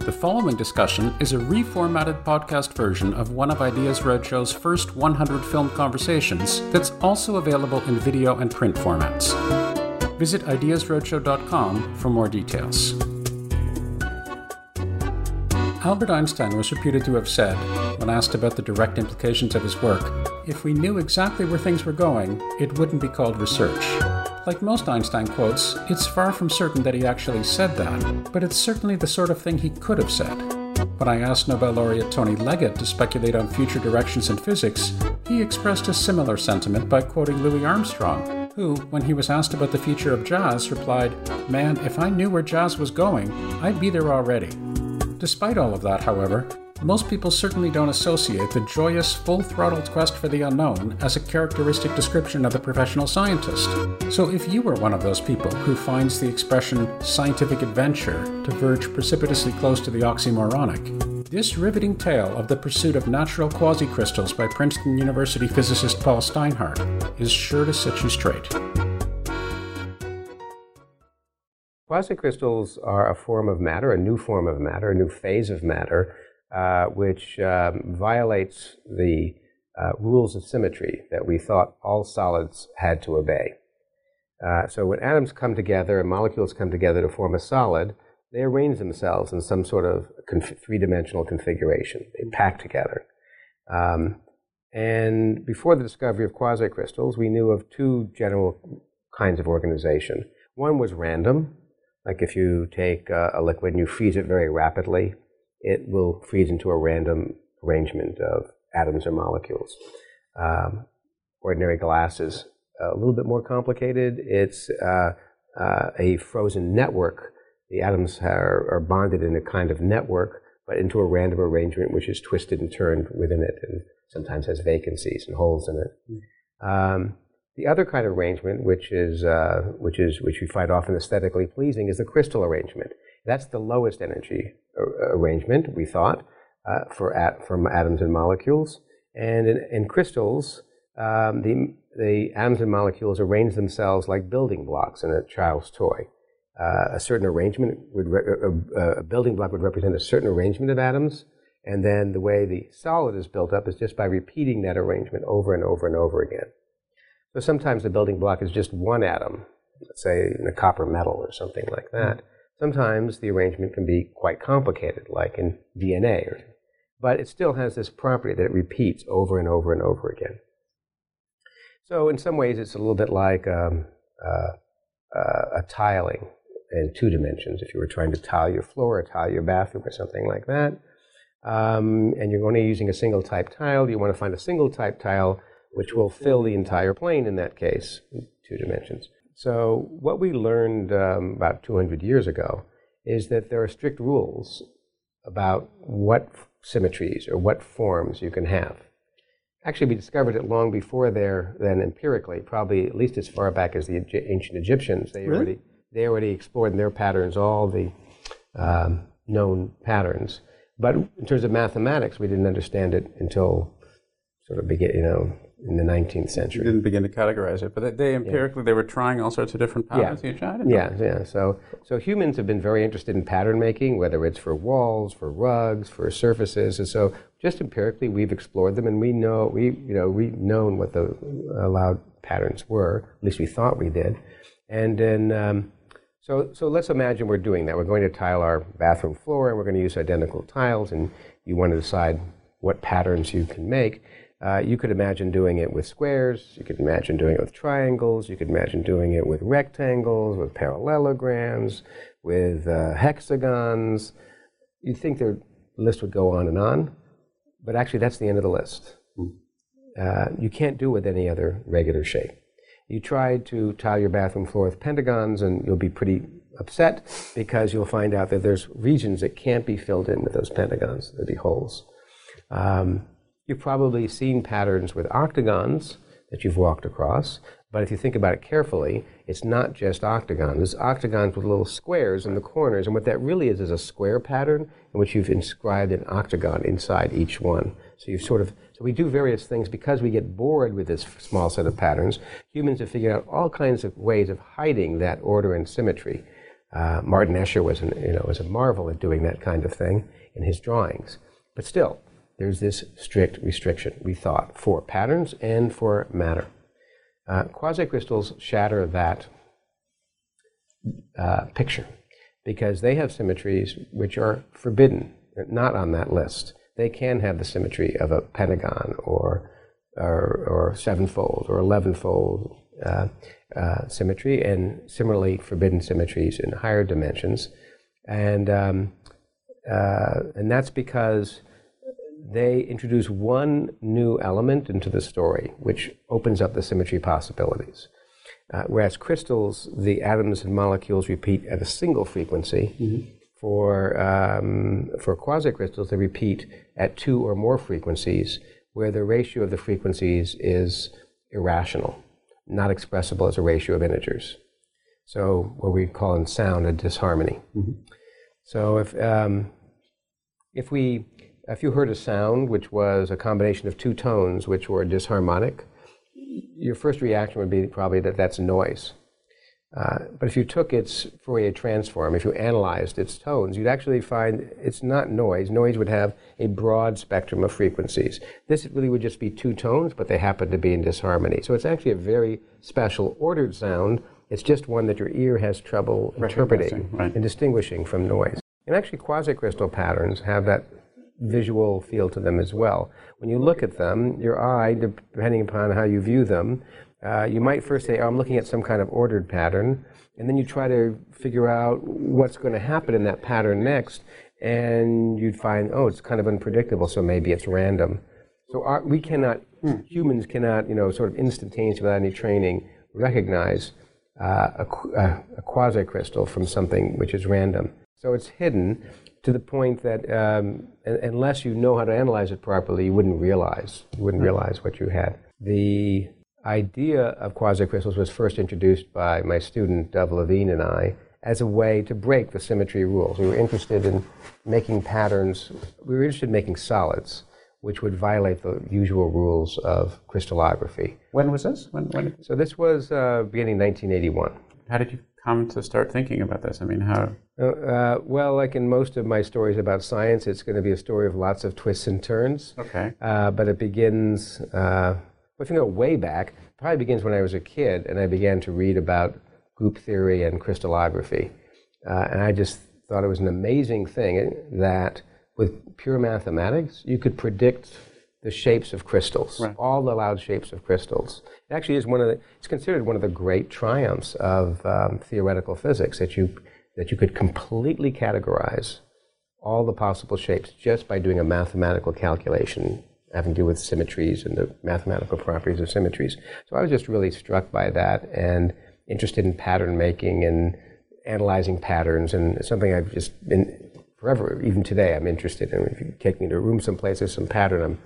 The following discussion is a reformatted podcast version of one of Ideas Roadshow's first 100 film conversations that's also available in video and print formats. Visit ideasroadshow.com for more details. Albert Einstein was reputed to have said, when asked about the direct implications of his work, if we knew exactly where things were going, it wouldn't be called research. Like most Einstein quotes, it's far from certain that he actually said that, but it's certainly the sort of thing he could have said. When I asked Nobel laureate Tony Leggett to speculate on future directions in physics, he expressed a similar sentiment by quoting Louis Armstrong, who, when he was asked about the future of jazz, replied, Man, if I knew where jazz was going, I'd be there already. Despite all of that, however, most people certainly don't associate the joyous, full throttled quest for the unknown as a characteristic description of a professional scientist. So, if you were one of those people who finds the expression scientific adventure to verge precipitously close to the oxymoronic, this riveting tale of the pursuit of natural quasicrystals by Princeton University physicist Paul Steinhardt is sure to set you straight. Quasicrystals are a form of matter, a new form of matter, a new phase of matter, uh, which um, violates the uh, rules of symmetry that we thought all solids had to obey. Uh, so when atoms come together and molecules come together to form a solid, they arrange themselves in some sort of conf- three-dimensional configuration. They pack together. Um, and before the discovery of quasicrystals, we knew of two general kinds of organization. One was random, like if you take a, a liquid and you freeze it very rapidly, it will freeze into a random arrangement of atoms or molecules. Um, ordinary glass is a little bit more complicated. It's uh, uh, a frozen network. The atoms are, are, bonded in a kind of network, but into a random arrangement which is twisted and turned within it and sometimes has vacancies and holes in it. Mm. Um, the other kind of arrangement, which is, uh, which is which we find often aesthetically pleasing, is the crystal arrangement. That's the lowest energy arrangement we thought uh, for at, from atoms and molecules. And in, in crystals, um, the the atoms and molecules arrange themselves like building blocks in a child's toy. Uh, a certain arrangement would re- a, a building block would represent a certain arrangement of atoms, and then the way the solid is built up is just by repeating that arrangement over and over and over again. So sometimes the building block is just one atom, let's say in a copper metal or something like that. Sometimes the arrangement can be quite complicated, like in DNA, or, but it still has this property that it repeats over and over and over again. So in some ways, it's a little bit like um, uh, uh, a tiling in two dimensions. If you were trying to tile your floor or tile your bathroom or something like that, um, and you're only using a single type tile, you want to find a single type tile which will fill the entire plane in that case, in two dimensions. So, what we learned um, about 200 years ago is that there are strict rules about what symmetries or what forms you can have. Actually, we discovered it long before there than empirically, probably at least as far back as the ancient Egyptians. They, really? already, they already explored in their patterns all the um, known patterns. But in terms of mathematics, we didn't understand it until sort of begin, you know, in the 19th century. You didn't begin to categorize it, but they empirically yeah. they were trying all sorts of different patterns. Yeah, yeah, yeah. So, so humans have been very interested in pattern making, whether it's for walls, for rugs, for surfaces, and so just empirically we've explored them, and we know we you know we known what the allowed patterns were. At least we thought we did, and then. Um, so, so let's imagine we're doing that. We're going to tile our bathroom floor, and we're going to use identical tiles, and you want to decide what patterns you can make. Uh, you could imagine doing it with squares, you could imagine doing it with triangles, you could imagine doing it with rectangles, with parallelograms, with uh, hexagons. You'd think the list would go on and on, but actually that's the end of the list. Uh, you can't do it with any other regular shape. You try to tile your bathroom floor with pentagons, and you'll be pretty upset because you'll find out that there's regions that can't be filled in with those pentagons. There'll be holes. Um, You've probably seen patterns with octagons that you've walked across, but if you think about it carefully, it's not just octagons. It's octagons with little squares in the corners, and what that really is is a square pattern in which you've inscribed an octagon inside each one. So you've sort of so we do various things because we get bored with this small set of patterns. Humans have figured out all kinds of ways of hiding that order and symmetry. Uh, Martin Escher was, an, you know, was a marvel at doing that kind of thing in his drawings. But still, there's this strict restriction, we thought, for patterns and for matter. Uh, quasicrystals shatter that uh, picture because they have symmetries which are forbidden, not on that list. They can have the symmetry of a pentagon or, or, or sevenfold or elevenfold uh, uh, symmetry, and similarly forbidden symmetries in higher dimensions. And, um, uh, and that's because they introduce one new element into the story, which opens up the symmetry possibilities. Uh, whereas crystals, the atoms and molecules repeat at a single frequency. Mm-hmm. For, um, for quasicrystals, they repeat at two or more frequencies, where the ratio of the frequencies is irrational not expressible as a ratio of integers. So what we call in sound a disharmony. Mm-hmm. So if um, if we if you heard a sound which was a combination of two tones which were disharmonic, your first reaction would be probably that that's noise. Uh, but if you took its Fourier transform, if you analyzed its tones, you'd actually find it's not noise. Noise would have a broad spectrum of frequencies. This really would just be two tones, but they happen to be in disharmony. So it's actually a very special ordered sound. It's just one that your ear has trouble interpreting right. and distinguishing from noise. And actually, quasicrystal patterns have that visual feel to them as well. When you look at them, your eye, depending upon how you view them, uh, you might first say, oh, I'm looking at some kind of ordered pattern, and then you try to figure out what's going to happen in that pattern next, and you'd find, oh, it's kind of unpredictable, so maybe it's random. So our, we cannot, hmm. humans cannot, you know, sort of instantaneously without any training, recognize uh, a, a, a quasi crystal from something which is random. So it's hidden to the point that um, unless you know how to analyze it properly, you wouldn't realize you wouldn't hmm. realize what you had. The idea of quasicrystals was first introduced by my student Dov Levine and I as a way to break the symmetry rules. We were interested in making patterns, we were interested in making solids, which would violate the usual rules of crystallography. When was this? When, when? So this was uh, beginning 1981. How did you come to start thinking about this? I mean, how? Uh, uh, well, like in most of my stories about science, it's going to be a story of lots of twists and turns. Okay. Uh, but it begins uh, if you go way back, probably begins when I was a kid and I began to read about group theory and crystallography. Uh, and I just thought it was an amazing thing that with pure mathematics, you could predict the shapes of crystals, right. all the allowed shapes of crystals. It actually is one of the, it's considered one of the great triumphs of um, theoretical physics that you, that you could completely categorize all the possible shapes just by doing a mathematical calculation having to do with symmetries and the mathematical properties of symmetries. So I was just really struck by that and interested in pattern making and analyzing patterns and something I've just been forever, even today, I'm interested in. If you take me to a room someplace, there's some pattern, I'm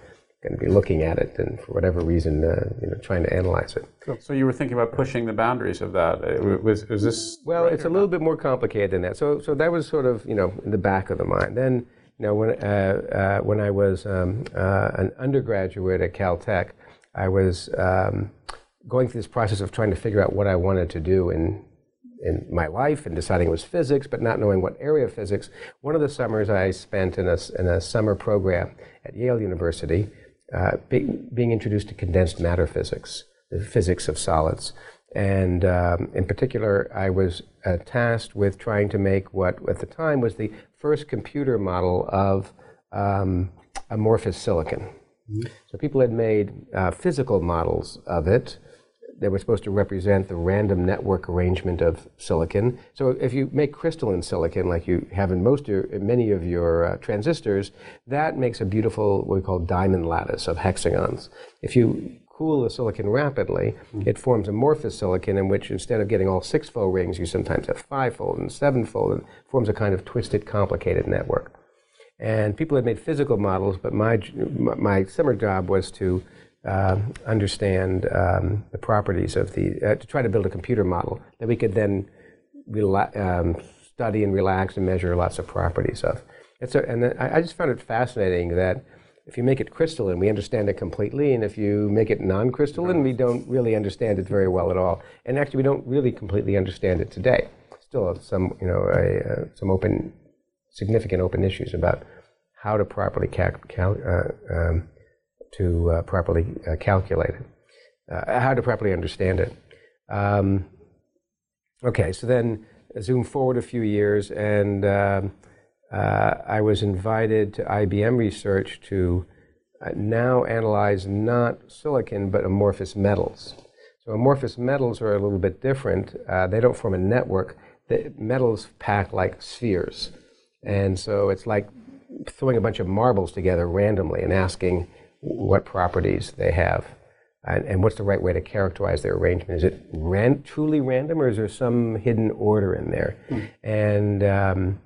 going to be looking at it and for whatever reason, uh, you know, trying to analyze it. So you were thinking about pushing the boundaries of that. Was, was this Well, right it's a little not? bit more complicated than that. So, so that was sort of, you know, in the back of the mind. Then you know, when, uh, uh, when I was um, uh, an undergraduate at Caltech, I was um, going through this process of trying to figure out what I wanted to do in, in my life and deciding it was physics, but not knowing what area of physics. One of the summers I spent in a, in a summer program at Yale University, uh, be, being introduced to condensed matter physics, the physics of solids. And um, in particular, I was uh, tasked with trying to make what at the time was the first computer model of um, amorphous silicon. Mm-hmm. So people had made uh, physical models of it that were supposed to represent the random network arrangement of silicon. So if you make crystalline silicon, like you have in most your, many of your uh, transistors, that makes a beautiful what we call diamond lattice of hexagons. If you cool the silicon rapidly, mm-hmm. it forms amorphous silicon in which instead of getting all six-fold rings, you sometimes have five-fold and seven-fold, and forms a kind of twisted, complicated network. And people had made physical models, but my, my summer job was to uh, understand um, the properties of the, uh, to try to build a computer model that we could then rela- um, study and relax and measure lots of properties of. And, so, and I, I just found it fascinating that if you make it crystalline, we understand it completely, and if you make it non-crystalline, we don't really understand it very well at all. And actually, we don't really completely understand it today. Still, some you know a, uh, some open, significant open issues about how to properly cal- cal- uh, um, to uh, properly uh, calculate it, uh, how to properly understand it. Um, okay, so then zoom forward a few years, and um, uh, I was invited to IBM Research to uh, now analyze not silicon but amorphous metals. So amorphous metals are a little bit different. They don't form a network. The metals pack like spheres, and so it's like throwing a bunch of marbles together randomly and asking what properties they have. And, and, what's the right way to characterize their arrangement? Is it ran, truly random, or is there some hidden order in there? Mm. And um,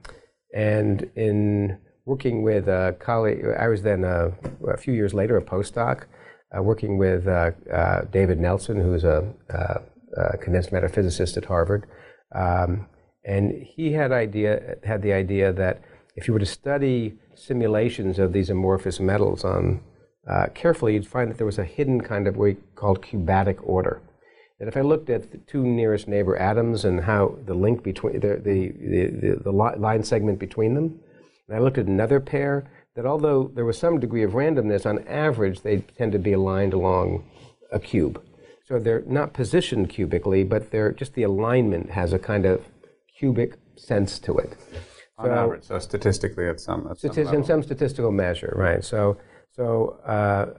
and in working with a colleague, I was then uh, a few years later a postdoc, uh, working with uh, uh David Nelson, who's a, uh, a, condensed matter physicist at Harvard, um, and he had idea had the idea that if you were to study simulations of these amorphous metals on uh, carefully, you'd find that there was a hidden kind of what we called cubatic order. That if I looked at the two nearest neighbor atoms and how the link between the, the, the, the, line segment between them, and I looked at another pair, that although there was some degree of randomness, on average they tend to be aligned along a cube. So they're not positioned cubically, but they're just the alignment has a kind of cubic sense to it. On so, average, so statistically at some, at some in some statistical measure, right? So so uh,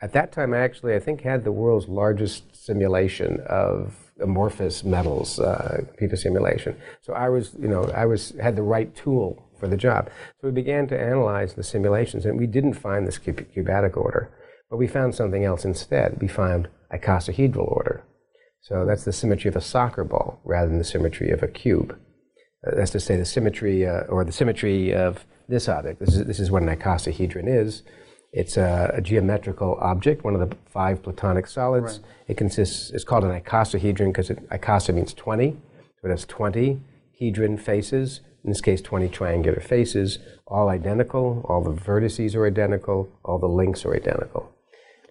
at that time, I actually, I think, had the world's largest simulation of amorphous metals, uh, computer simulation. So I was, you know, I was had the right tool for the job. So we began to analyze the simulations, and we didn't find this cubatic order, but we found something else instead. We found icosahedral order. So that's the symmetry of a soccer ball rather than the symmetry of a cube. Uh, that's to say, the symmetry uh, or the symmetry of this object. This is, this is what an icosahedron is. It's a, a, geometrical object, one of the five Platonic solids. Right. It consists, it's called an icosahedron because icosa means 20. So it has 20 hedron faces, in this case 20 triangular faces, all identical, all the vertices are identical, all the links are identical.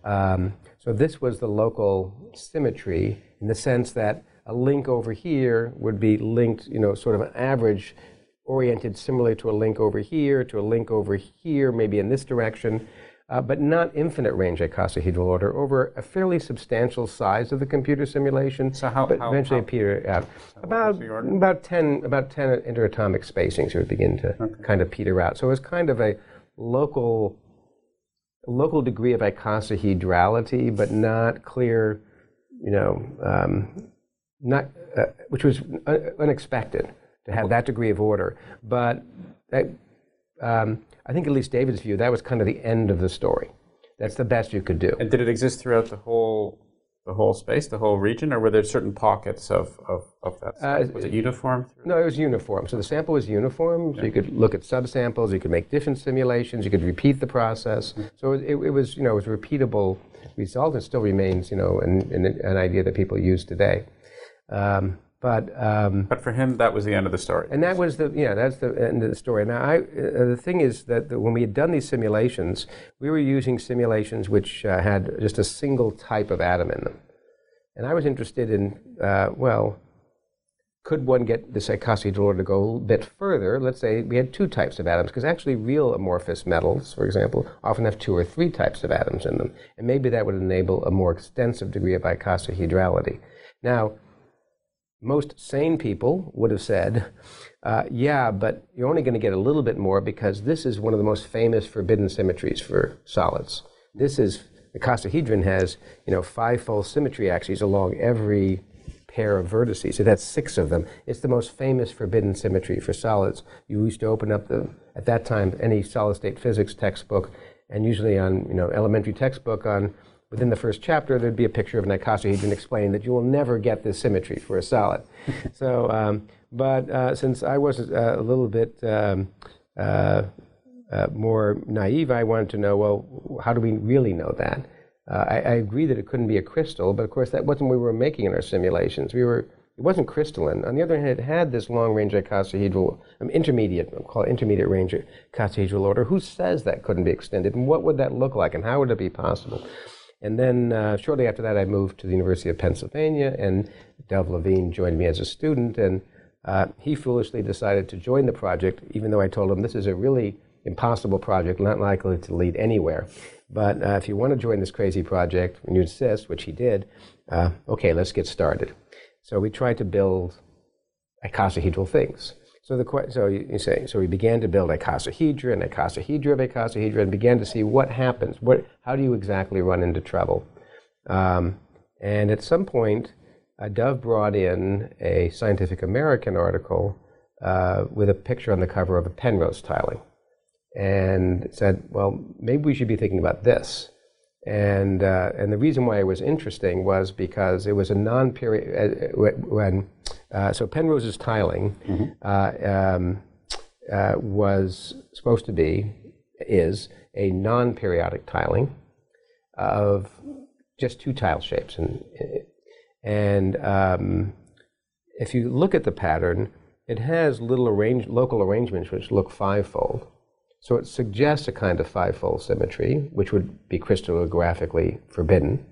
Um, so this was the local symmetry in the sense that a link over here would be linked, you know, sort of an average oriented similarly to a link over here, to a link over here, maybe in this direction uh, but not infinite range icosahedral order over a fairly substantial size of the computer simulation. So how, but how, eventually how, peter out. So about about ten about ten interatomic spacings would begin to okay. kind of peter out. So it was kind of a local local degree of icosahedrality, but not clear. You know, um, not uh, which was unexpected to have that degree of order, but. That, um, I think at least David's view, that was kind of the end of the story. That's the best you could do. And did it exist throughout the whole the whole space, the whole region, or were there certain pockets of, of, of that uh, Was it uniform? No, it was uniform. So the sample was uniform, so you could look at subsamples, you could make different simulations, you could repeat the process. Mm-hmm. So it, it, was, you know, it was repeatable result. It still remains, you know, an, an, an idea that people use today. Um, but um, but for him, that was the end of the story. And that was the yeah, that's the end of the story. Now, I, uh, the thing is that the, when we had done these simulations, we were using simulations which uh, had just a single type of atom in them, and I was interested in uh, well, could one get this icosahedral order to go a bit further? Let's say we had two types of atoms, because actually real amorphous metals, for example, often have two or three types of atoms in them, and maybe that would enable a more extensive degree of icosahedrality. Now most sane people would have said, uh, yeah, but you're only going to get a little bit more because this is one of the most famous forbidden symmetries for solids. This is, the icosahedron has, you know, five-fold symmetry axes along every pair of vertices. It has six of them. It's the most famous forbidden symmetry for solids. You used to open up the, at that time, any solid-state physics textbook, and usually on, you know, elementary textbook on within the first chapter, there'd be a picture of an icosahedron explaining that you will never get this symmetry for a solid. so, um, but uh, since I was uh, a little bit um, uh, uh, more naive, I wanted to know, well, how do we really know that? Uh, I, I, agree that it couldn't be a crystal, but of course that wasn't what we were making in our simulations. We were, it wasn't crystalline. On the other hand, it had this long-range icosahedral, um, intermediate, we'll call it intermediate range icosahedral order. Who says that couldn't be extended, and what would that look like, and how would it be possible? And then uh, shortly after that, I moved to the University of Pennsylvania, and Dov Levine joined me as a student, and uh, he foolishly decided to join the project, even though I told him this is a really impossible project, not likely to lead anywhere. But uh, if you want to join this crazy project and you insist, which he did, uh, okay, let's get started. So we tried to build icosahedral things. So the so you say so we began to build icosahedra and icosahedra of icosahedra and began to see what happens. What how do you exactly run into trouble? Um, and at some point, uh, Dov brought in a Scientific American article uh, with a picture on the cover of a Penrose tiling and said, well, maybe we should be thinking about this. And, uh, and the reason why it was interesting was because it was a non-period, uh, when, uh, so Penrose's tiling mm-hmm. Uh, um, uh, was supposed to be, is, a non-periodic tiling of just two tile shapes. And, and um, if you look at the pattern, it has little arrange, local arrangements which look fivefold. So it suggests a kind of fivefold symmetry, which would be crystallographically forbidden,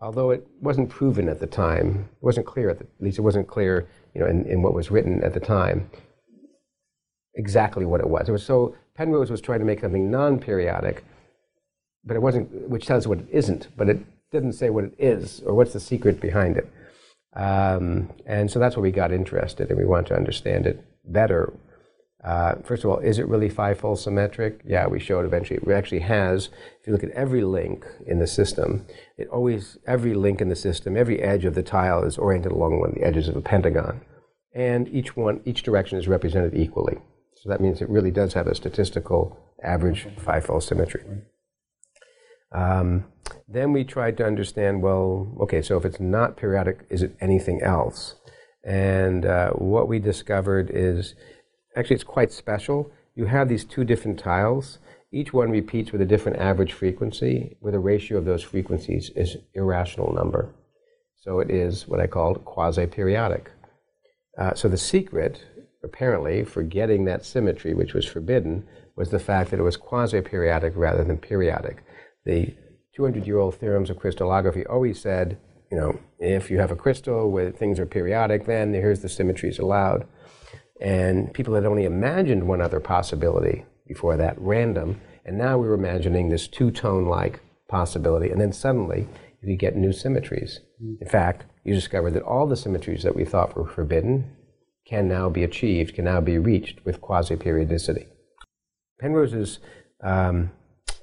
although it wasn't proven at the time. It wasn't clear, at, the, at least it wasn't clear you know, in, in what was written at the time exactly what it was. It was so Penrose was trying to make something non-periodic, but it wasn't, which tells what it isn't, but it didn't say what it is or what's the secret behind it. Um, and so that's where we got interested, and we want to understand it better uh, first of all, is it really fivefold symmetric? Yeah, we showed eventually. It actually has. If you look at every link in the system, it always every link in the system, every edge of the tile is oriented along one of the edges of a pentagon, and each one, each direction is represented equally. So that means it really does have a statistical average fivefold symmetry. Um, then we tried to understand. Well, okay, so if it's not periodic, is it anything else? And uh, what we discovered is Actually, it's quite special. You have these two different tiles. Each one repeats with a different average frequency, where the ratio of those frequencies is irrational number. So it is what I called quasi-periodic. Uh, so the secret, apparently, for getting that symmetry, which was forbidden, was the fact that it was quasi-periodic rather than periodic. The 200-year-old theorems of crystallography always said, you know, if you have a crystal where things are periodic, then here's the symmetries allowed. And people had only imagined one other possibility before that, random. And now we were imagining this two tone like possibility. And then suddenly you could get new symmetries. In fact, you discover that all the symmetries that we thought were forbidden can now be achieved, can now be reached with quasi periodicity. Penrose's um,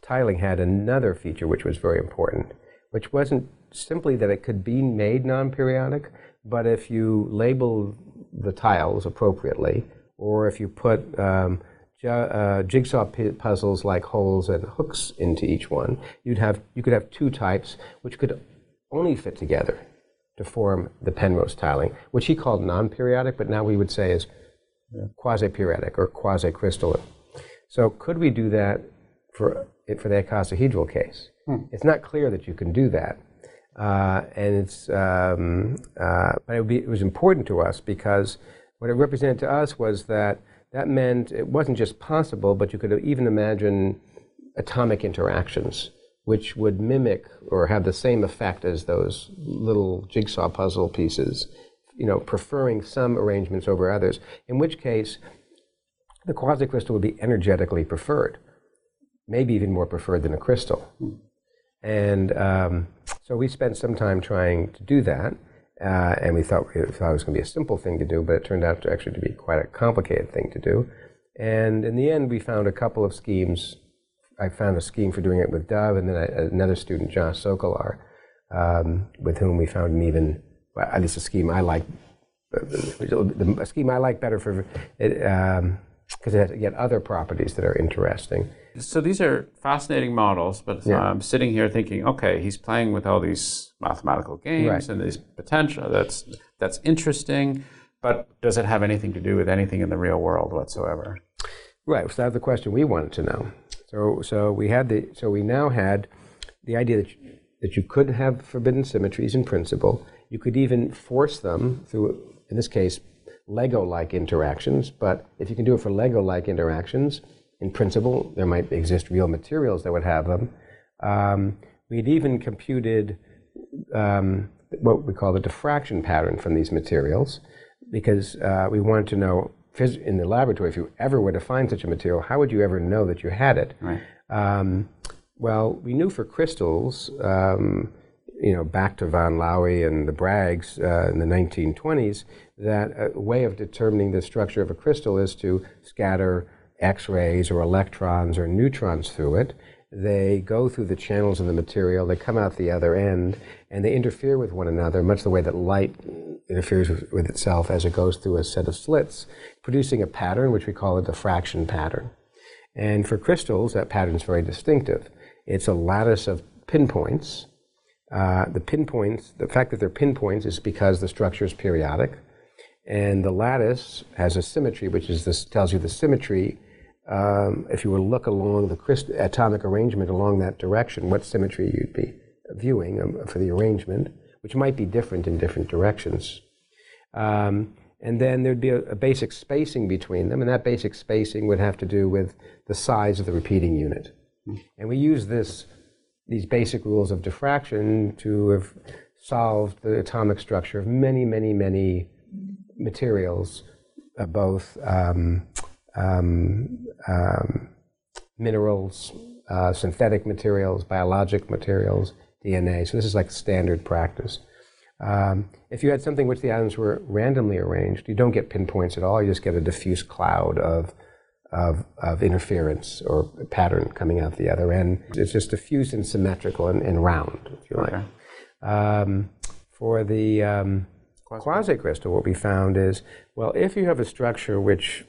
tiling had another feature which was very important, which wasn't simply that it could be made non periodic, but if you label the tiles appropriately, or if you put um, uh, jigsaw puzzles like holes and hooks into each one, you'd have you could have two types which could only fit together to form the Penrose tiling, which he called non-periodic, but now we would say is quasi-periodic or quasi-crystalline. So could we do that for for the icosahedral case? Hmm. It's not clear that you can do that. Uh, and it's, um, uh, but it, be, it, was important to us because what it represented to us was that that meant it wasn't just possible, but you could even imagine atomic interactions which would mimic or have the same effect as those little jigsaw puzzle pieces, you know, preferring some arrangements over others, in which case the quasicrystal would be energetically preferred, maybe even more preferred than a crystal. And um, so we spent some time trying to do that. Uh, and we thought, we thought it was going to be a simple thing to do, but it turned out to actually to be quite a complicated thing to do. And in the end, we found a couple of schemes. I found a scheme for doing it with Dov, and then I, another student, Josh Socolar, um, with whom we found an even, well, at least a scheme I like, a scheme I like better for it. Um, because it has yet other properties that are interesting. So these are fascinating models, but yeah. I'm sitting here thinking, okay, he's playing with all these mathematical games right. and these potential. That's that's interesting, but does it have anything to do with anything in the real world whatsoever? Right. So that's the question we wanted to know. So, so we had the, so we now had the idea that you, that you could have forbidden symmetries in principle. You could even force them through, in this case, Lego-like interactions. But if you can do it for Lego-like interactions, in principle, there might exist real materials that would have them. Um, we'd even computed um, what we call the diffraction pattern from these materials because uh, we wanted to know in the laboratory, if you ever were to find such a material, how would you ever know that you had it? Right. Um, well, we knew for crystals, um, you know, back to von Laue and the Braggs uh, in the 1920s, that a way of determining the structure of a crystal is to scatter X-rays or electrons or neutrons through it. They go through the channels of the material, they come out the other end, and they interfere with one another, much the way that light interferes with, with itself as it goes through a set of slits, producing a pattern which we call a diffraction pattern. And for crystals, that pattern is very distinctive. It's a lattice of pinpoints. Uh, the pinpoints, the fact that they're pinpoints is because the structure is periodic. And the lattice has a symmetry, which is this tells you the symmetry. Um, if you were to look along the atomic arrangement along that direction, what symmetry you'd be viewing um, for the arrangement, which might be different in different directions. Um, and then there'd be a, a, basic spacing between them, and that basic spacing would have to do with the size of the repeating unit. And we use this, these basic rules of diffraction to have solved the atomic structure of many, many, many materials, uh, both um, um, um, minerals, uh, synthetic materials, biologic materials, DNA. So this is like standard practice. Um, if you had something which the atoms were randomly arranged, you don't get pinpoints at all. You just get a diffuse cloud of, of, of interference or pattern coming out the other end. It's just diffuse and symmetrical and, and round, if you like. Okay. Um, for the um, quasi crystal, what we found is well, if you have a structure which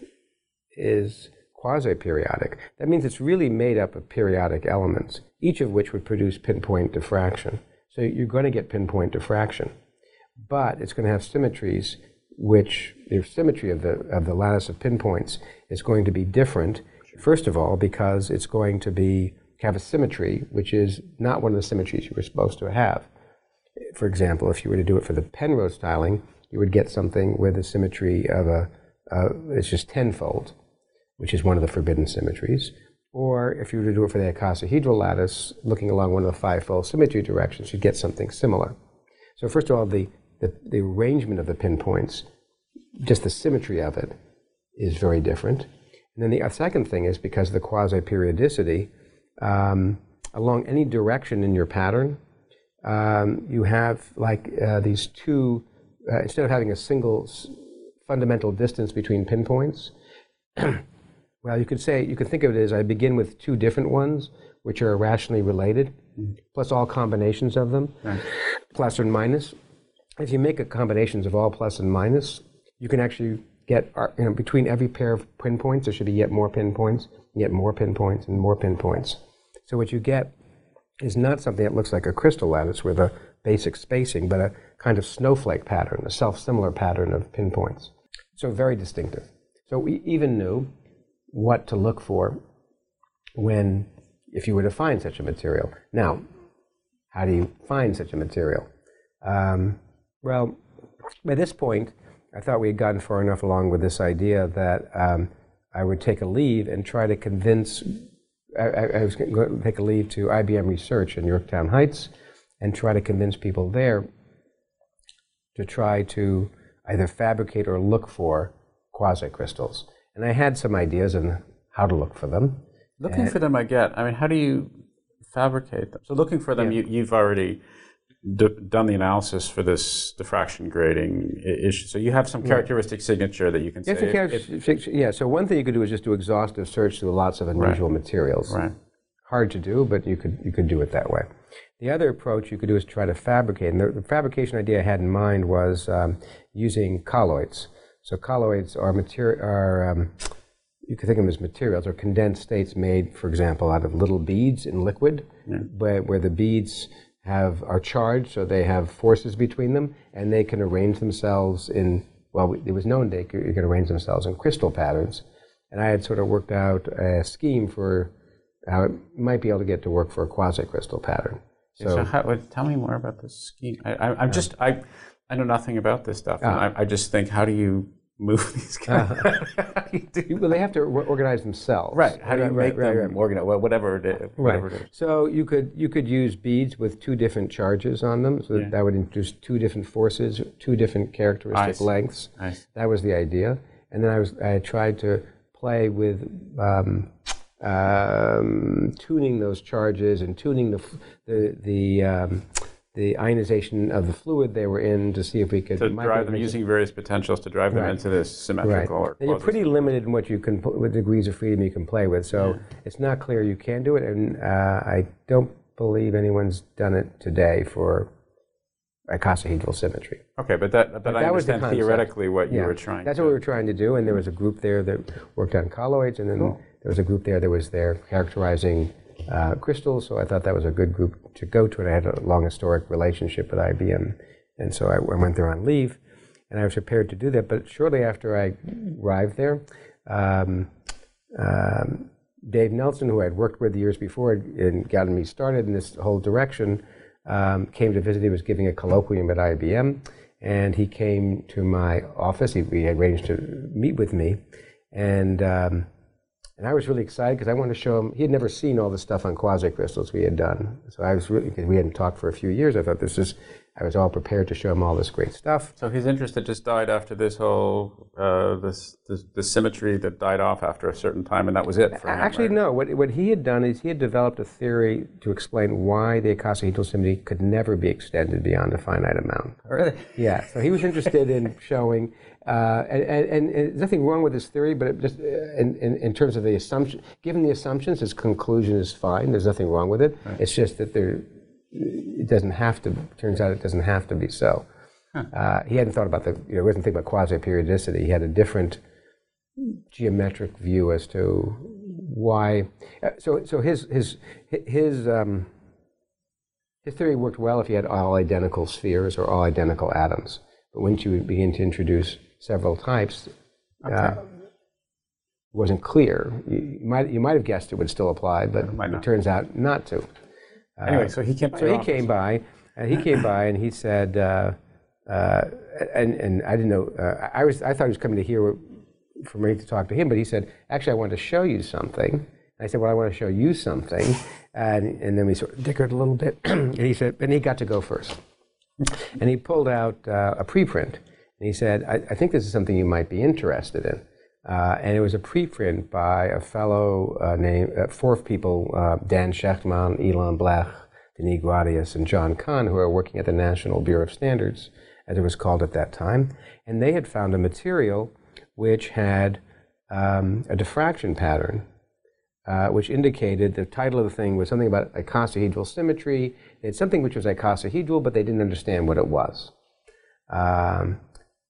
is quasi periodic, that means it's really made up of periodic elements, each of which would produce pinpoint diffraction. So you're going to get pinpoint diffraction but it's going to have symmetries which the symmetry of the, of the lattice of pinpoints is going to be different, first of all, because it's going to be have a symmetry which is not one of the symmetries you were supposed to have. For example, if you were to do it for the Penrose tiling, you would get something with a symmetry of a, uh, it's just tenfold, which is one of the forbidden symmetries. Or if you were to do it for the icosahedral lattice, looking along one of the fivefold symmetry directions, you'd get something similar. So first of all, the the, the arrangement of the pinpoints, just the symmetry of it, is very different. And then the second thing is because of the quasi periodicity, um, along any direction in your pattern, um, you have like uh, these two, uh, instead of having a single fundamental distance between pinpoints, well, you could say, you could think of it as I begin with two different ones, which are rationally related, mm-hmm. plus all combinations of them, right. plus or minus if you make a combinations of all plus and minus, you can actually get, uh, you know, between every pair of pinpoints, there should be yet more pinpoints, yet more pinpoints, and more pinpoints. So what you get is not something that looks like a crystal lattice with a basic spacing, but a kind of snowflake pattern, a self-similar pattern of pinpoints. So very distinctive. So we even knew what to look for when, if you were to find such a material. Now, how do you find such a material? Um, well, by this point, I thought we had gotten far enough along with this idea that um, I would take a leave and try to convince. I, I, was going to take a leave to IBM Research in Yorktown Heights and try to convince people there to try to either fabricate or look for quasi crystals. And I had some ideas on how to look for them. Looking and for them, I get. I mean, how do you fabricate them? So, looking for them, yeah. you, you've already d- done the analysis for this diffraction grading issue. So you have some characteristic yeah. signature that you can say. If, if, yeah, so one thing you could do is just do exhaustive search through lots of unusual right. materials. Right. Hard to do, but you could, you could do it that way. The other approach you could do is try to fabricate. And the, the fabrication idea I had in mind was um, using colloids. So colloids are material, are um, you can think of them as materials or condensed states made, for example, out of little beads in liquid, yeah. where, where the beads have are charged, so they have forces between them, and they can arrange themselves in well, it was known they could, could arrange themselves in crystal patterns, and I had sort of worked out a scheme for how it might be able to get to work for a quasi-crystal pattern. So, so how, tell me more about this scheme. I, am just I I know nothing about this stuff. Uh, I, I, just think, how do you move these guys? Uh, well, they have to organize themselves. Right. How do you right, make right, them right, organize? Well, whatever it is. Whatever right. It is. So you could you could use beads with two different charges on them. So yeah. that would introduce two different forces, two different characteristic lengths. That was the idea. And then I was I tried to play with. Um, um, tuning those charges and tuning the the the um, the ionization of the fluid they were in to see if we could to drive them using various potentials to drive them right. into this symmetrical. Right. and you're pretty limited in what you can what degrees of freedom you can play with. So yeah. it's not clear you can do it, and uh, I don't believe anyone's done it today for icosahedral symmetry. Okay, but that but, but I that understand theoretically what yeah. you were trying. That's to. what we were trying to do, and there was a group there that worked on colloids, and then cool. there was a group there that was there characterizing uh, crystals, so I thought that was a good group to go to. And I had a long historic relationship with IBM, and so I, I went there on leave, and I was prepared to do that. But shortly after I arrived there, um, um, Dave Nelson, who I'd worked with years before and gotten me started in this whole direction, um, came to visit. He was giving a colloquium at IBM, and he came to my office. He, he had arranged to meet with me, and um, and I was really excited because I wanted to show him, he had never seen all the stuff on quasi-crystals we had done. So I was really, because we hadn't talked for a few years, I thought this is, I was all prepared to show him all this great stuff. So his interest had just died after this whole, uh, this, this, this, symmetry that died off after a certain time, and that was it for him, Actually, right? no. What, what he had done is he had developed a theory to explain why the icosahedral symmetry could never be extended beyond a finite amount. Really? Yeah. So he was interested in showing uh, and, and, nothing wrong with his theory, but just uh, in, in, in, terms of the assumption, given the assumptions, his conclusion is fine. There's nothing wrong with it. Right. It's just that there, it doesn't have to. Turns out it doesn't have to be so. Huh. Uh, he hadn't thought about the. You know, he wasn't thinking about quasi-periodicity. He had a different geometric view as to why. Uh, so, so his his his. Um, his theory worked well if you had all identical spheres or all identical atoms. But once you begin to introduce several types, okay. uh, wasn't clear. You, might you might have guessed it would still apply, but it, it turns out not to. Uh, anyway, so he came. So he came by, and he came by, and he said, uh, uh, and and I didn't know. Uh, I was I thought he was coming to hear for me to talk to him, but he said, actually, I want to show you something. I said, well, I want to show you something, and and then we sort of dickered a little bit, and he said, and he got to go first and he pulled out uh, a preprint. And he said, I, I, think this is something you might be interested in. Uh, and it was a preprint by a fellow uh, named, uh, four people, uh, Dan Shechtman, Ilan Blech, Denis Gratias, and John Cahn, who are working at the National Bureau of Standards, as it was called at that time. And they had found a material which had um, a diffraction pattern uh, which indicated the title of the thing was something about icosahedral symmetry. It's something which was icosahedral, but they didn't understand what it was. Um,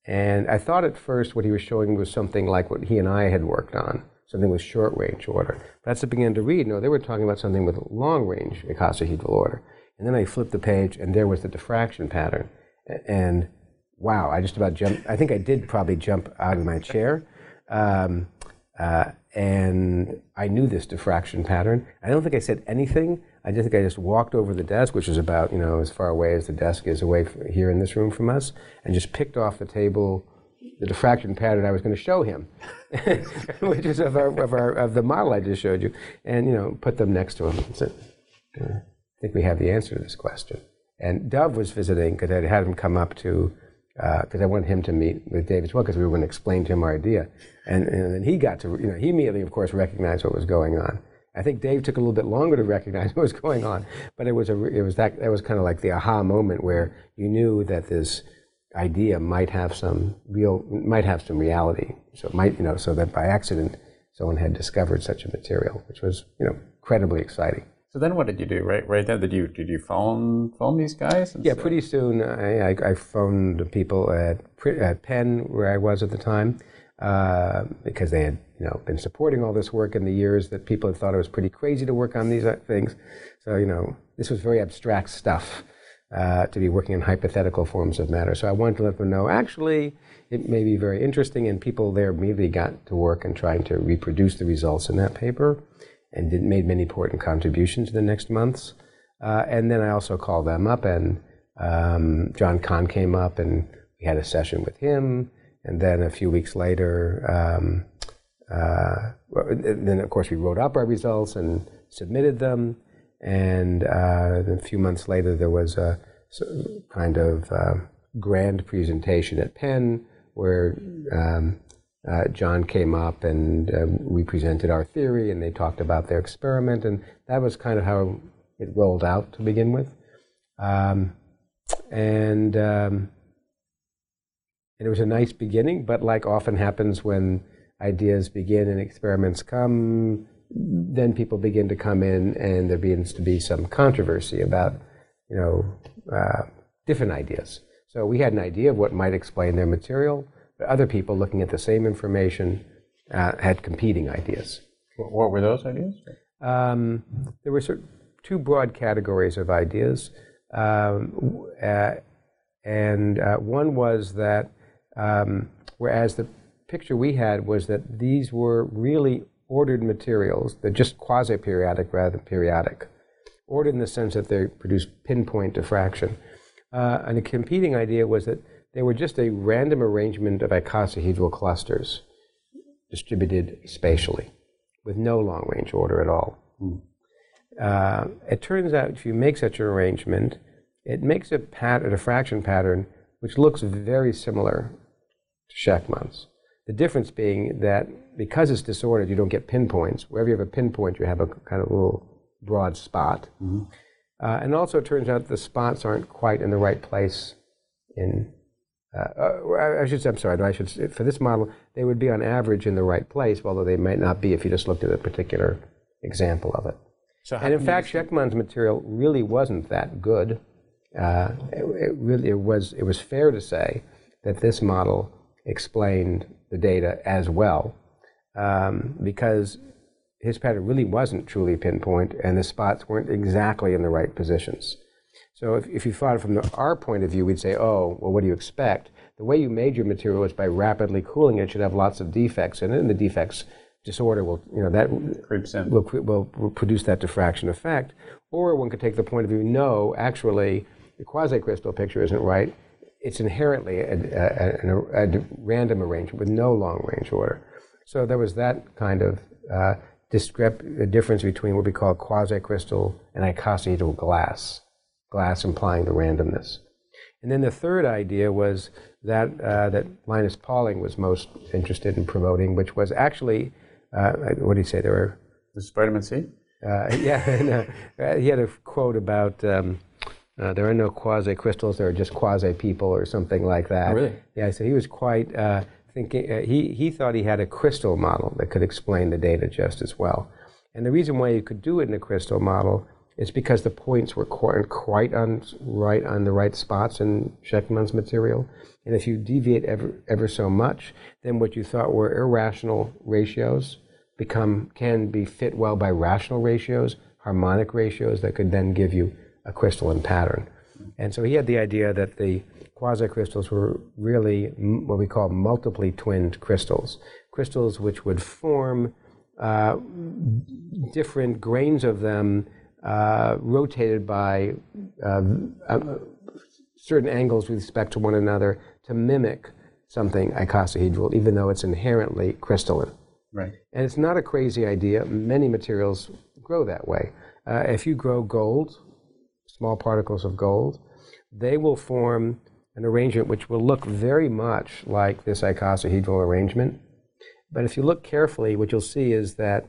and I thought at first what he was showing was something like what he and I had worked on, something with short range order. But as I began to read, no, they were talking about something with long range icosahedral order. And then I flipped the page, and there was the diffraction pattern. And wow, I just about jumped. I think I did probably jump out of my chair. Um, uh, and I knew this diffraction pattern. I don't think I said anything. I just think I just walked over the desk, which is about you know as far away as the desk is away here in this room from us, and just picked off the table the diffraction pattern I was going to show him, which is of, our, of, our, of the model I just showed you, and you know put them next to him. And said, I think we have the answer to this question. And Dov was visiting because I had him come up to because uh, I wanted him to meet with Dave as well because we were going to explain to him our idea. And, and then he got to, you know, he immediately, of course, recognized what was going on. I think Dave took a little bit longer to recognize what was going on, but it was a, it was that, that was kind of like the aha moment where you knew that this idea might have some real, might have some reality. So it might, you know, so that by accident someone had discovered such a material, which was, you know, incredibly exciting. So then, what did you do? Right, right then, did you did you phone phone these guys? Yeah, pretty soon I, I, I phoned the people at, at Penn where I was at the time uh, because they had you know been supporting all this work in the years that people had thought it was pretty crazy to work on these uh, things. So you know this was very abstract stuff. uh, to be working in hypothetical forms of matter. So I wanted to let them know actually it may be very interesting, and people there immediately got to work and trying to reproduce the results in that paper and did, made many important contributions in the next months. Uh, and then I also called them up, and um, John Cahn came up, and we had a session with him. And then a few weeks later, um, uh, then of course we wrote up our results and submitted them. And uh, a few months later, there was a kind of uh, grand presentation at Penn where um, uh, John came up and um, we presented our theory, and they talked about their experiment, and that was kind of how it rolled out to begin with. Um, and um, and it was a nice beginning, but like often happens when ideas begin and experiments come, then people begin to come in, and there begins to be some controversy about, you know, uh, different ideas. So we had an idea of what might explain their material, but other people looking at the same information uh, had competing ideas. What were those ideas? Um, there were sort of two broad categories of ideas. Um, uh, and uh, one was that, um, whereas the picture we had was that these were really ordered materials, they're just quasi periodic rather than periodic. Ordered in the sense that they produce pinpoint diffraction. Uh, and a competing idea was that they were just a random arrangement of icosahedral clusters distributed spatially with no long range order at all. Mm. Uh, it turns out if you make such an arrangement, it makes a, pat- a diffraction pattern which looks very similar to Shechtman's. The difference being that because it's disordered, you don't get pinpoints. Wherever you have a pinpoint, you have a kind of little broad spot. Mm-hmm. Uh, and also, it turns out the spots aren't quite in the right place in. Uh, uh I should say, I'm sorry, I should say, for this model, they would be on average in the right place, although they might not be if you just looked at a particular example of it. So and in fact, Shechtman's material really wasn't that good. Uh, it, it, really it was it was fair to say that this model explained the data as well, um, because his pattern really wasn't truly pinpoint, and the spots weren't exactly in the right positions. So if, if you thought from the, our point of view, we'd say, oh, well, what do you expect? The way you made your material is by rapidly cooling it. It should have lots of defects in it, and the defects disorder will, you know, that creeps in. Will, will, will produce that diffraction effect. Or one could take the point of view, no, actually, the quasi-crystal picture isn't right. It's inherently a, a, a, a random arrangement with no long-range order. So there was that kind of uh, discrep- difference between what we call quasi-crystal and icosahedral glass, glass implying the randomness. And then the third idea was that uh, that Linus Pauling was most interested in promoting, which was actually uh, what did he say? There were. This is vitamin C? Uh, yeah, and, uh, he had a quote about um, uh, there are no quasi crystals, there are just quasi people or something like that. Oh, really? Yeah, so he was quite uh, thinking, uh, he, he thought he had a crystal model that could explain the data just as well. And the reason why you could do it in a crystal model is because the points were quite on, right on the right spots in Shechtman's material. And if you deviate ever, ever so much, then what you thought were irrational ratios become can be fit well by rational ratios, harmonic ratios that could then give you a crystalline pattern. And so he had the idea that the quasi-crystals were really what we call multiply twinned crystals, crystals which would form uh, different grains of them uh, rotated by uh, uh certain angles with respect to one another to mimic something icosahedral, even though it's inherently crystalline. Right. And it's not a crazy idea. Many materials grow that way. Uh, if you grow gold, small particles of gold, they will form an arrangement which will look very much like this icosahedral arrangement. But if you look carefully, what you'll see is that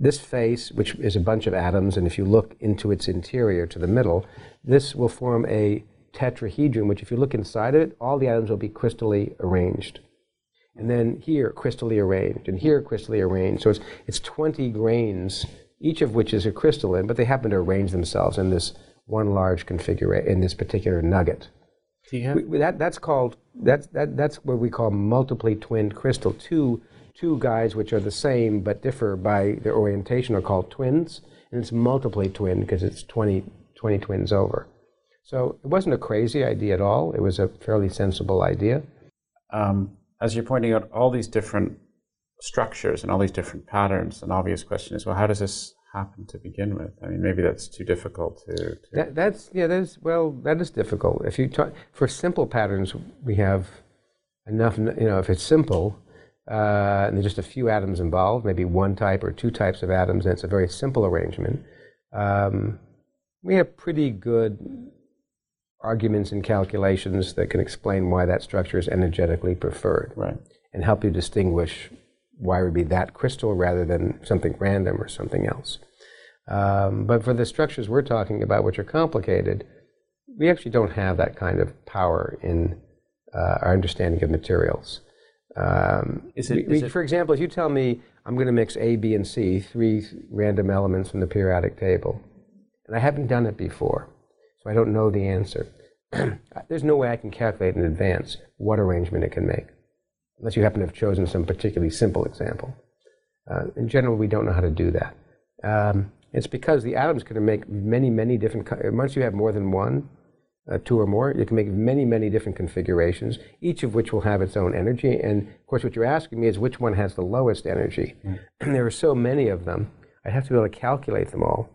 this face, which is a bunch of atoms, and if you look into its interior to the middle, this will form a tetrahedron, which if you look inside of it, all the atoms will be crystally arranged. And then here, crystally arranged, and here, crystally arranged. So it's, it's 20 grains, each of which is a crystalline, but they happen to arrange themselves in this one large configuration, in this particular nugget. We, that, that's called, that's, that, that's what we call multiply twinned crystal. Two, two guys which are the same but differ by their orientation are called twins, and it's multiply twin because it's 20, 20 twins over. So it wasn't a crazy idea at all. It was a fairly sensible idea. Um, as you're pointing out all these different structures and all these different patterns, an obvious question is, well, how does this happen to begin with? I mean, maybe that's too difficult to. to... That, that's yeah. That is well. That is difficult. If you talk for simple patterns, we have enough. You know, if it's simple, uh, and there's just a few atoms involved, maybe one type or two types of atoms, and it's a very simple arrangement. Um, we have pretty good arguments and calculations that can explain why that structure is energetically preferred, right. and help you distinguish why it would be that crystal rather than something random or something else. Um, but for the structures we're talking about, which are complicated, we actually don't have that kind of power in uh, our understanding of materials. Um, is it, we, we, for example, if you tell me I'm going to mix A, B, and C, three random elements from the periodic table, and I haven't done it before, so I don't know the answer, there's no way I can calculate in advance what arrangement it can make, unless you happen to have chosen some particularly simple example. Uh, in general, we don't know how to do that. Um, it's because the atoms can make many, many different. Once you have more than one, uh, two or more, you can make many, many different configurations, each of which will have its own energy. And of course, what you're asking me is which one has the lowest energy. Mm. there are so many of them, I'd have to be able to calculate them all.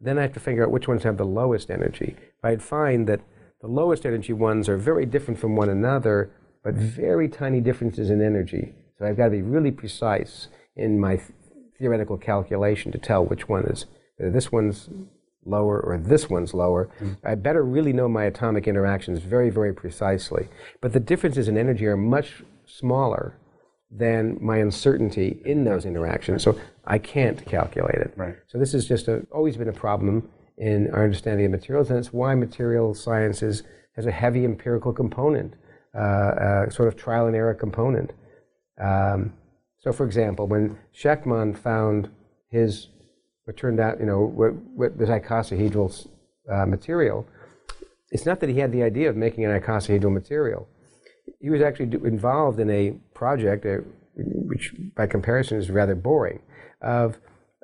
Then I have to figure out which ones have the lowest energy. I'd find that the lowest energy ones are very different from one another, but very tiny differences in energy. So I've got to be really precise in my th- theoretical calculation to tell which one is, whether this one's lower or this one's lower. Mm. I better really know my atomic interactions very, very precisely. But the differences in energy are much smaller than my uncertainty in those interactions. So I can't calculate it. Right. So this has just a, always been a problem in our understanding of materials, and it's why material sciences has a heavy empirical component, uh, uh, sort of trial and error component. Um, so, for example, when Shechtman found his what turned out, you know, what, what this icosahedral uh, material, it's not that he had the idea of making an icosahedral material. He was actually do, involved in a project, uh, which by comparison is rather boring, of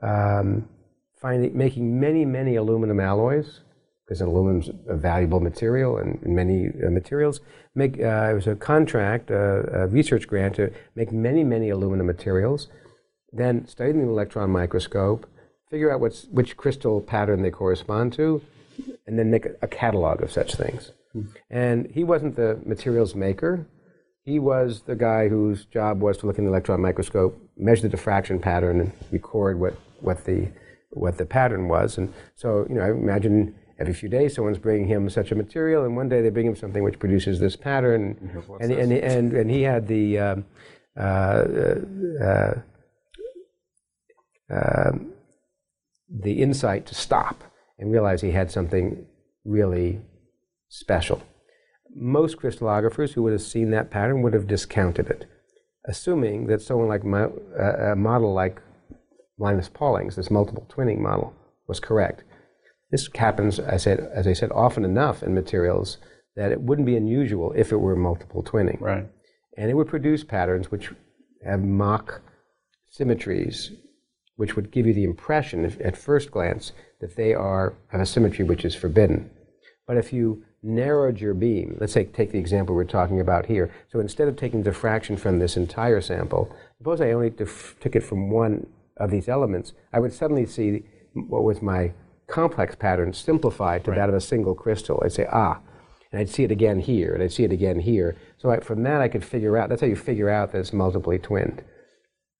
um, finding, making many, many aluminum alloys, because aluminum is a valuable material and many uh, materials. Make, uh, it was a contract, uh, a research grant to make many, many aluminum materials, then study the electron microscope, figure out what's, which crystal pattern they correspond to, and then make a, a catalog of such things. And he wasn't the materials maker. He was the guy whose job was to look in the electron microscope, measure the diffraction pattern, and record what, what, the, what the pattern was. And so, you know, I imagine every few days someone's bringing him such a material, and one day they bring him something which produces this pattern. And, and, and, and, and, he had the um, uh, uh, uh, the insight to stop and realize he had something really special. Most crystallographers who would have seen that pattern would have discounted it, assuming that someone like my, uh, a model like Linus Pauling's, this multiple twinning model, was correct. This happens, I said, as I said, often enough in materials that it wouldn't be unusual if it were multiple twinning. Right. And it would produce patterns which have mock symmetries which would give you the impression if, at first glance that they are of a symmetry which is forbidden. But if you narrowed your beam, let's say take the example we're talking about here. So instead of taking diffraction from this entire sample, suppose I only dif- took it from one of these elements, I would suddenly see what was my complex pattern simplified to right. that of a single crystal. I'd say, ah, and I'd see it again here, and I'd see it again here. So I, from that, I could figure out, that's how you figure out that it's multiply twinned.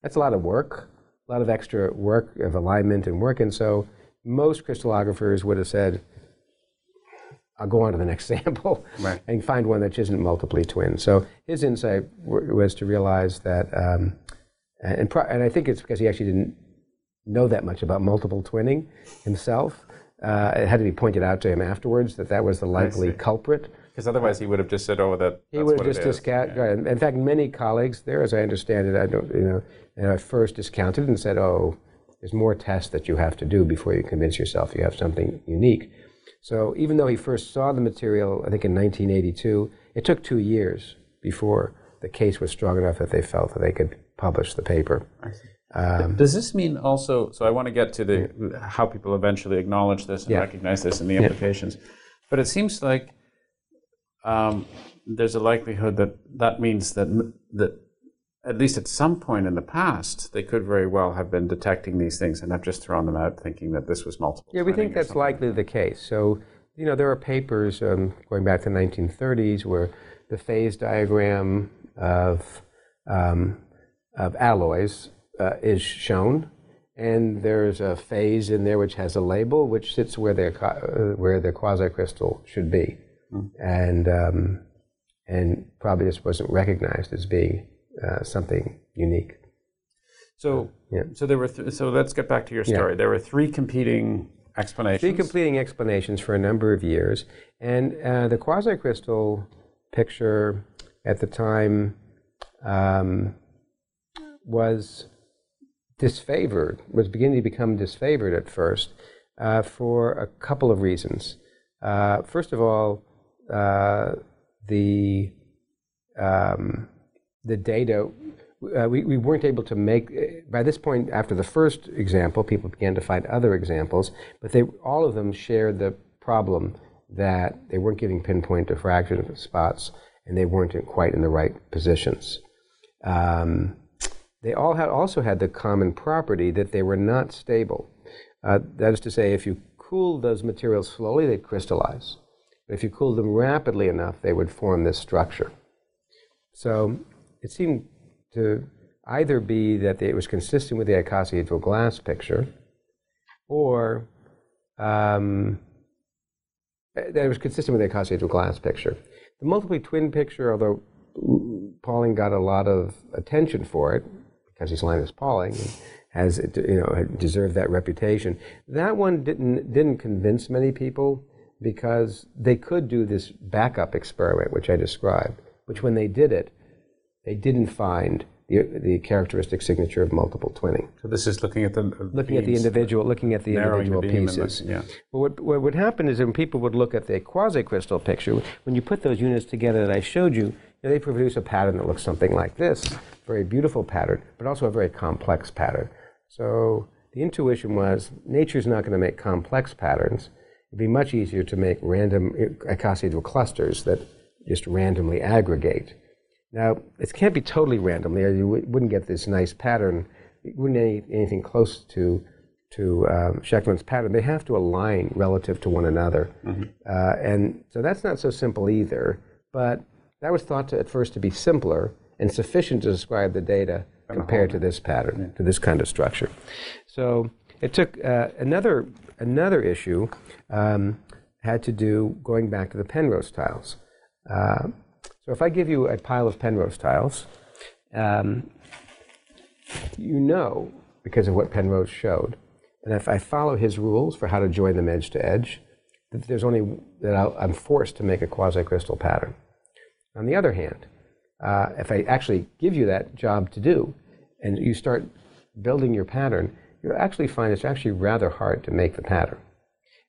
That's a lot of work, a lot of extra work of alignment and work. And so most crystallographers would have said, I'll go on to the next sample right. and find one that isn't multiply twinned. So his insight w- was to realize that, um, and, pro- and I think it's because he actually didn't know that much about multiple twinning himself. Uh, it had to be pointed out to him afterwards that that was the likely culprit. Because otherwise, he would have just said, "Oh, that." He would have just discounted. Yeah. In fact, many colleagues there, as I understand it, I don't, you know, and at first discounted and said, oh, there's more tests that you have to do before you convince yourself you have something unique. So even though he first saw the material, I think in 1982, it took two years before the case was strong enough that they felt that they could publish the paper. Um, Does this mean also? So I want to get to the how people eventually acknowledge this and yeah. recognize this and the implications. Yeah. But it seems like um, there's a likelihood that that means that that at least at some point in the past, they could very well have been detecting these things and have just thrown them out thinking that this was multiple. Yeah, we think that's likely the case. So, you know, there are papers um, going back to the 1930s where the phase diagram of, um, of alloys uh, is shown, and there's a phase in there which has a label which sits where their, uh, where their quasi-crystal should be. Mm. And, um, and probably just wasn't recognized as being uh, something unique. So, yeah. so there were. Th- so let's get back to your story. Yeah. There were three competing explanations. Three competing explanations for a number of years, and uh, the quasi-crystal picture at the time um, was disfavored. Was beginning to become disfavored at first uh, for a couple of reasons. Uh, first of all, uh, the um, the data, uh, we, we weren't able to make, by this point, after the first example, people began to find other examples, but they, all of them shared the problem that they weren't giving pinpoint diffraction spots and they weren't in quite in the right positions. Um, they all had, also had the common property that they were not stable. Uh, that is to say, if you cooled those materials slowly, they'd crystallize. But if you cooled them rapidly enough, they would form this structure. So it seemed to either be that it was consistent with the icosahedral glass picture, or um, that it was consistent with the icosahedral glass picture. The multiply twin picture, although Pauling got a lot of attention for it because he's Linus Pauling and has you know deserved that reputation. That one didn't didn't convince many people because they could do this backup experiment, which I described, which when they did it, they didn't find the, the characteristic signature of multiple twinning. So this is looking at the uh, looking at the individual, looking at the individual the pieces. The, yeah. Well, what, what would happen is when people would look at the quasi-crystal picture, when you put those units together that I showed you, you know, they produce a pattern that looks something like this, very beautiful pattern, but also a very complex pattern. So the intuition was nature's not going to make complex patterns. It'd be much easier to make random icosahedral clusters that just randomly aggregate. Now, it can't be totally random. You wouldn't get this nice pattern. It wouldn't any, anything close to to um, pattern. They have to align relative to one another, mm-hmm. uh, and so that's not so simple either. But that was thought to, at first to be simpler and sufficient to describe the data compared to this pattern, yeah. to this kind of structure. So it took uh, another another issue um, had to do going back to the Penrose tiles. Uh, so if I give you a pile of Penrose tiles, um, you know, because of what Penrose showed, and if I follow his rules for how to join them edge to edge, that there's only that i am forced to make a quasi-crystal pattern. On the other hand, uh, if I actually give you that job to do, and you start building your pattern, you'll actually find it's actually rather hard to make the pattern.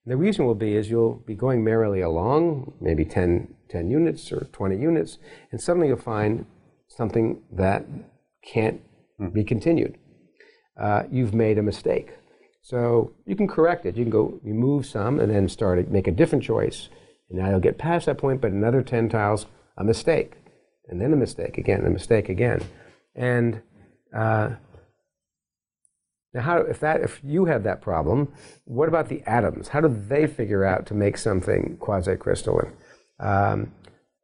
And the reason will be is you'll be going merrily along, maybe 10, 10 units or 20 units, and suddenly you'll find something that can't mm. be continued. Uh, you've made a mistake. So you can correct it. You can go remove some and then start make a different choice. And now you'll get past that point, but another 10 tiles, a mistake. And then a mistake again, a mistake again. And uh, now, how, if, that, if you have that problem, what about the atoms? How do they figure out to make something quasi-crystalline? Um,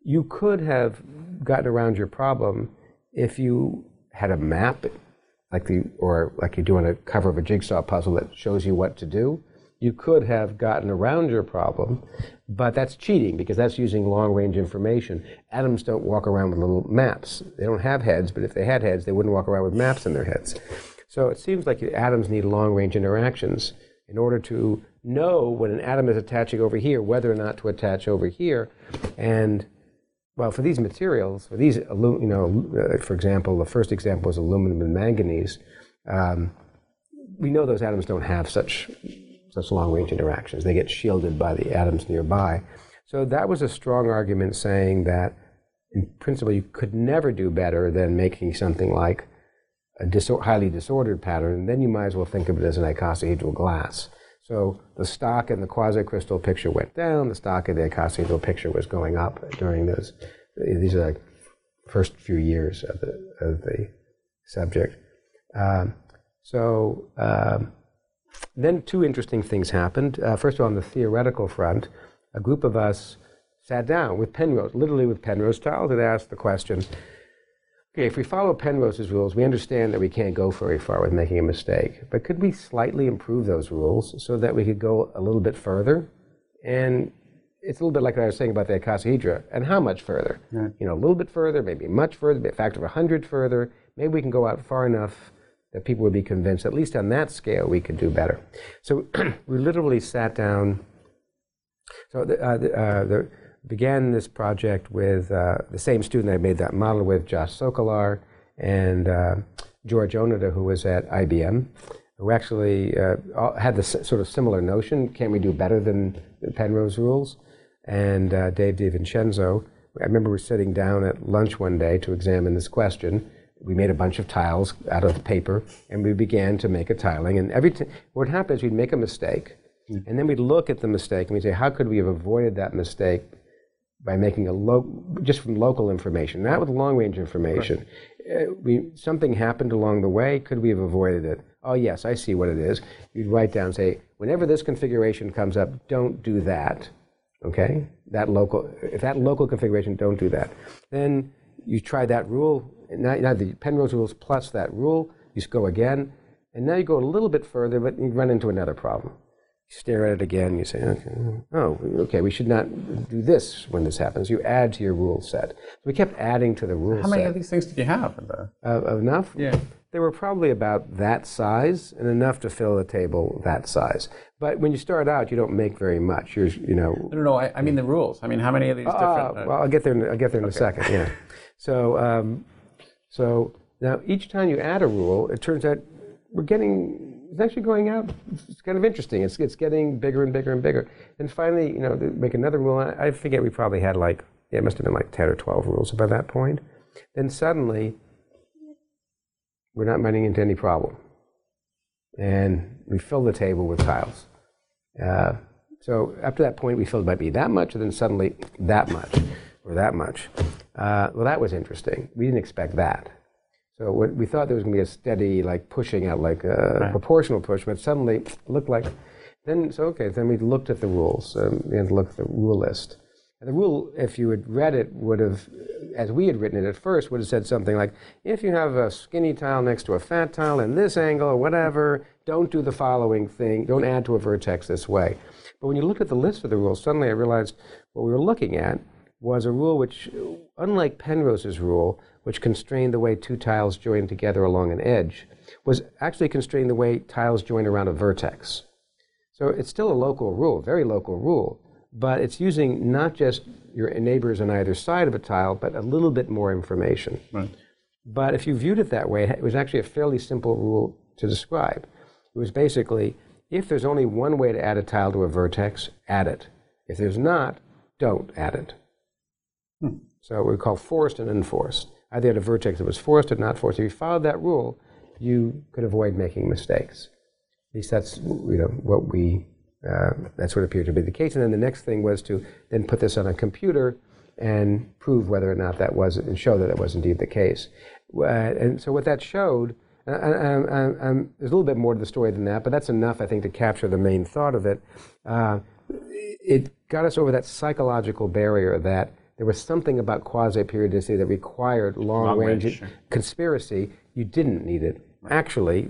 you could have gotten around your problem if you had a map, like the, or like you do on a cover of a jigsaw puzzle that shows you what to do. You could have gotten around your problem, but that's cheating because that's using long range information. Atoms don't walk around with little maps. They don't have heads, but if they had heads, they wouldn't walk around with maps in their heads. So it seems like atoms need long range interactions in order to know when an atom is attaching over here, whether or not to attach over here. And well, for these materials, for these, you know, uh, for example, the first example was aluminum and manganese. Um, we know those atoms don't have such such long range interactions. They get shielded by the atoms nearby. So that was a strong argument saying that, in principle, you could never do better than making something like a disor- highly disordered pattern, And then you might as well think of it as an icosahedral glass. So the stock in the quasi-crystal picture went down. The stock in the icosahedral picture was going up during those. These are the first few years of the of the subject. Um, so um, then two interesting things happened. Uh, first of all, on the theoretical front, a group of us sat down with Penrose, literally with Penrose tiles, and asked the question, okay, if we follow Penrose's rules, we understand that we can't go very far with making a mistake, but could we slightly improve those rules so that we could go a little bit further? And it's a little bit like what I was saying about the icosahedra. And how much further? You know, a little bit further, maybe much further, a factor of 100 further. Maybe we can go out far enough that people would be convinced, at least on that scale, we could do better. So we literally sat down. So the, uh, the, uh, the began this project with uh, the same student I made that model with, Josh Socolar, and uh, George Onoda, who was at IBM, who actually uh, had the sort of similar notion: can we do better than the Penrose rules? And uh, Dave DiVincenzo. I remember we were sitting down at lunch one day to examine this question. We made a bunch of tiles out of paper, and we began to make a tiling. And every t- what happened is we'd make a mistake, mm. and then we'd look at the mistake and we'd say, how could we have avoided that mistake by making a lo- just from local information, not with long range information. Right. Uh, we, something happened along the way. Could we have avoided it? Oh, yes, I see what it is. You'd write down, say, whenever this configuration comes up, don't do that. Okay? That local, if that local configuration, don't do that. Then you try that rule, now, you have the Penrose rules plus that rule, you go again, and now you go a little bit further, but you run into another problem You stare at it again. You say, okay, oh, okay, we should not do this when this happens. You add to your rule set. So we kept adding to the rule set. How many of these things did you have? The... Uh, enough? Yeah. They were probably about that size and enough to fill a table that size. But when you start out, you don't make very much. You're, you know. No, no, no I, I mean the rules. I mean, how many of these uh, different? Uh, well, I'll get there. In, I'll get there in okay. a second. Yeah. So, um, so now each time you add a rule, it turns out we're getting it's actually going out. It's kind of interesting. It's, it's getting bigger and bigger and bigger. And finally, you know, make another rule. I forget, we probably had like, yeah, it must have been like 10 or 12 rules by that point. Then suddenly, we're not running into any problem. And we fill the table with tiles. Uh, so after that point, we filled it might be that much, and then suddenly that much, or that much. Uh, well, that was interesting. We didn't expect that. So what, we thought there was going to be a steady, like pushing out, like a right. proportional push, but suddenly it looked like. Then so okay. Then we looked at the rules um, and looked at the rule list. And the rule, if you had read it, would have, as we had written it at first, would have said something like, if you have a skinny tile next to a fat tile in this angle or whatever, don't do the following thing. Don't add to a vertex this way. But when you look at the list of the rules, suddenly I realized what we were looking at was a rule which, unlike Penrose's rule, which constrained the way two tiles join together along an edge, was actually constrained the way tiles join around a vertex. So it's still a local rule, very local rule, but it's using not just your neighbors on either side of a tile, but a little bit more information. Right. But if you viewed it that way, it was actually a fairly simple rule to describe. It was basically if there's only one way to add a tile to a vertex, add it. If there's not, don't add it. Hmm. So we call forced and enforced. Either had a vertex that was forced or not forced. If you followed that rule, you could avoid making mistakes. At least that's you know what we uh, that's what appeared to be the case. And then the next thing was to then put this on a computer and prove whether or not that was and show that it was indeed the case. Uh, and so what that showed. Um, um, um, there's a little bit more to the story than that, but that's enough, I think, to capture the main thought of it. Uh, it got us over that psychological barrier that there was something about quasi-periodicity that required long-range long conspiracy. You didn't need it. Right. Actually,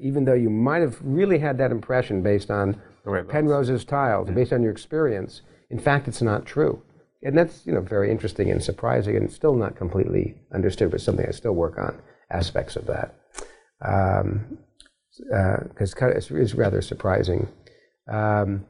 even though you might have really had that impression based on Penrose's tiles, yeah. based on your experience, in fact, it's not true. And that's you know very interesting and surprising, and still not completely understood, but something I still work on aspects of that because um, uh, it's, it's, rather surprising. Um,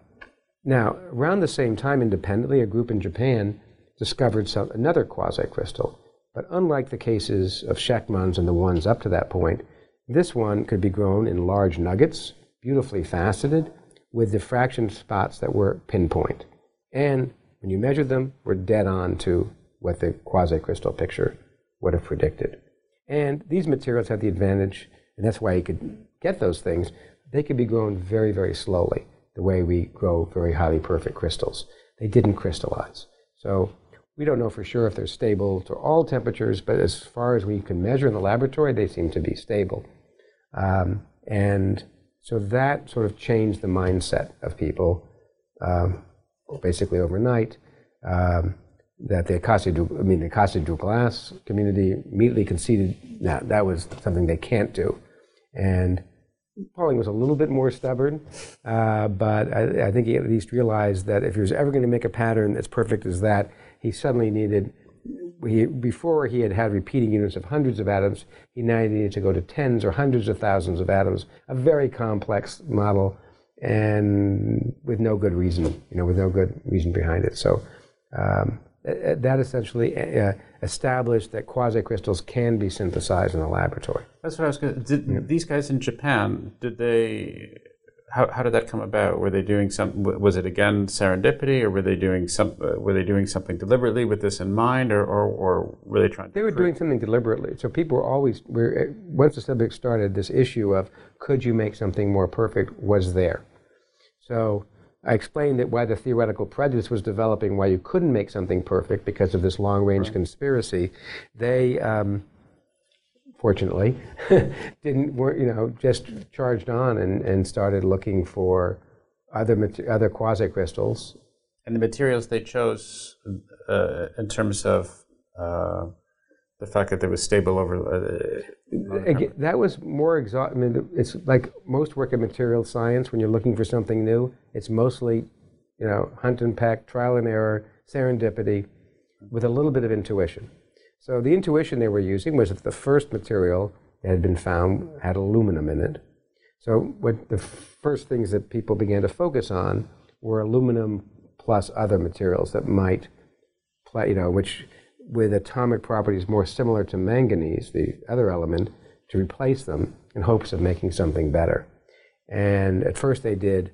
now, around the same time, independently, a group in Japan discovered some, another quasi-crystal. But unlike the cases of Shechtman's and the ones up to that point, this one could be grown in large nuggets, beautifully faceted, with diffraction spots that were pinpoint. And when you measured them, were dead on to what the quasi-crystal picture would have predicted. And these materials had the advantage, and that's why you could get those things, they could be grown very, very slowly. the way we grow very highly perfect crystals. They didn't crystallize. So we don't know for sure if they're stable to all temperatures, but as far as we can measure in the laboratory, they seem to be stable. Um, and so that sort of changed the mindset of people um, basically overnight. Um, that the Casa du, I mean, the icosahedral glass community immediately conceded that that was something they can't do. And Pauling was a little bit more stubborn, uh, but I, I, think he at least realized that if he was ever going to make a pattern as perfect as that, he suddenly needed. He, before he had had repeating units of hundreds of atoms, he now needed to go to tens or hundreds of thousands of atoms, a very complex model, and with no good reason, you know, with no good reason behind it. So um, that essentially uh, established that quasicrystals can be synthesized in a laboratory. That's what I was going to. Did these guys in Japan? Did they? How, how did that come about? Were they doing some? Was it again serendipity, or were they doing some? Uh, were they doing something deliberately with this in mind, or, or, or were they trying? They were doing something deliberately. So people were always. Were, uh, once the subject started, this issue of could you make something more perfect was there. So I explained that why the theoretical prejudice was developing, why you couldn't make something perfect because of this long range right. conspiracy. They, um, fortunately, didn't, were, you know, just charged on and, and started looking for other, other quasi crystals. And the materials they chose uh, in terms of uh, the fact that they were stable over. Uh, Again, that was more exhausting. I mean, it's like most work in material science. When you're looking for something new, it's mostly, you know, hunt and peck, trial and error, serendipity, with a little bit of intuition. So the intuition they were using was that the first material that had been found had aluminum in it. So what the first things that people began to focus on were aluminum plus other materials that might play, you know, which with atomic properties more similar to manganese, the other element, to replace them in hopes of making something better. And at first they did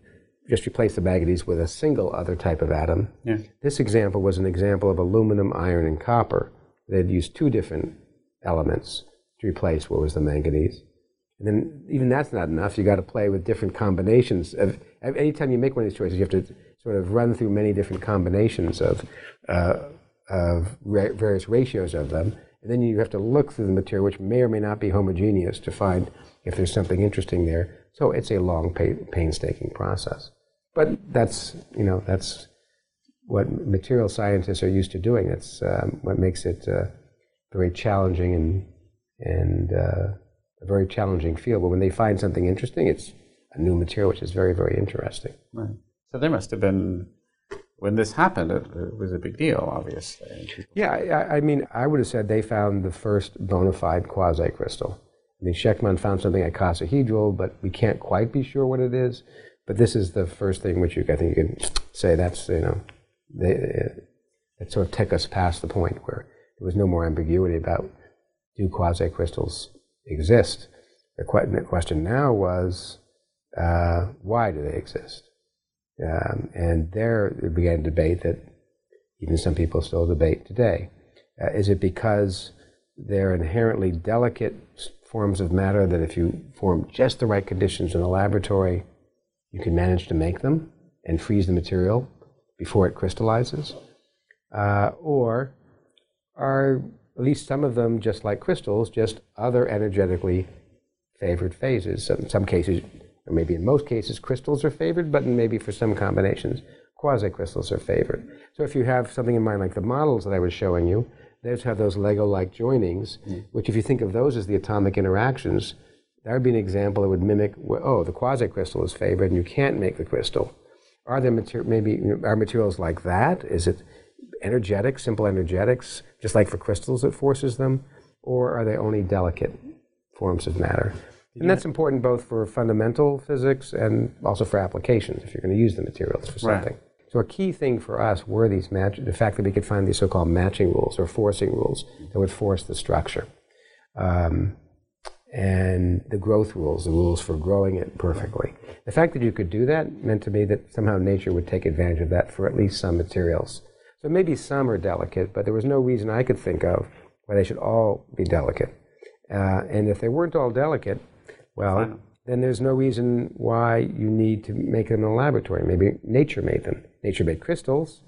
just replace the manganese with a single other type of atom. Yeah. This example was an example of aluminum, iron, and copper. They'd used two different elements to replace what was the manganese. And then even that's not enough. You got to play with different combinations. Of, anytime you make one of these choices, you have to sort of run through many different combinations of uh, of ra- various ratios of them. And then you have to look through the material, which may or may not be homogeneous, to find if there's something interesting there. So it's a long, painstaking process. But that's, you know, that's what material scientists are used to doing. That's um, what makes it uh, very challenging and, and uh, a very challenging field. But when they find something interesting, it's a new material, which is very, very interesting. Right. So there must have been when this happened, it, it, was a big deal, obviously. Yeah, I, I, mean, I would have said they found the first bona fide quasi crystal. I mean, Shechtman found something icosahedral, but we can't quite be sure what it is. But this is the first thing which you, I think you can say that's, you know, they, it sort of took us past the point where there was no more ambiguity about do quasi crystals exist. The question now was uh, why do they exist? Um, and there began a debate that even some people still debate today. Uh, is it because they're inherently delicate forms of matter that if you form just the right conditions in the laboratory, you can manage to make them and freeze the material before it crystallizes? Uh, or are at least some of them, just like crystals, just other energetically favored phases? So in some cases, or maybe in most cases, crystals are favored, but maybe for some combinations, quasi crystals are favored. So if you have something in mind like the models that I was showing you, those have those Lego-like joinings, mm. which if you think of those as the atomic interactions, that would be an example that would mimic, oh, the quasi crystal is favored and you can't make the crystal. Are there mater- maybe are materials like that? Is it energetic, simple energetics, just like for crystals it forces them? Or are they only delicate forms of matter? And that's important both for fundamental physics and also for applications if you're going to use the materials for something. Right. So a key thing for us were these match the fact that we could find these so-called matching rules or forcing rules that would force the structure. Um, and the growth rules, the rules for growing it perfectly. The fact that you could do that meant to me that somehow nature would take advantage of that for at least some materials. So maybe some are delicate, but there was no reason I could think of why they should all be delicate. Uh, and if they weren't all delicate, well, then there's no reason why you need to make them in a laboratory. Maybe nature made them. Nature made crystals,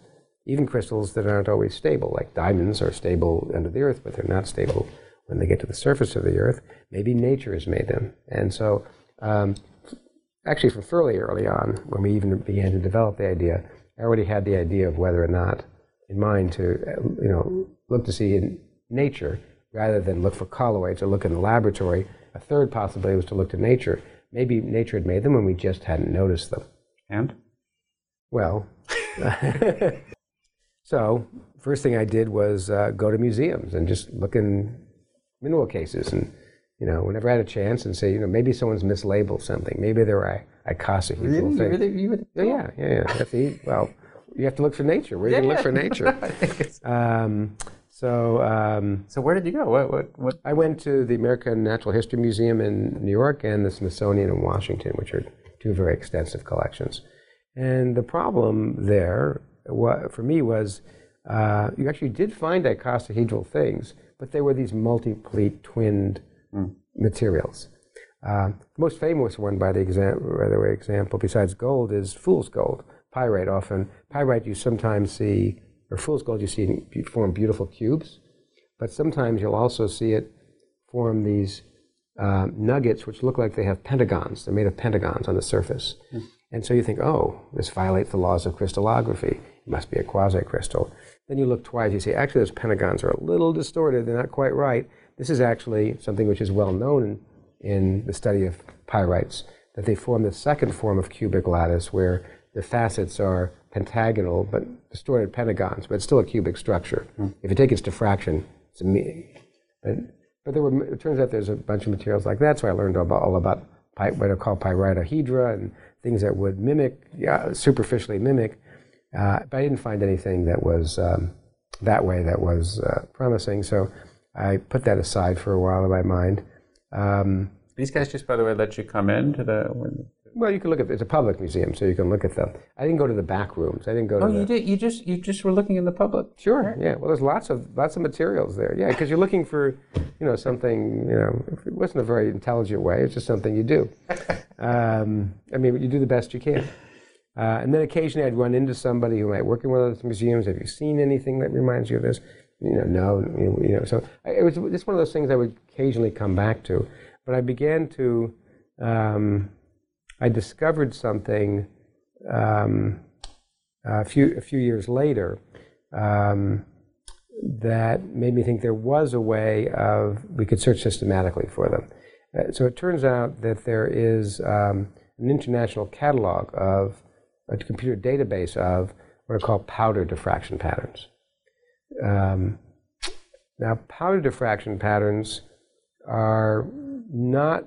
even crystals that aren't always stable, like diamonds are stable under the earth, but they're not stable when they get to the surface of the earth. Maybe nature has made them. And so, um, actually, from fairly early on, when we even began to develop the idea, I already had the idea of whether or not in mind to, you know, look to see in nature rather than look for colloids or look in the laboratory. A third possibility was to look to nature. Maybe nature had made them and we just hadn't noticed them. And? Well, so first thing I did was uh, go to museums and just look in mineral cases and you know whenever I had a chance and say you know maybe someone's mislabeled something maybe there are icosahedral really? things. Really? You would, yeah, yeah, yeah, yeah. That's the, well, you have to look for nature. Where are you Yeah, going to look for nature? um, so um, So where did you go? What? What? What? I went to the American Natural History Museum in New York and the Smithsonian in Washington, which are two very extensive collections. And the problem there, wa- for me, was uh, you actually did find icosahedral things, but they were these multiply twinned materials. Uh, the most famous one, by the, exam- by the way, example, besides gold, is fool's gold. Pyrite often. Pyrite you sometimes see, or fool's gold you see form beautiful cubes, but sometimes you'll also see it form these uh, nuggets which look like they have pentagons. They're made of pentagons on the surface. And so you think, oh, this violates the laws of crystallography. It must be a quasi-crystal. Then you look twice. You say, actually, those pentagons are a little distorted. They're not quite right. This is actually something which is well known in, in the study of pyrites, that they form the second form of cubic lattice where the facets are pentagonal but distorted pentagons, but it's still a cubic structure. Hmm. If you take its diffraction, it's a me- but, but there were, it turns out there's a bunch of materials like that, so I learned about, all about what are called pyritohedra and things that would mimic, yeah, superficially mimic. Uh, but I didn't find anything that was um, that way that was uh, promising, so I put that aside for a while in my mind. Um, These guys just, by the way, let you come in to the. When, well, you can look at it's a public museum, so you can look at them. I didn't go to the back rooms. I didn't go to oh, the you did. You just. You just were looking in the public. Sure. Yeah. Well, there's lots of lots of materials there. Yeah, because you're looking for, you know, something. You know, it wasn't a very intelligent way. It's just something you do. Um, I mean, you do the best you can. Uh, and then occasionally I'd run into somebody who might work in one of those museums. Have you seen anything that reminds you of this? You know, no. You know, so it was just one of those things I would occasionally come back to. But I began to. Um, I discovered something um, a few a few years later um, that made me think there was a way of we could search systematically for them. Uh, so it turns out that there is um, an international catalog of a computer database of what are called powder diffraction patterns. Um, now, powder diffraction patterns are not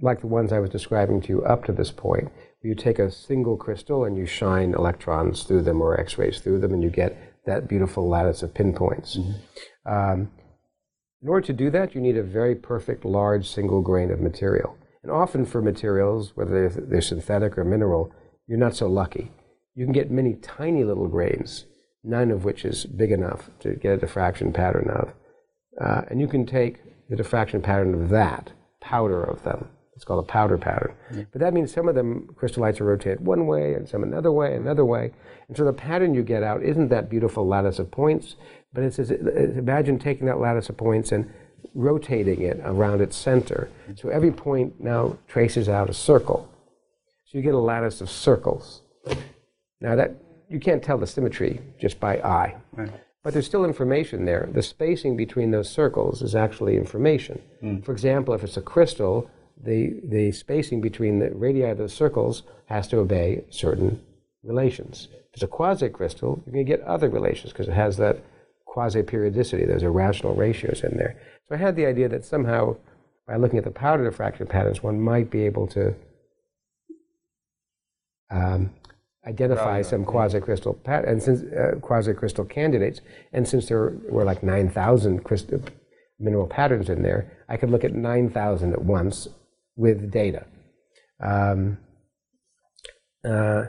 like the ones I was describing to you up to this point. You take a single crystal and you shine electrons through them or X-rays through them, and you get that beautiful lattice of pinpoints. Um, in order to do that, you need a very perfect, large single grain of material. And often for materials, whether they're, they're synthetic or mineral, you're not so lucky. You can get many tiny little grains, none of which is big enough to get a diffraction pattern of. Uh, and you can take the diffraction pattern of that, powder of them. It's called a powder pattern. But that means some of them crystallites are rotated one way and some another way, another way. And so the pattern you get out isn't that beautiful lattice of points, but it's, it's imagine taking that lattice of points and rotating it around its center. So every point now traces out a circle. So you get a lattice of circles. Now that you can't tell the symmetry just by eye. But there's still information there. The spacing between those circles is actually information. Hmm. For example, if it's a crystal, the, the spacing between the radii of those circles has to obey certain relations. If it's a quasi-crystal, you're going to get other relations because it has that quasi-periodicity. There's irrational ratios in there. So I had the idea that somehow, by looking at the powder diffraction patterns, one might be able to um, identify some quasi-crystal pat- and since uh, quasi-crystal candidates, and since there were like 9,000 crystal mineral patterns in there, I could look at 9,000 at once with data. Um, uh,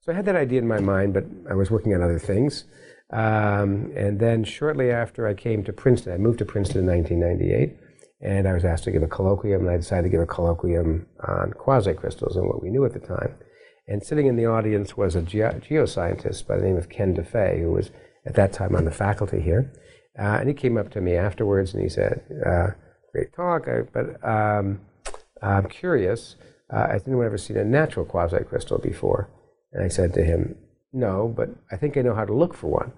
so I had that idea in my mind, but I was working on other things. Um, and then shortly after I came to Princeton, I moved to Princeton in 1998, And I was asked to give a colloquium, and I decided to give a colloquium on quasi crystals and what we knew at the time. And sitting in the audience was a ge- geoscientist by the name of Ken Deffeyes, who was at that time on the faculty here. Uh, and he came up to me afterwards and he said, uh, Great talk, but um, I'm curious. Uh, has anyone ever seen a natural quasi crystal before? And I said to him, No, but I think I know how to look for one.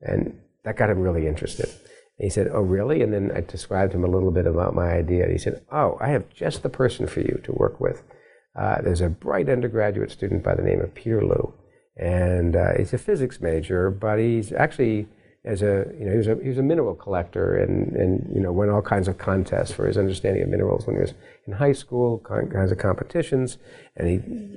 And that got him really interested. And he said, Oh, really? And then I described him a little bit about my idea. And he said, Oh, I have just the person for you to work with. Uh, there's a bright undergraduate student by the name of Peter Lu, and uh, he's a physics major, but he's actually as a you know he was a he was a mineral collector and and you know won all kinds of contests for his understanding of minerals when he was in high school, kinds of competitions, and he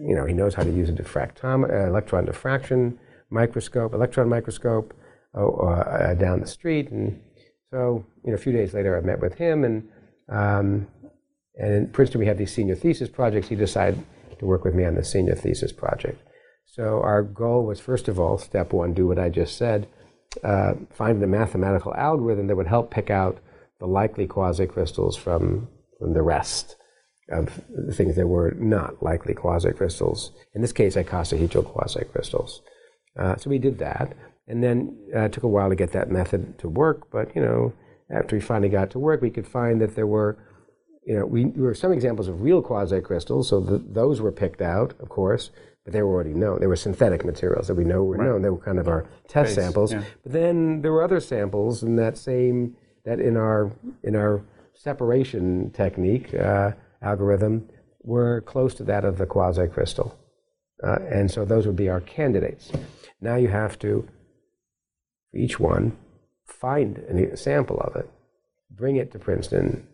you know he knows how to use a diffractom uh, electron diffraction microscope, electron microscope oh, uh, down the street, and so you know a few days later I met with him and. Um, and in Princeton, we have these senior thesis projects. He decided to work with me on the senior thesis project. So our goal was, first of all, step one, do what I just said, uh, find a mathematical algorithm that would help pick out the likely quasicrystals from, from the rest of the things that were not likely quasicrystals. In this case, icosahedral quasicrystals. Uh, so we did that, and then uh, it took a while to get that method to work. But you know, after we finally got to work, we could find that there were you know, we, there were some examples of real quasicrystals, so the, those were picked out, of course, but they were already known. They were synthetic materials that we know were right. known. They were kind of our test Base, samples. Yeah. But then there were other samples in that same that in our in our separation technique uh, algorithm were close to that of the quasicrystal, uh, and so those would be our candidates. Now you have to, for each one, find a sample of it, bring it to Princeton,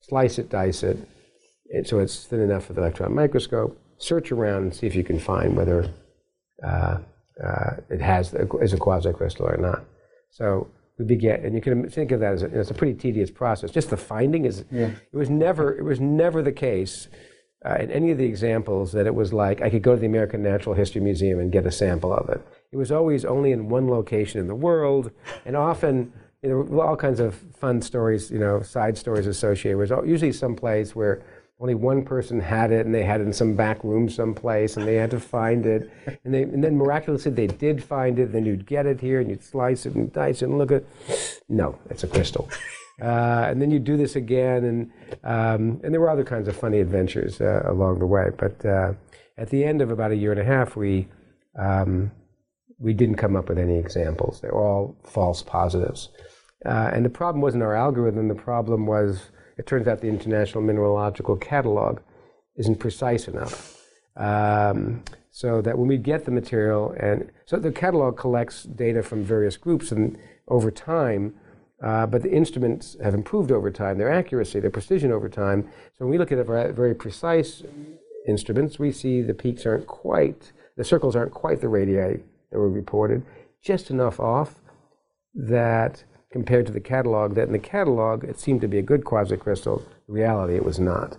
slice it, dice it, so it's thin enough for the electron microscope, search around and see if you can find whether uh, uh, it has is a quasicrystal or not. So we began, and you can think of that as a, it's a pretty tedious process. Just the finding is yeah. it was never it was never the case uh, in any of the examples that it was like I could go to the American Natural History Museum and get a sample of it. It was always only in one location in the world, and often you know, all kinds of fun stories, you know, side stories associated with it. Usually some place where only one person had it and they had it in some back room someplace and they had to find it. And, they, and then miraculously they did find it. Then you'd get it here and you'd slice it and dice it and look at No, it's a crystal. Uh, and then you do this again. And, um, and there were other kinds of funny adventures uh, along the way. But uh, at the end of about a year and a half, we, um, we didn't come up with any examples. They're all false positives. Uh, and the problem wasn't our algorithm, the problem was it turns out the International Mineralogical Catalog isn't precise enough. Um, so that when we get the material, and so the catalog collects data from various groups and over time, uh, but the instruments have improved over time, their accuracy, their precision over time. So when we look at very precise instruments, we see the peaks aren't quite, the circles aren't quite the radii that were reported, just enough off that compared to the catalog that in the catalog it seemed to be a good quasicrystal. In reality, it was not.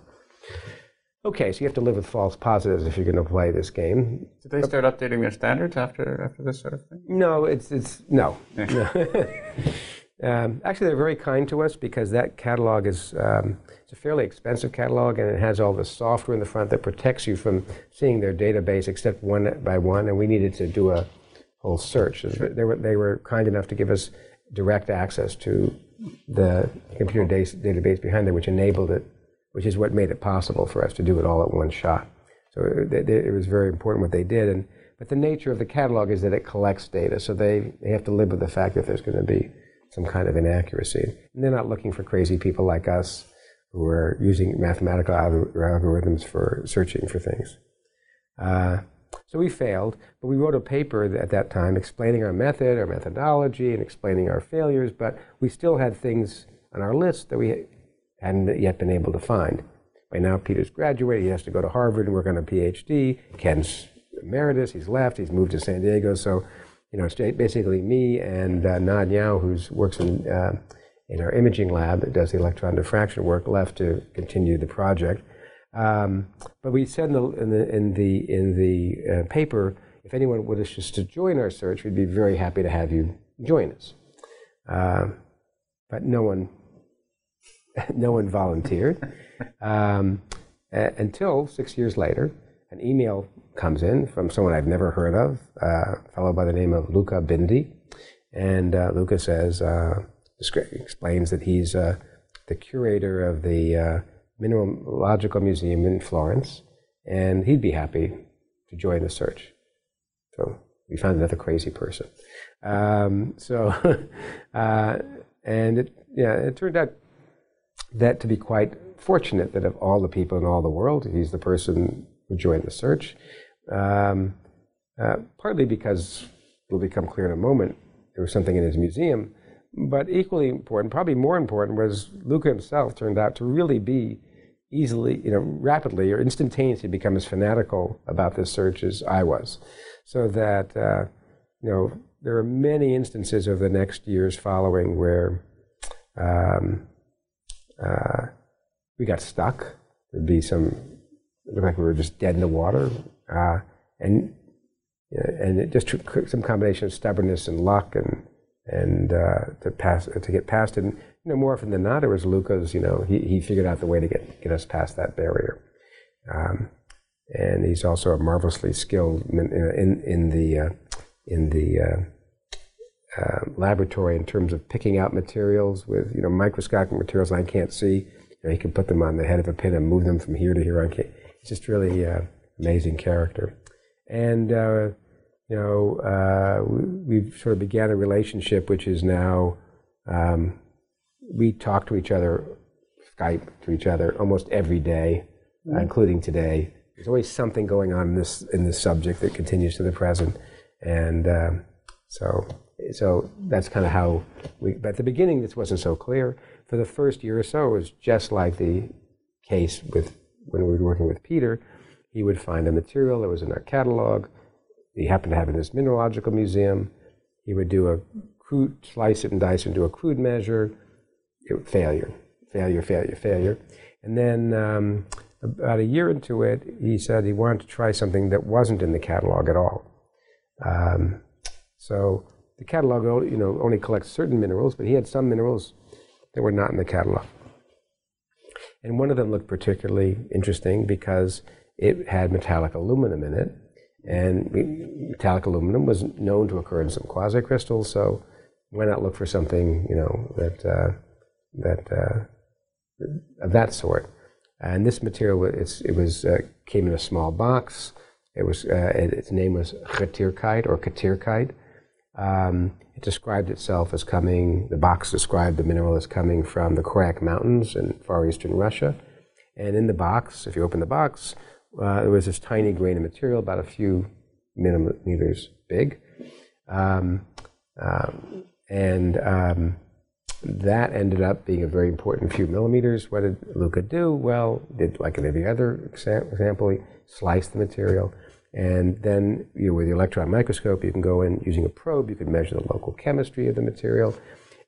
Okay, so you have to live with false positives if you're going to play this game. Did they start updating their standards after after this sort of thing? No, it's it's no. no. um, actually, they're very kind to us because that catalog is um, it's a fairly expensive catalog and it has all the software in the front that protects you from seeing their database except one by one. And we needed to do a whole search. Sure. They were they were kind enough to give us direct access to the computer database behind it, which enabled it, which is what made it possible for us to do it all at one shot. So it, it, was very important what they did. And, but the nature of the catalog is that it collects data, so they, they have to live with the fact that there's going to be some kind of inaccuracy. And they're not looking for crazy people like us who are using mathematical algorithms for searching for things. Uh, so we failed, but we wrote a paper at that time explaining our method, our methodology, and explaining our failures, but we still had things on our list that we hadn't yet been able to find. By now, Peter's graduated. He has to go to Harvard and work on a PhD. Ken's emeritus. He's left. He's moved to San Diego. So, you know, it's basically me and uh, Nan Yao, who works in, uh, in our imaging lab that does the electron diffraction work, left to continue the project. Um, but we said in the in the in the, in the uh, paper, if anyone wishes to join our search, we'd be very happy to have you join us. Uh, but no one no one volunteered. Um, until six years later, an email comes in from someone I've never heard of, uh, a fellow by the name of Luca Bindi. And uh, Luca says, uh, explains that he's uh, the curator of the Mineralogical Museum in Florence, and he'd be happy to join the search. So we found another crazy person. Um, so, uh, and it, yeah, it turned out that to be quite fortunate that of all the people in all the world, he's the person who joined the search. Um, uh, partly because will become clear in a moment, there was something in his museum. But equally important, probably more important, was Luca himself turned out to really be easily, you know, rapidly or instantaneously become as fanatical about this search as I was. So that, uh, you know, there are many instances of the next years following where um, uh, we got stuck. There'd be some, it looked like we were just dead in the water. Uh, and and it just took some combination of stubbornness and luck and and uh, to pass to get past it. And, know, more often than not, it was Luca's. You know, he, he figured out the way to get get us past that barrier. Um, and he's also a marvelously skilled in in, in the uh, in the uh, uh, laboratory in terms of picking out materials with you know microscopic materials I can't see. You know, he can put them on the head of a pin and move them from here to here. I can't. He's just really uh, amazing character. And uh, you know, uh, we, we sort of began a relationship which is now um, we talk to each other, Skype to each other almost every day, mm-hmm. uh, including today. There's always something going on in this in this subject that continues to the present, and um, so so that's kind of how we. But at the beginning, this wasn't so clear. For the first year or so, it was just like the case with when we were working with Peter. He would find a material that was in our catalog he happened to have in his mineralogical museum. He would do a crude, slice it and dice it do a crude measure. Failure, failure, failure, failure. And then um, about a year into it, he said he wanted to try something that wasn't in the catalog at all. Um, so the catalog, you know, only collects certain minerals, but he had some minerals that were not in the catalog. And one of them looked particularly interesting because it had metallic aluminum in it. And metallic aluminum was known to occur in some quasicrystals, so why not look for something, you know, that uh, that uh, of that sort? And this material, it was uh, came in a small box. It was uh, it, its name was khatyrkite or katirkite. Um, it described itself as coming. The box described the mineral as coming from the Koryak Mountains in far eastern Russia. And in the box, if you open the box, uh, it was this tiny grain of material, about a few millimeters big. Um, um, and um, that ended up being a very important few millimeters. What did Luca do? Well, did like in every other example, he sliced the material. And then you know, with the electron microscope, you can go in using a probe, you can measure the local chemistry of the material.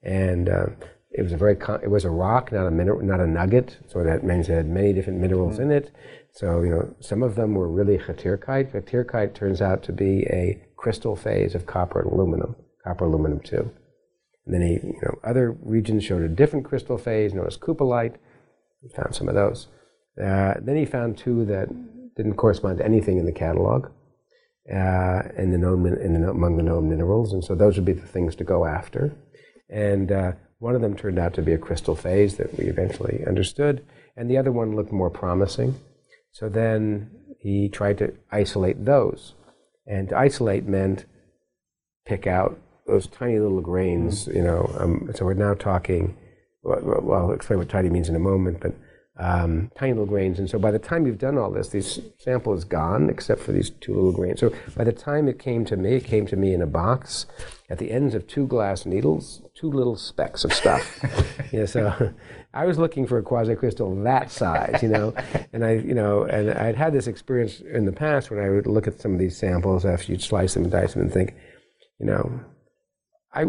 And uh, it was a very con- it was a rock, not a mineral, not a nugget. So that means it had many different minerals mm-hmm. in it. So, you know, some of them were really khatyrkite. Khatyrkite turns out to be a crystal phase of copper and aluminum, copper aluminum 2. And then he, you know, other regions showed a different crystal phase known as cupalite. He found some of those. Uh, then he found two that didn't correspond to anything in the catalog uh, in the known, in the, among the known minerals. And so those would be the things to go after. And uh, one of them turned out to be a crystal phase that we eventually understood. And the other one looked more promising. So then he tried to isolate those. And to isolate meant pick out those tiny little grains, mm-hmm. you know. Um, so we're now talking, well, well, I'll explain what tiny means in a moment, but um, tiny little grains. And so by the time you've done all this, this sample is gone except for these two little grains. So by the time it came to me, it came to me in a box at the ends of two glass needles, two little specks of stuff. yeah, so I was looking for a quasicrystal that size, you know, and I, you know, and I'd had this experience in the past when I would look at some of these samples after you'd slice them and dice them and think, you know, I,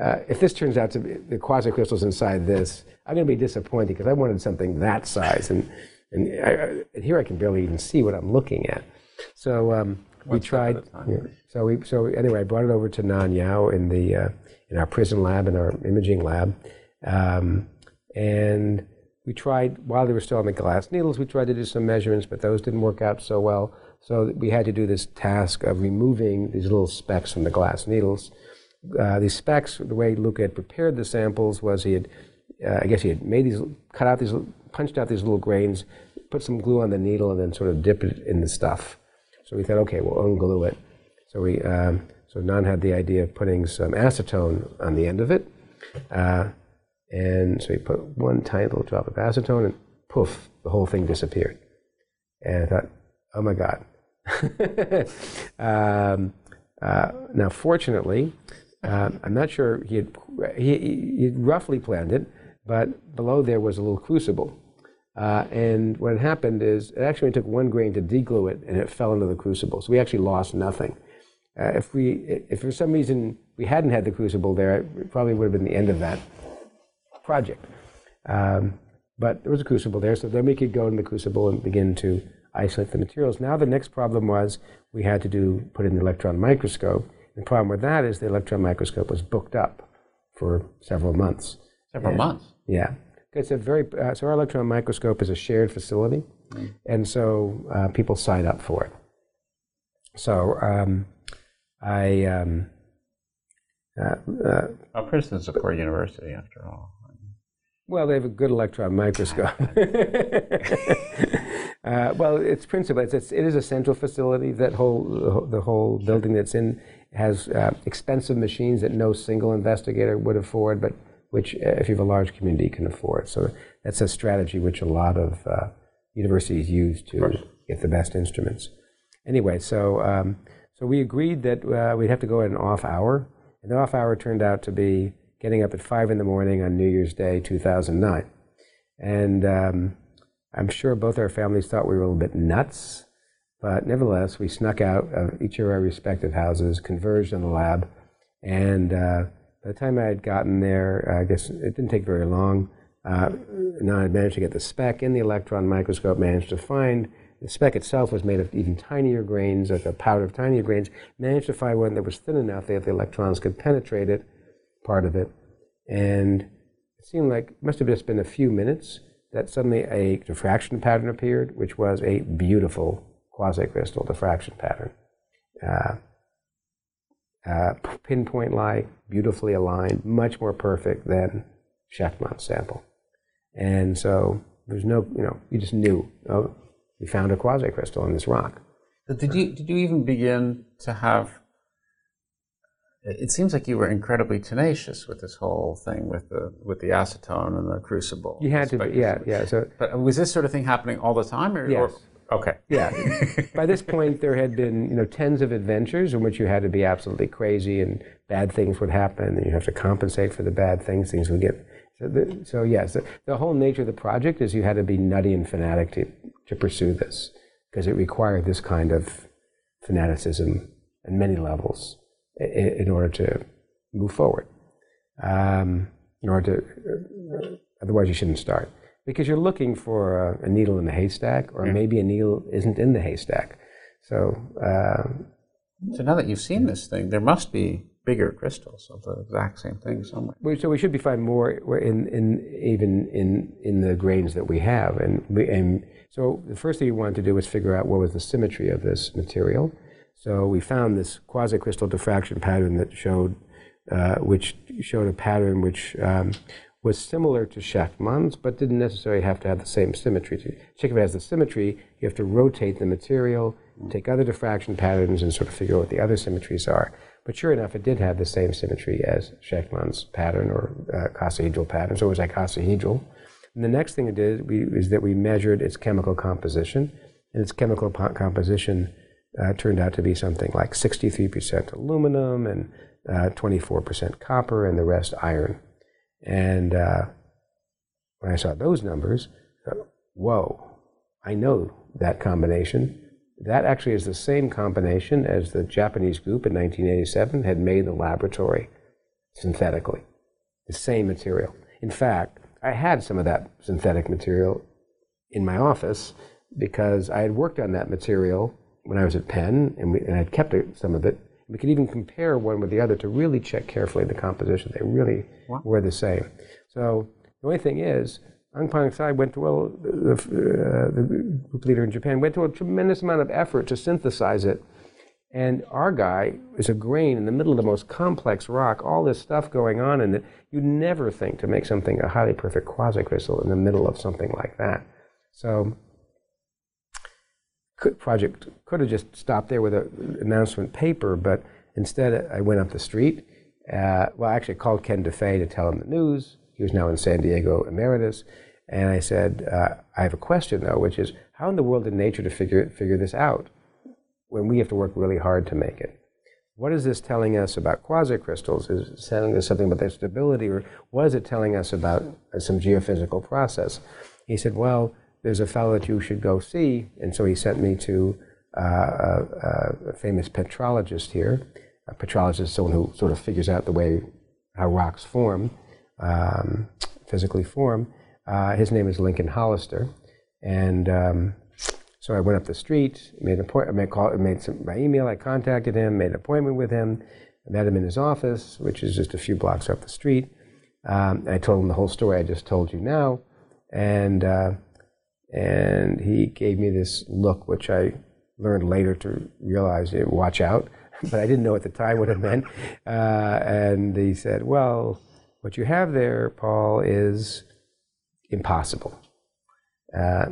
uh, if this turns out to be the quasicrystals inside this, I'm going to be disappointed because I wanted something that size, and and, I, and, here I can barely even see what I'm looking at. So um, we tried. Yeah, so we so anyway, I brought it over to Nan Yao in the uh, in our PRISM lab in our imaging lab. Um, And we tried, while they were still on the glass needles, we tried to do some measurements, but those didn't work out so well. So we had to do this task of removing these little specks from the glass needles. Uh, these specks, the way Luca had prepared the samples was he had, uh, I guess he had made these, cut out these, punched out these little grains, put some glue on the needle, and then sort of dip it in the stuff. So we thought, okay, we'll unglue it. So we, um, so Nan had the idea of putting some acetone on the end of it. Uh, and so he put one tiny little drop of acetone, and poof, the whole thing disappeared. And I thought, oh my God. um, uh, now, fortunately, uh, I'm not sure he had, he, he roughly planned it, but below there was a little crucible. Uh, and what happened is it actually took one grain to deglue it, and it fell into the crucible. So we actually lost nothing. Uh, if we, if for some reason we hadn't had the crucible there, it probably would have been the end of that project. Um, but there was a crucible there, so then we could go in the crucible and begin to isolate the materials. Now the next problem was we had to do put in the electron microscope. The problem with that is the electron microscope was booked up for several months. Several And- months. Yeah, it's a very uh, so our electron microscope is a shared facility, and so uh, people sign up for it. So um, I. Um, uh, uh, Oh, Princeton's a poor university, after all. Well, they have a good electron microscope. uh, well, it's principal. It's, it's, it is a central facility. That whole the whole building that's in has uh, expensive machines that no single investigator would afford, but which, uh, if you have a large community, can afford. So that's a strategy which a lot of uh, universities use to get the best instruments. Anyway, so um, so we agreed that uh, we'd have to go at an off hour, and the off hour turned out to be getting up at five in the morning on New Year's Day, 2009. And um, I'm sure both our families thought we were a little bit nuts, but nevertheless, we snuck out of each of our respective houses, converged in the lab, and uh, by the time I had gotten there, I guess it didn't take very long. Uh, and I managed to get the speck in the electron microscope, managed to find the speck itself was made of even tinier grains, like a powder of tinier grains, managed to find one that was thin enough that the electrons could penetrate it, part of it. And it seemed like it must have just been a few minutes that suddenly a diffraction pattern appeared, which was a beautiful quasi-crystal diffraction pattern. Uh, uh, pinpoint like, beautifully aligned, much more perfect than Shechtman's sample. And so there's no, you know, you just knew, oh, we found a quasi-crystal in this rock. But did you did you even begin to have? It it seems like you were incredibly tenacious with this whole thing with the with the acetone and the crucible. You had to, be, yeah, yeah. So But was this sort of thing happening all the time, or, Yes. or okay? Yeah. By this point, there had been you know tens of adventures in which you had to be absolutely crazy, and bad things would happen, and you have to compensate for the bad things. Things would get. So, the, so yes, the, the whole nature of the project is you had to be nutty and fanatic to to pursue this because it required this kind of fanaticism at many levels in, in order to move forward. Um, in order to, uh, otherwise you shouldn't start because you're looking for a, a needle in the haystack, or maybe a needle isn't in the haystack. So uh, So now that you've seen this thing, there must be bigger crystals of the exact same thing somewhere. we, so we should be finding more in, in even in in the grains that we have, and we, and so the first thing we wanted to do was figure out what was the symmetry of this material. So we found this quasi-crystal diffraction pattern that showed, uh, which showed a pattern which um, was similar to Shechtman's, but didn't necessarily have to have the same symmetry. It has the symmetry, you have to rotate the material, take other diffraction patterns, and sort of figure out what the other symmetries are. But sure enough, it did have the same symmetry as Shechtman's pattern or uh, pattern, so it was icosahedral. And the next thing it did we, is that we measured its chemical composition, and its chemical po- composition uh, turned out to be something like 63% aluminum and uh, 24% copper, and the rest iron. And uh, when I saw those numbers, whoa, I know that combination. That actually is the same combination as the Japanese group in 1987 had made the laboratory synthetically. The same material. In fact, I had some of that synthetic material in my office because I had worked on that material when I was at Penn and, we, and I'd kept some of it. We could even compare one with the other to really check carefully the composition. They really were the same. So The only thing is, Aung San went to, well, the, uh, the group leader in Japan went to a tremendous amount of effort to synthesize it. And our guy is a grain in the middle of the most complex rock, all this stuff going on in it. You'd never think to make something a highly perfect quasicrystal in the middle of something like that. So, could, project could have just stopped there with an announcement paper, but instead I went up the street. Uh, well, I actually called Ken Deffeyes to tell him the news. He was now in San Diego emeritus. And I said, uh, I have a question though, which is how in the world did nature to figure, figure this out when we have to work really hard to make it? What is this telling us about quasicrystals? Is it telling us something about their stability, or what is it telling us about uh, some geophysical process? He said, Well, there's a fellow that you should go see. And so he sent me to uh, a, a, famous petrologist here. A petrologist is someone who sort of figures out the way how rocks form, um, physically form. Uh, his name is Lincoln Hollister. And um, so I went up the street, made an appointment, made, call, made some, by email, I contacted him, made an appointment with him, met him in his office, which is just a few blocks up the street. Um, I told him the whole story I just told you now. And uh, and he gave me this look, which I learned later to realize, watch out, but I didn't know at the time what it meant. Uh, and he said, Well, what you have there, Paul, is impossible. Uh,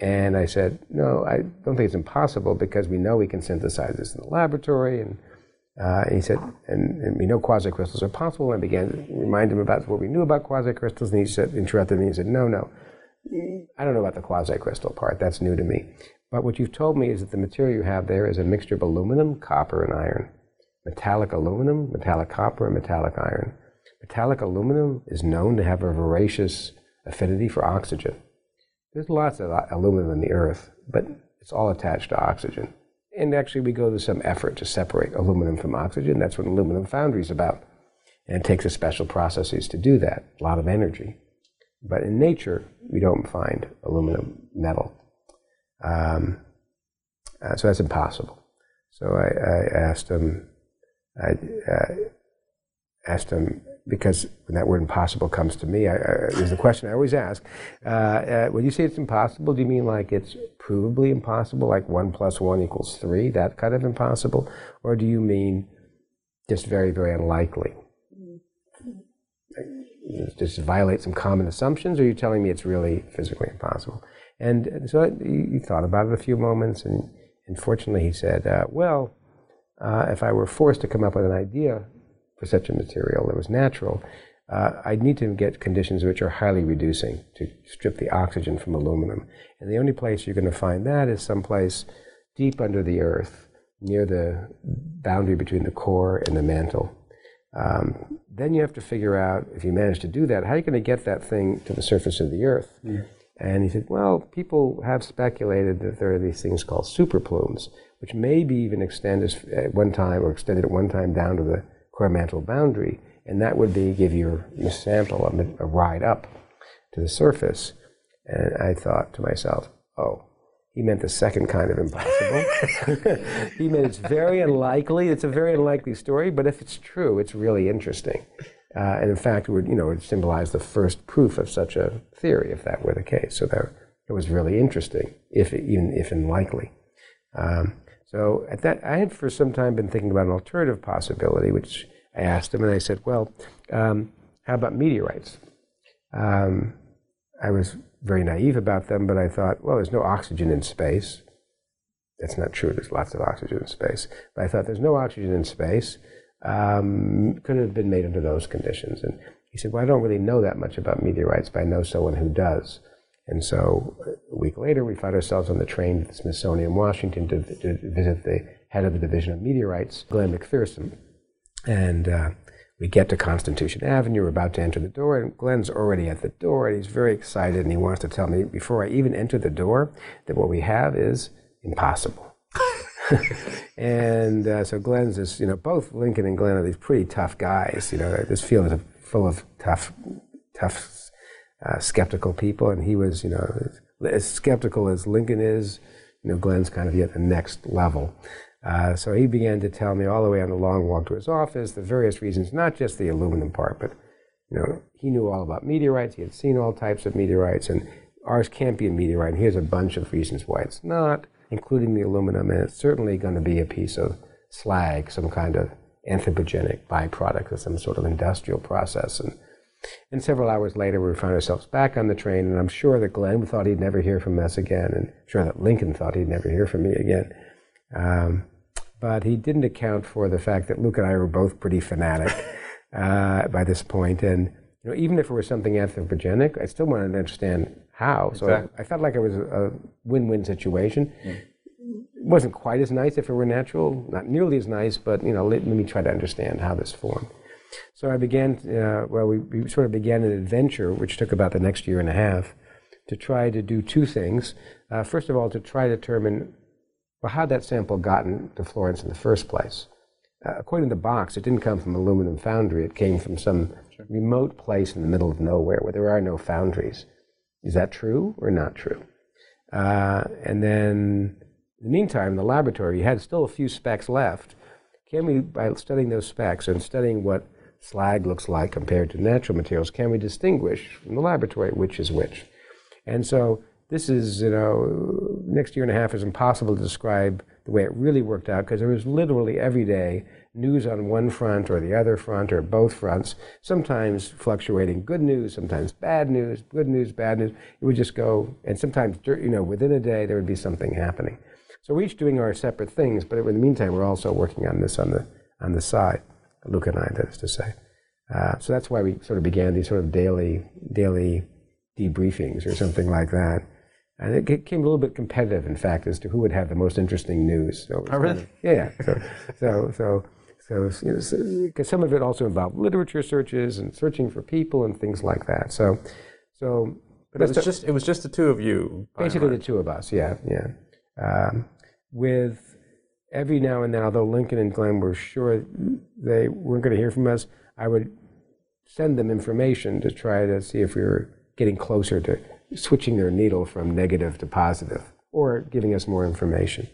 and I said, No, I don't think it's impossible because we know we can synthesize this in the laboratory. And, uh, and he said, and, and, we know quasicrystals are possible. And I began to remind him about what we knew about quasicrystals. And he said, interrupted me and said, No, no. I don't know about the quasi-crystal part. That's new to me. But what you've told me is that the material you have there is a mixture of aluminum, copper, and iron. Metallic aluminum, metallic copper, and metallic iron. Metallic aluminum is known to have a voracious affinity for oxygen. There's lots of aluminum in the earth, but it's all attached to oxygen. And actually, we go to some effort to separate aluminum from oxygen. That's what aluminum foundry is about. And it takes a special processes to do that, a lot of energy. But in nature, we don't find aluminum metal. Um, uh, so that's impossible. So I, I asked him, I uh, asked him, because when that word impossible comes to me, I, I, the question I always ask. Uh, uh, when you say it's impossible, do you mean like it's provably impossible, like one plus one equals three, that kind of impossible? Or do you mean just very, very unlikely? Just violate some common assumptions, or are you telling me it's really physically impossible? And so he thought about it a few moments, and, and fortunately he said, uh, well, uh, if I were forced to come up with an idea for such a material that was natural, uh, I'd need to get conditions which are highly reducing to strip the oxygen from aluminum. And the only place you're going to find that is someplace deep under the earth, near the boundary between the core and the mantle. Um, then you have to figure out, if you manage to do that, how are you going to get that thing to the surface of the earth? Yeah. And he said, well, people have speculated that there are these things called superplumes, which maybe even extend at one time or extended at one time down to the core mantle boundary, and that would be give your, your sample a, a ride up to the surface. And I thought to myself, oh, he meant the second kind of impossible. he meant it's very unlikely. It's a very unlikely story, but if it's true, it's really interesting. Uh, and in fact, it would, you know, it symbolize the first proof of such a theory, if that were the case. So that it was really interesting, if even if unlikely. Um, so at that, I had for some time been thinking about an alternative possibility, which I asked him, and I said, "Well, um, how about meteorites?" Um, I was very naive about them, but I thought, well, there's no oxygen in space. That's not true. There's lots of oxygen in space. But I thought there's no oxygen in space. Um, could have been made under those conditions. And he said, well, I don't really know that much about meteorites, but I know someone who does. And so a week later, we found ourselves on the train to the Smithsonian, Washington, to, to visit the head of the Division of Meteorites, Glenn MacPherson. And uh, we get to Constitution Avenue. We're about to enter the door, and Glenn's already at the door, and he's very excited, and he wants to tell me before I even enter the door that what we have is impossible. and uh, so Glenn's this, you know, both Lincoln and Glenn are these pretty tough guys. You know, this field is full of tough, tough, uh, skeptical people, and he was, you know, as skeptical as Lincoln is. You know, Glenn's kind of at the next level. Uh, so he began to tell me all the way on the long walk to his office the various reasons, not just the aluminum part, but You know, he knew all about meteorites. He had seen all types of meteorites, and ours can't be a meteorite. And here's a bunch of reasons why it's not, including the aluminum, and it's certainly going to be a piece of slag, some kind of anthropogenic byproduct of some sort of industrial process. And, and several hours later, we found ourselves back on the train, and I'm sure that Glenn thought he'd never hear from us again, and I'm sure that Lincoln thought he'd never hear from me again. Um, but he didn't account for the fact that Luke and I were both pretty fanatic uh, by this point, and you know, even if it was something anthropogenic, I still wanted to understand how. So exactly. I, I, felt like it was a win-win situation. Yeah. It wasn't quite as nice if it were natural, not nearly as nice, but you know, let, let me try to understand how this formed. So I began, uh, well, we, we, sort of began an adventure, which took about the next year and a half, to try to do two things. Uh, first of all, to try to determine well, how'd that sample gotten to Florence in the first place. Uh, according to the box, it didn't come from aluminum foundry. It came from some sure. remote place in the middle of nowhere where there are no foundries. Is that true or not true? Uh, and then, in the meantime, in the laboratory, you had still a few specks left. Can we, by studying those specks and studying what slag looks like compared to natural materials, can we distinguish from the laboratory which is which? And so this is, you know, next year and a half is impossible to describe the way it really worked out because there was literally every day news on one front or the other front or both fronts, sometimes fluctuating good news, sometimes bad news, good news, bad news. It would just go, and sometimes, you know, within a day there would be something happening. So we're each doing our separate things, but in the meantime, we're also working on this on the on the side. Luke and I, that is to say. Uh, so that's why we sort of began these sort of daily daily debriefings or something like that. And it became a little bit competitive, in fact, as to who would have the most interesting news. So oh, really? Kind of, yeah, yeah. So, so, so, so, you know, because some of it also involved literature searches and searching for people and things like that. So, so. But it was just it was just the two of you. Basically, the two of us. Yeah, yeah. Um, with every now and then, although Lincoln and Glenn were sure they weren't going to hear from us, I would send them information to try to see if we were getting closer to switching their needle from negative to positive or giving us more information.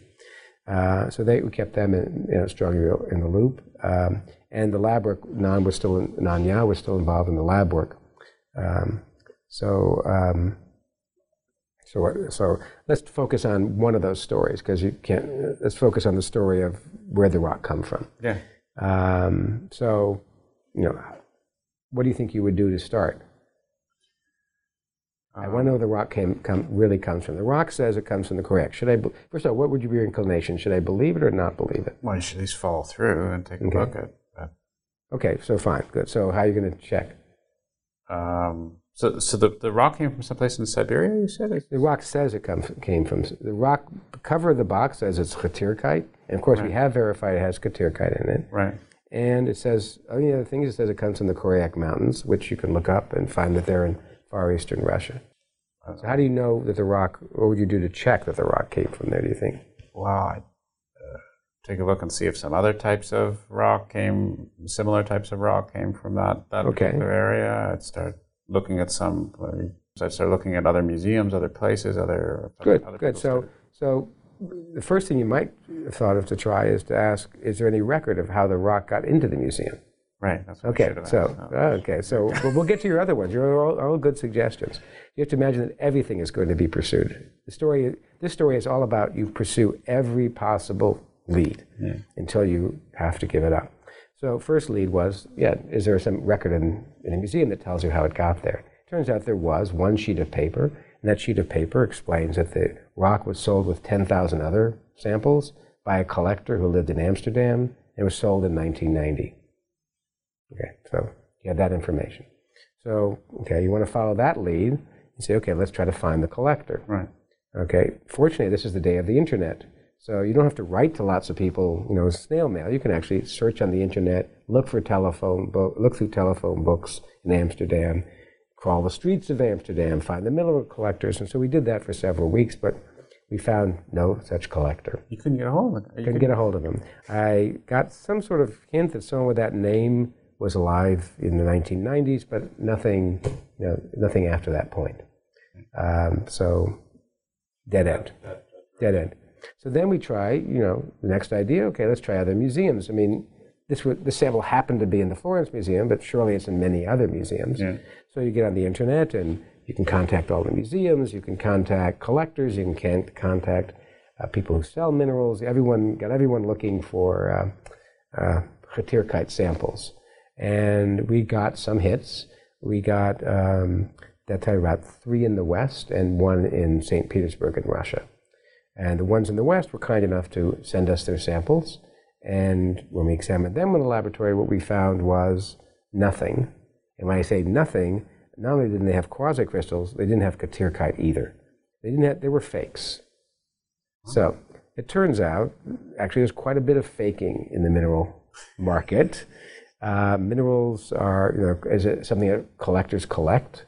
Uh, so they, we kept them in, you know, strongly in the loop. Um, and the lab work, Nan was still, in, Nan Yao was still involved in the lab work. Um, so, um, so, so let's focus on one of those stories because you can't. Let's focus on the story of where the rock come from. Yeah. Um, so, you know, what do you think you would do to start? I want to know where the rock came, come, really comes from. The rock says it comes from the Koryak. Should I, first of all, what would be your inclination? Should I believe it or not believe it? Well, you should at least follow through and take okay. a look at that. Okay, so fine, good. So how are you going to check? Um, so, so the, the rock came from someplace in Siberia, you said? The rock says it came from, the rock, the cover of the box says it's Khatyrkite. And of course, right. we have verified it has Khatyrkite in it. Right. And it says, oh yeah, the thing is, it says it comes from the Koryak Mountains, which you can look up and find that they're in far eastern Russia. So how do you know that the rock? What would you do to check that the rock came from there? Do you think? Well, I'd uh, take a look and see if some other types of rock came, similar types of rock came from that that okay. particular area. I'd start looking at some. I'd start looking at other museums, other places, other. Good, other good. So, so the first thing you might have thought of to try is to ask: Is there any record of how the rock got into the museum? Right. okay. So okay. So we'll get to your other ones. You're all, all, good suggestions. You have to imagine that everything is going to be pursued. The story. This story is all about you pursue every possible lead yeah. until you have to give it up. So first lead was yeah. Is there some record in, in a museum that tells you how it got there? Turns out there was one sheet of paper, and that sheet of paper explains that the rock was sold with 10,000 other samples by a collector who lived in Amsterdam. and was sold in 1990. Okay, so you have that information. So, okay, you want to follow that lead. You say, okay, let's try to find the collector. Right. Okay, fortunately, this is the day of the internet. So you don't have to write to lots of people, you know, snail mail. You can actually search on the internet, look for telephone look through telephone books in Amsterdam, crawl the streets of Amsterdam, find the Miller collectors. And so we did that for several weeks, but we found no such collector. You couldn't get a hold of him. Couldn't get a hold of him. I got some sort of hint that someone with that name was alive in the 1990s, but nothing, you know, nothing after that point. Um, so, dead end, dead end. So then we try, you know, the next idea. Okay, let's try other museums. I mean, this, was, this sample happened to be in the Florence Museum, but surely it's in many other museums. Yeah. So you get on the internet and you can contact all the museums, you can contact collectors, you can contact uh, people who sell minerals. Everyone got everyone looking for uh, uh, samples, and we got some hits. We got um, that time about three in the West and one in St. Petersburg in Russia. And the ones in the West were kind enough to send us their samples. And when we examined them in the laboratory, what we found was nothing. And when I say nothing, not only didn't they have quasicrystals, they didn't have Khatyrkite either. They didn't have, they were fakes. So it turns out, actually, there's quite a bit of faking in the mineral market. Uh, minerals are, you know, is it something that collectors collect,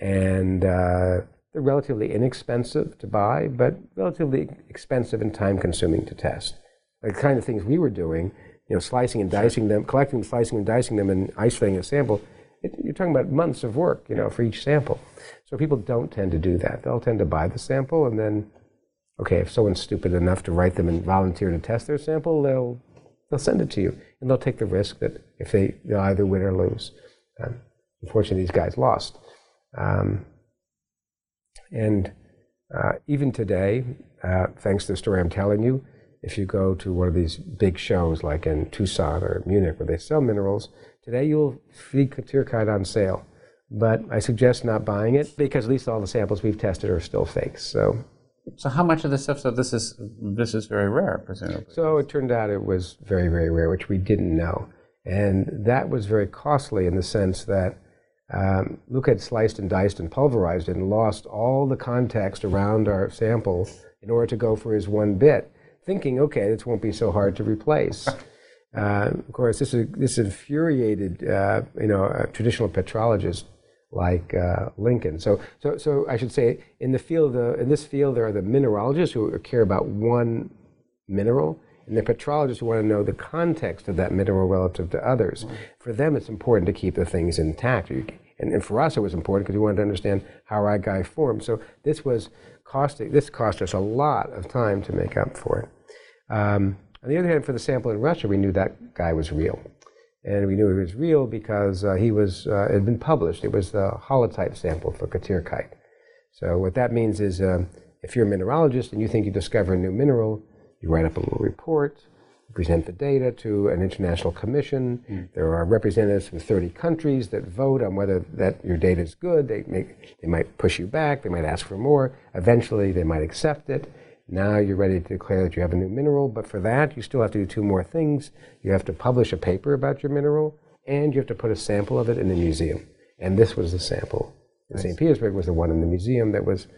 and uh, they're relatively inexpensive to buy, but relatively expensive and time-consuming to test. The kind of things we were doing, you know, slicing and dicing them, collecting, and slicing and dicing them, and isolating a sample. It, you're talking about months of work, you know, for each sample. So people don't tend to do that. They'll tend to buy the sample and then okay, if someone's stupid enough to write them and volunteer to test their sample, they'll they'll send it to you, and they'll take the risk that if they they'll either win or lose. Um, unfortunately, these guys lost, um, and uh, even today, uh, thanks to the story I'm telling you, if you go to one of these big shows like in Tucson or Munich where they sell minerals, today you'll see Khatyrkite on sale. But I suggest not buying it because at least all the samples we've tested are still fakes. So so how much of this stuff? So this is this is very rare, presumably. So it turned out it was very very rare, which we didn't know, and that was very costly in the sense that um, Luke had sliced and diced and pulverized and lost all the context around our sample in order to go for his one bit, thinking, okay, this won't be so hard to replace. Uh, of course, this is, this infuriated uh, you know a traditional petrologist like uh, Lincoln. So, so, so I should say, in the field, uh, in this field, there are the mineralogists who care about one mineral, and the petrologists who want to know the context of that mineral relative to others. For them, it's important to keep the things intact. And, and for us, it was important because we wanted to understand how our guy formed. So this was costing. This cost us a lot of time to make up for it. Um, on the other hand, for the sample in Russia, we knew that guy was real and we knew he was real because uh, he was uh, it had been published. It was the holotype sample for Khatyrkite. So what that means is, um, if you're a mineralogist and you think you discover a new mineral, you write up a little report, present the data to an international commission. Mm. There are representatives from 30 countries that vote on whether that your data is good. They make, they might push you back. They might ask for more. Eventually, they might accept it. Now you're ready to declare that you have a new mineral, but for that, you still have to do two more things. You have to publish a paper about your mineral, and you have to put a sample of it in the museum. And this was the sample. Nice. St. Petersburg was the one in the museum that was.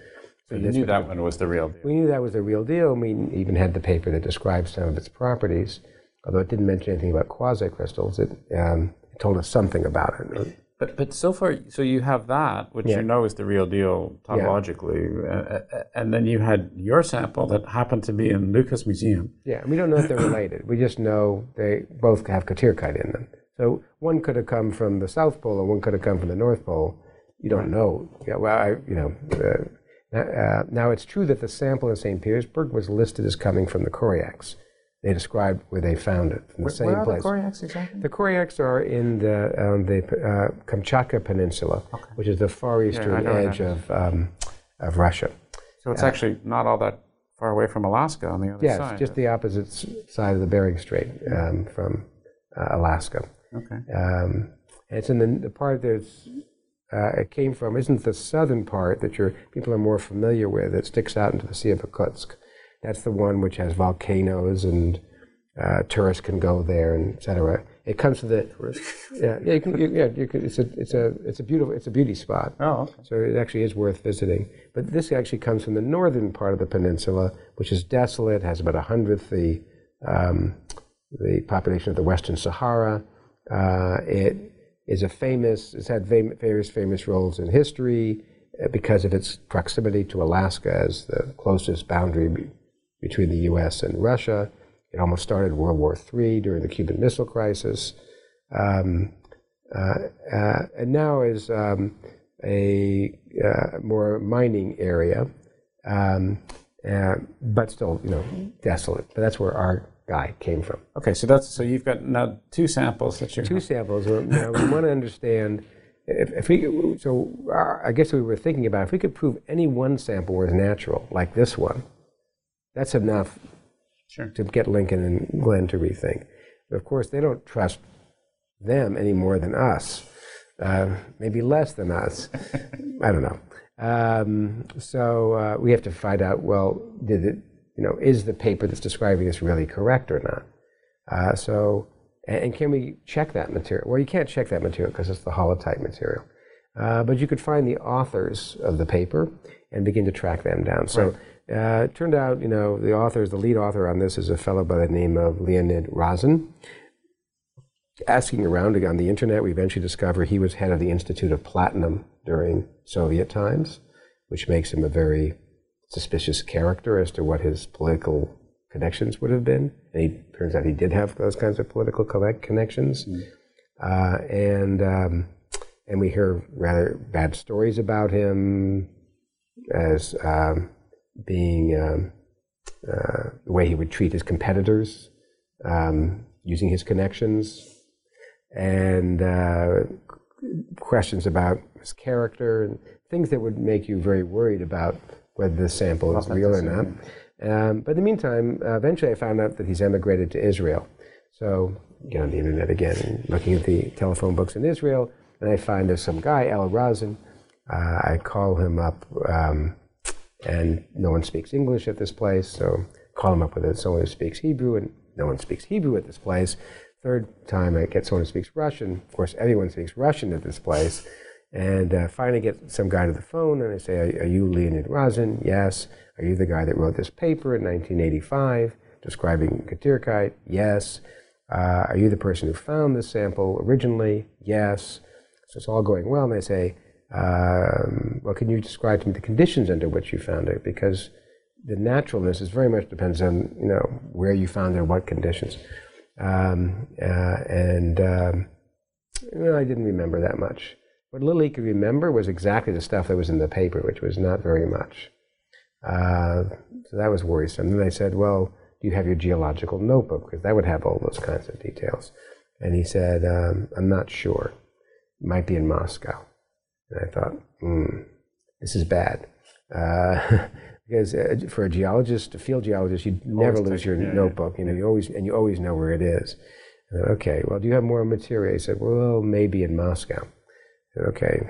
So you knew that one was the real deal. We knew that was the real deal, and we even had the paper that described some of its properties. Although it didn't mention anything about quasicrystals, it, um, it told us something about it. But but so far, so you have that, which yeah. you know is the real deal topologically, yeah. and then you had your sample that happened to be in Luca's Museum. Yeah, we don't know if they're related. We just know they both have Khatyrkite in them. So one could have come from the South Pole, and one could have come from the North Pole. You don't know. Yeah, well, I, you know. Uh, uh, now it's true that the sample in St. Petersburg was listed as coming from the Koryaks they described where they found it in the same where are place. the Koryaks exactly? The Koryaks are in the um, the uh, Kamchatka Peninsula, okay. which is the far eastern yeah, edge of um, of Russia. So it's uh, actually not all that far away from Alaska on the other yeah, side. Yeah, it's just the opposite side of the Bering Strait um, from uh, Alaska. Okay. Um, it's in the, the part that's uh, it came from isn't the southern part that your people are more familiar with. It sticks out into the Sea of Okhotsk. That's the one which has volcanoes and uh, tourists can go there and etc. It comes to the yeah yeah you can, you, yeah you can, it's a it's a it's a beautiful it's a beauty spot. Oh, okay. So it actually is worth visiting. But this actually comes from the northern part of the peninsula, which is desolate, has about a hundredth the um, the population of the Western Sahara. Uh, it is a famous. It's had various famous roles in history uh, because of its proximity to Alaska as the closest boundary between the U.S. and Russia. It almost started World War III during the Cuban Missile Crisis, um, uh, uh, and now is um, a uh, more mining area, um, uh, but still, you know, desolate. But that's where our guy came from. Okay, so that's so you've got now two samples that you're two samples. Now we want to understand if, if we so uh, I guess we were thinking about if we could prove any one sample was natural, like this one, that's enough sure. to get Lincoln and Glenn to rethink. But of course, they don't trust them any more than us. Uh, maybe less than us. I don't know. Um, so uh, we have to find out. Well, did it? You know, is the paper that's describing this really correct or not? Uh, so, and, and, can we check that material? Well, you can't check that material because it's the holotype material. Uh, but you could find the authors of the paper and begin to track them down. So. Right. Uh, it turned out, you know, the author, the lead author on this is a fellow by the name of Leonid Razin, asking around on the internet, we eventually discover he was head of the Institute of Platinum during Soviet times, which makes him a very suspicious character as to what his political connections would have been. And he turns out he did have those kinds of political connections. Mm. Uh, and um, and we hear rather bad stories about him as um, being um, uh, the way he would treat his competitors, um, using his connections and uh, questions about his character and things that would make you very worried about whether the sample is real or not. Um, but in the meantime, uh, eventually I found out that he's emigrated to Israel. So, get on the internet again and looking at the telephone books in Israel, and I find there's some guy, El Razin. Uh, I call him up, um, and no one speaks English at this place, so call him up with it. someone who speaks Hebrew, and no one speaks Hebrew at this place. Third time, I get someone who speaks Russian. Of course, everyone speaks Russian at this place. And uh, finally, get some guy to the phone, and I say, "Are, are you Leonid Razin? Yes. Are you the guy that wrote this paper in 1985 describing Khatyrkite? Yes. Uh, are you the person who found this sample originally? Yes. So it's all going well, and they say, um, "Well, can you describe to me the conditions under which you found it? Because the naturalness is very much depends on you know where you found it, what conditions." Um, uh, and um, well, I didn't remember that much. What little he could remember was exactly the stuff that was in the paper, which was not very much. Uh, so that was worrisome. And then I said, Well, do you have your geological notebook? Because that would have all those kinds of details. And he said, um, I'm not sure. It might be in Moscow. And I thought, hmm, this is bad. Uh, because uh, for a geologist, a field geologist, you never lose your yeah, notebook. Yeah. You know, you always and you always know where it is. okay, well, do you have more material? He said, well, maybe in Moscow. Said, okay,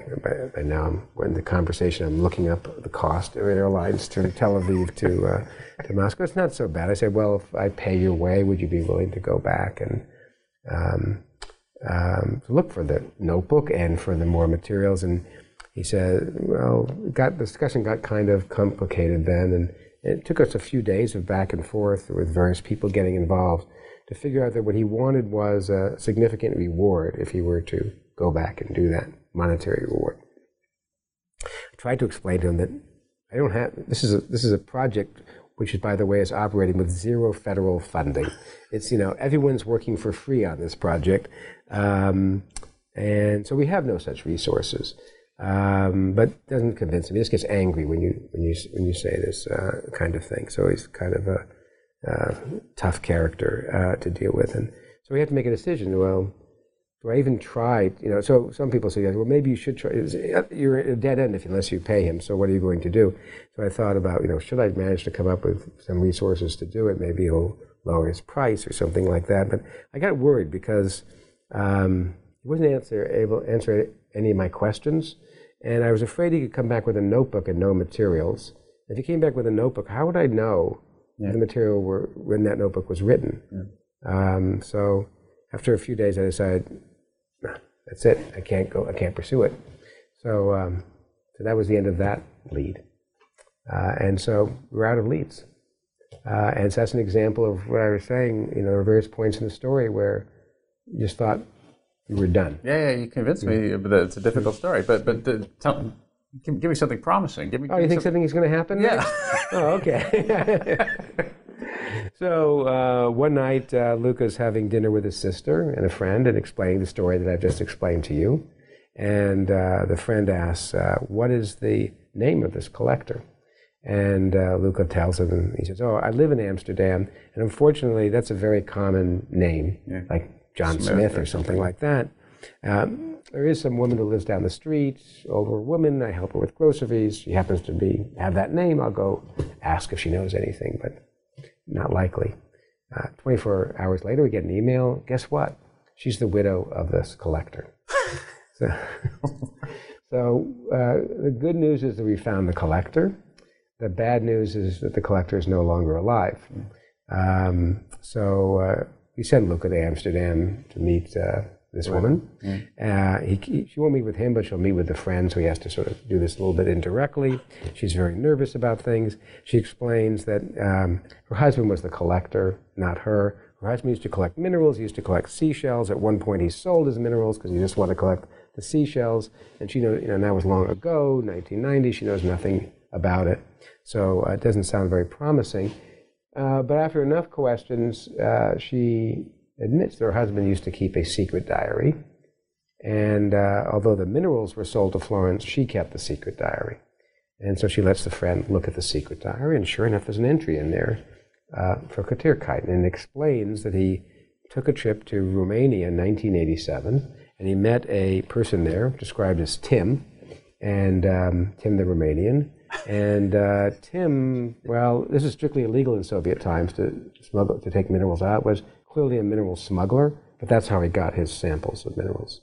and now I'm in the conversation. I'm looking up the cost of airlines to Tel Aviv to uh, to Moscow. It's not so bad. I said, well, if I pay your way, would you be willing to go back and um, um, to look for the notebook and for the more materials and he said, well, got the discussion got kind of complicated then, and it took us a few days of back and forth with various people getting involved to figure out that what he wanted was a significant reward if he were to go back and do that monetary reward. I tried to explain to him that I don't have this is a this is a project which is by the way is operating with zero federal funding. It's you know everyone's working for free on this project, um, and so we have no such resources. Um, but doesn't convince him. He just gets angry when you when you when you say this uh, kind of thing. So he's kind of a uh, tough character uh, to deal with, and so we have to make a decision. Well, do I even try? You know, so some people say, well, maybe you should try. You're at a dead end if unless you pay him. So what are you going to do? So I thought about, you know, should I manage to come up with some resources to do it? Maybe he'll lower his price or something like that. But I got worried because um, he wasn't answer, able to answer any of my questions. And I was afraid he could come back with a notebook and no materials. If he came back with a notebook, how would I know yeah. the material were, when that notebook was written? Yeah. Um, so after a few days, I decided, that's it. I can't go. I can't pursue it. So, um, so that was the end of that lead. Uh, and so we're out of leads. Uh, and so that's an example of what I was saying. You know, there are various points in the story where you just thought, you were done. Yeah, yeah, you convinced me that it's a difficult story, but but the, tell, give, give, me something promising. Give me. Oh, you think something is going to happen? Yeah. oh, okay. so uh, one night, uh, Luca's having dinner with his sister and a friend, and explaining the story that I've just explained to you. And uh, the friend asks, uh, "What is the name of this collector?" And uh, Luca tells him, he says, "Oh, I live in Amsterdam, and unfortunately, that's a very common name, Yeah. like John Smith Smith, or something like that." Um, there is some woman who lives down the street, older woman. I help her with groceries. She happens to be have that name. I'll go ask if she knows anything, but not likely. Uh, 24 hours later, we get an email. Guess what? She's the widow of this collector. so, so uh, the good news is that we found the collector. The bad news is that the collector is no longer alive. Um, so uh, we sent Luca to Amsterdam to meet uh, this woman. Uh, he, he- she won't meet with him, but she'll meet with the friend, so he has to sort of do this a little bit indirectly. She's very nervous about things. She explains that um, her husband was the collector, not her. Her husband used to collect minerals, he used to collect seashells. At one point, he sold his minerals because he just wanted to collect the seashells. And she knows, you know, that was long ago, 1990. She knows nothing about it. So uh, it doesn't sound very promising. Uh, but after enough questions, uh, she admits that her husband used to keep a secret diary. And uh, although the minerals were sold to Florence, she kept the secret diary. And so she lets the friend look at the secret diary, and sure enough, there's an entry in there uh, for Khatyrkite, and it explains that he took a trip to Romania in 1987, and he met a person there described as Tim, and um, Tim the Romanian. And uh, Tim, well, this is strictly illegal in Soviet times to smuggle to take minerals out. Was clearly a mineral smuggler, but that's how he got his samples of minerals.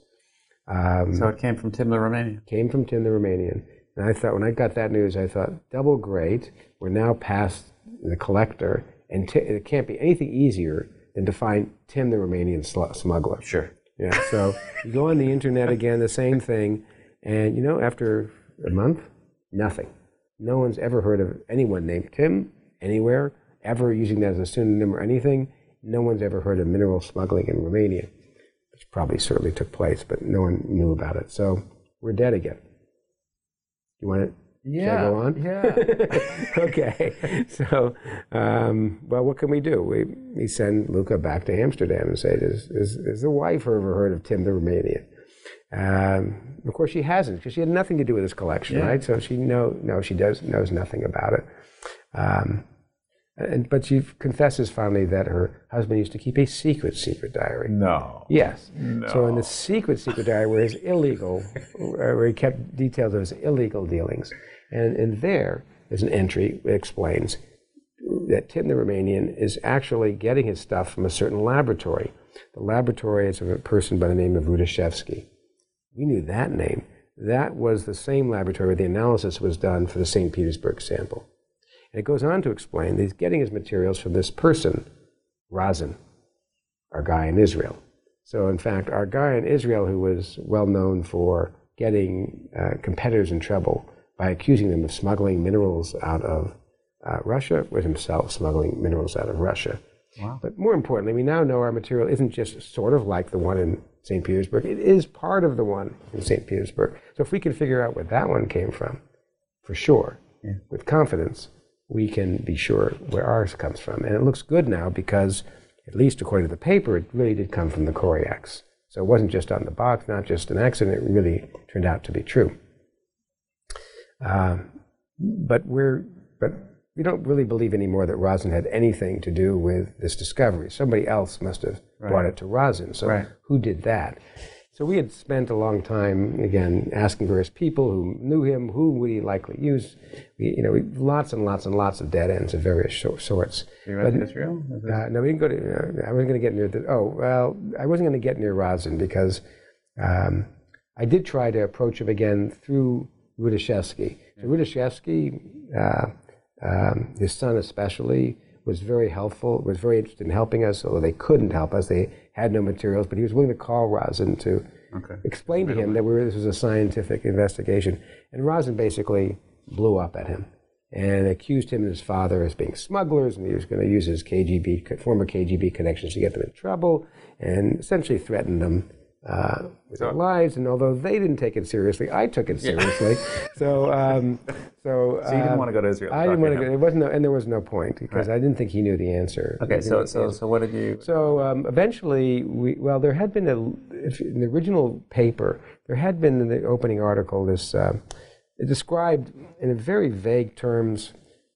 Um, So it came from Tim the Romanian. came from Tim the Romanian. And I thought, when I got that news, I thought, double great. We're now past the collector, and t- it can't be anything easier than to find Tim the Romanian sl- smuggler. Sure. Yeah. So you go on the internet again, the same thing, and you know, after a month, nothing. No one's ever heard of anyone named Tim anywhere, ever using that as a pseudonym or anything. No one's ever heard of mineral smuggling in Romania, which probably certainly took place, but no one knew about it. So we're dead again. You want? Should I go on? Yeah. okay. So, um, well, what can we do? We, we send Luca back to Amsterdam and say, "Is is, is the wife ever heard of Tim the Romanian?" Um, of course, she hasn't because she had nothing to do with this collection, Yeah. right? So she no no she does knows nothing about it. Um, and, but she confesses finally that her husband used to keep a secret secret diary. no. Yes. No. So in the secret secret diary were his illegal, where he kept details of his illegal dealings, and in there there's an entry that explains that Tim the Romanian is actually getting his stuff from a certain laboratory. The laboratory is of a person by the name of Rudashevsky. We knew that name. That was the same laboratory where the analysis was done for the St. Petersburg sample. And it goes on to explain that he's getting his materials from this person, Razin, our guy in Israel. So, in fact, our guy in Israel, who was well known for getting uh, competitors in trouble by accusing them of smuggling minerals out of uh, Russia, was himself smuggling minerals out of Russia. Wow. But more importantly, we now know our material isn't just sort of like the one in St. Petersburg, it is part of the one in St. Petersburg. So, if we can figure out where that one came from, for sure, with confidence, we can be sure where ours comes from. And it looks good now because, at least according to the paper, it really did come from the Koryaks. So it wasn't just on the box, not just an accident, it really turned out to be true. Um, but we're but we don't really believe anymore that Razin had anything to do with this discovery. Somebody else must have brought it to Razin. So Right. who did that? So we had spent a long time again asking various people who knew him, who would he likely use. We, you know, we, lots and lots and lots of dead ends of various so- sorts. You went But- to Israel? Uh, no, we didn't go to. Uh, I wasn't going to get near the. Oh well, I wasn't going to get near Razin because um, I did try to approach him again through Rudashevsky. So Rudashevsky, uh, um, his son especially, was very helpful. Was very interested in helping us, although they couldn't help us. They had no materials, but he was willing to call Razin to Okay. explain to him that we were, this was a scientific investigation. And Razin basically blew up at him and accused him and his father as being smugglers, and he was going to use his KGB, former KGB connections to get them in trouble, and essentially threatened them uh, with their lives. And although they didn't take it seriously, I took it seriously. so, um, so, So you didn't um, want to go to Israel? I didn't want to go. It wasn't, no, and there was no point because I didn't think he knew the answer. Okay, so, so, so what did you... So um, eventually, we well, there had been a in the original paper. There had been in the opening article this. Uh, it described in very vague terms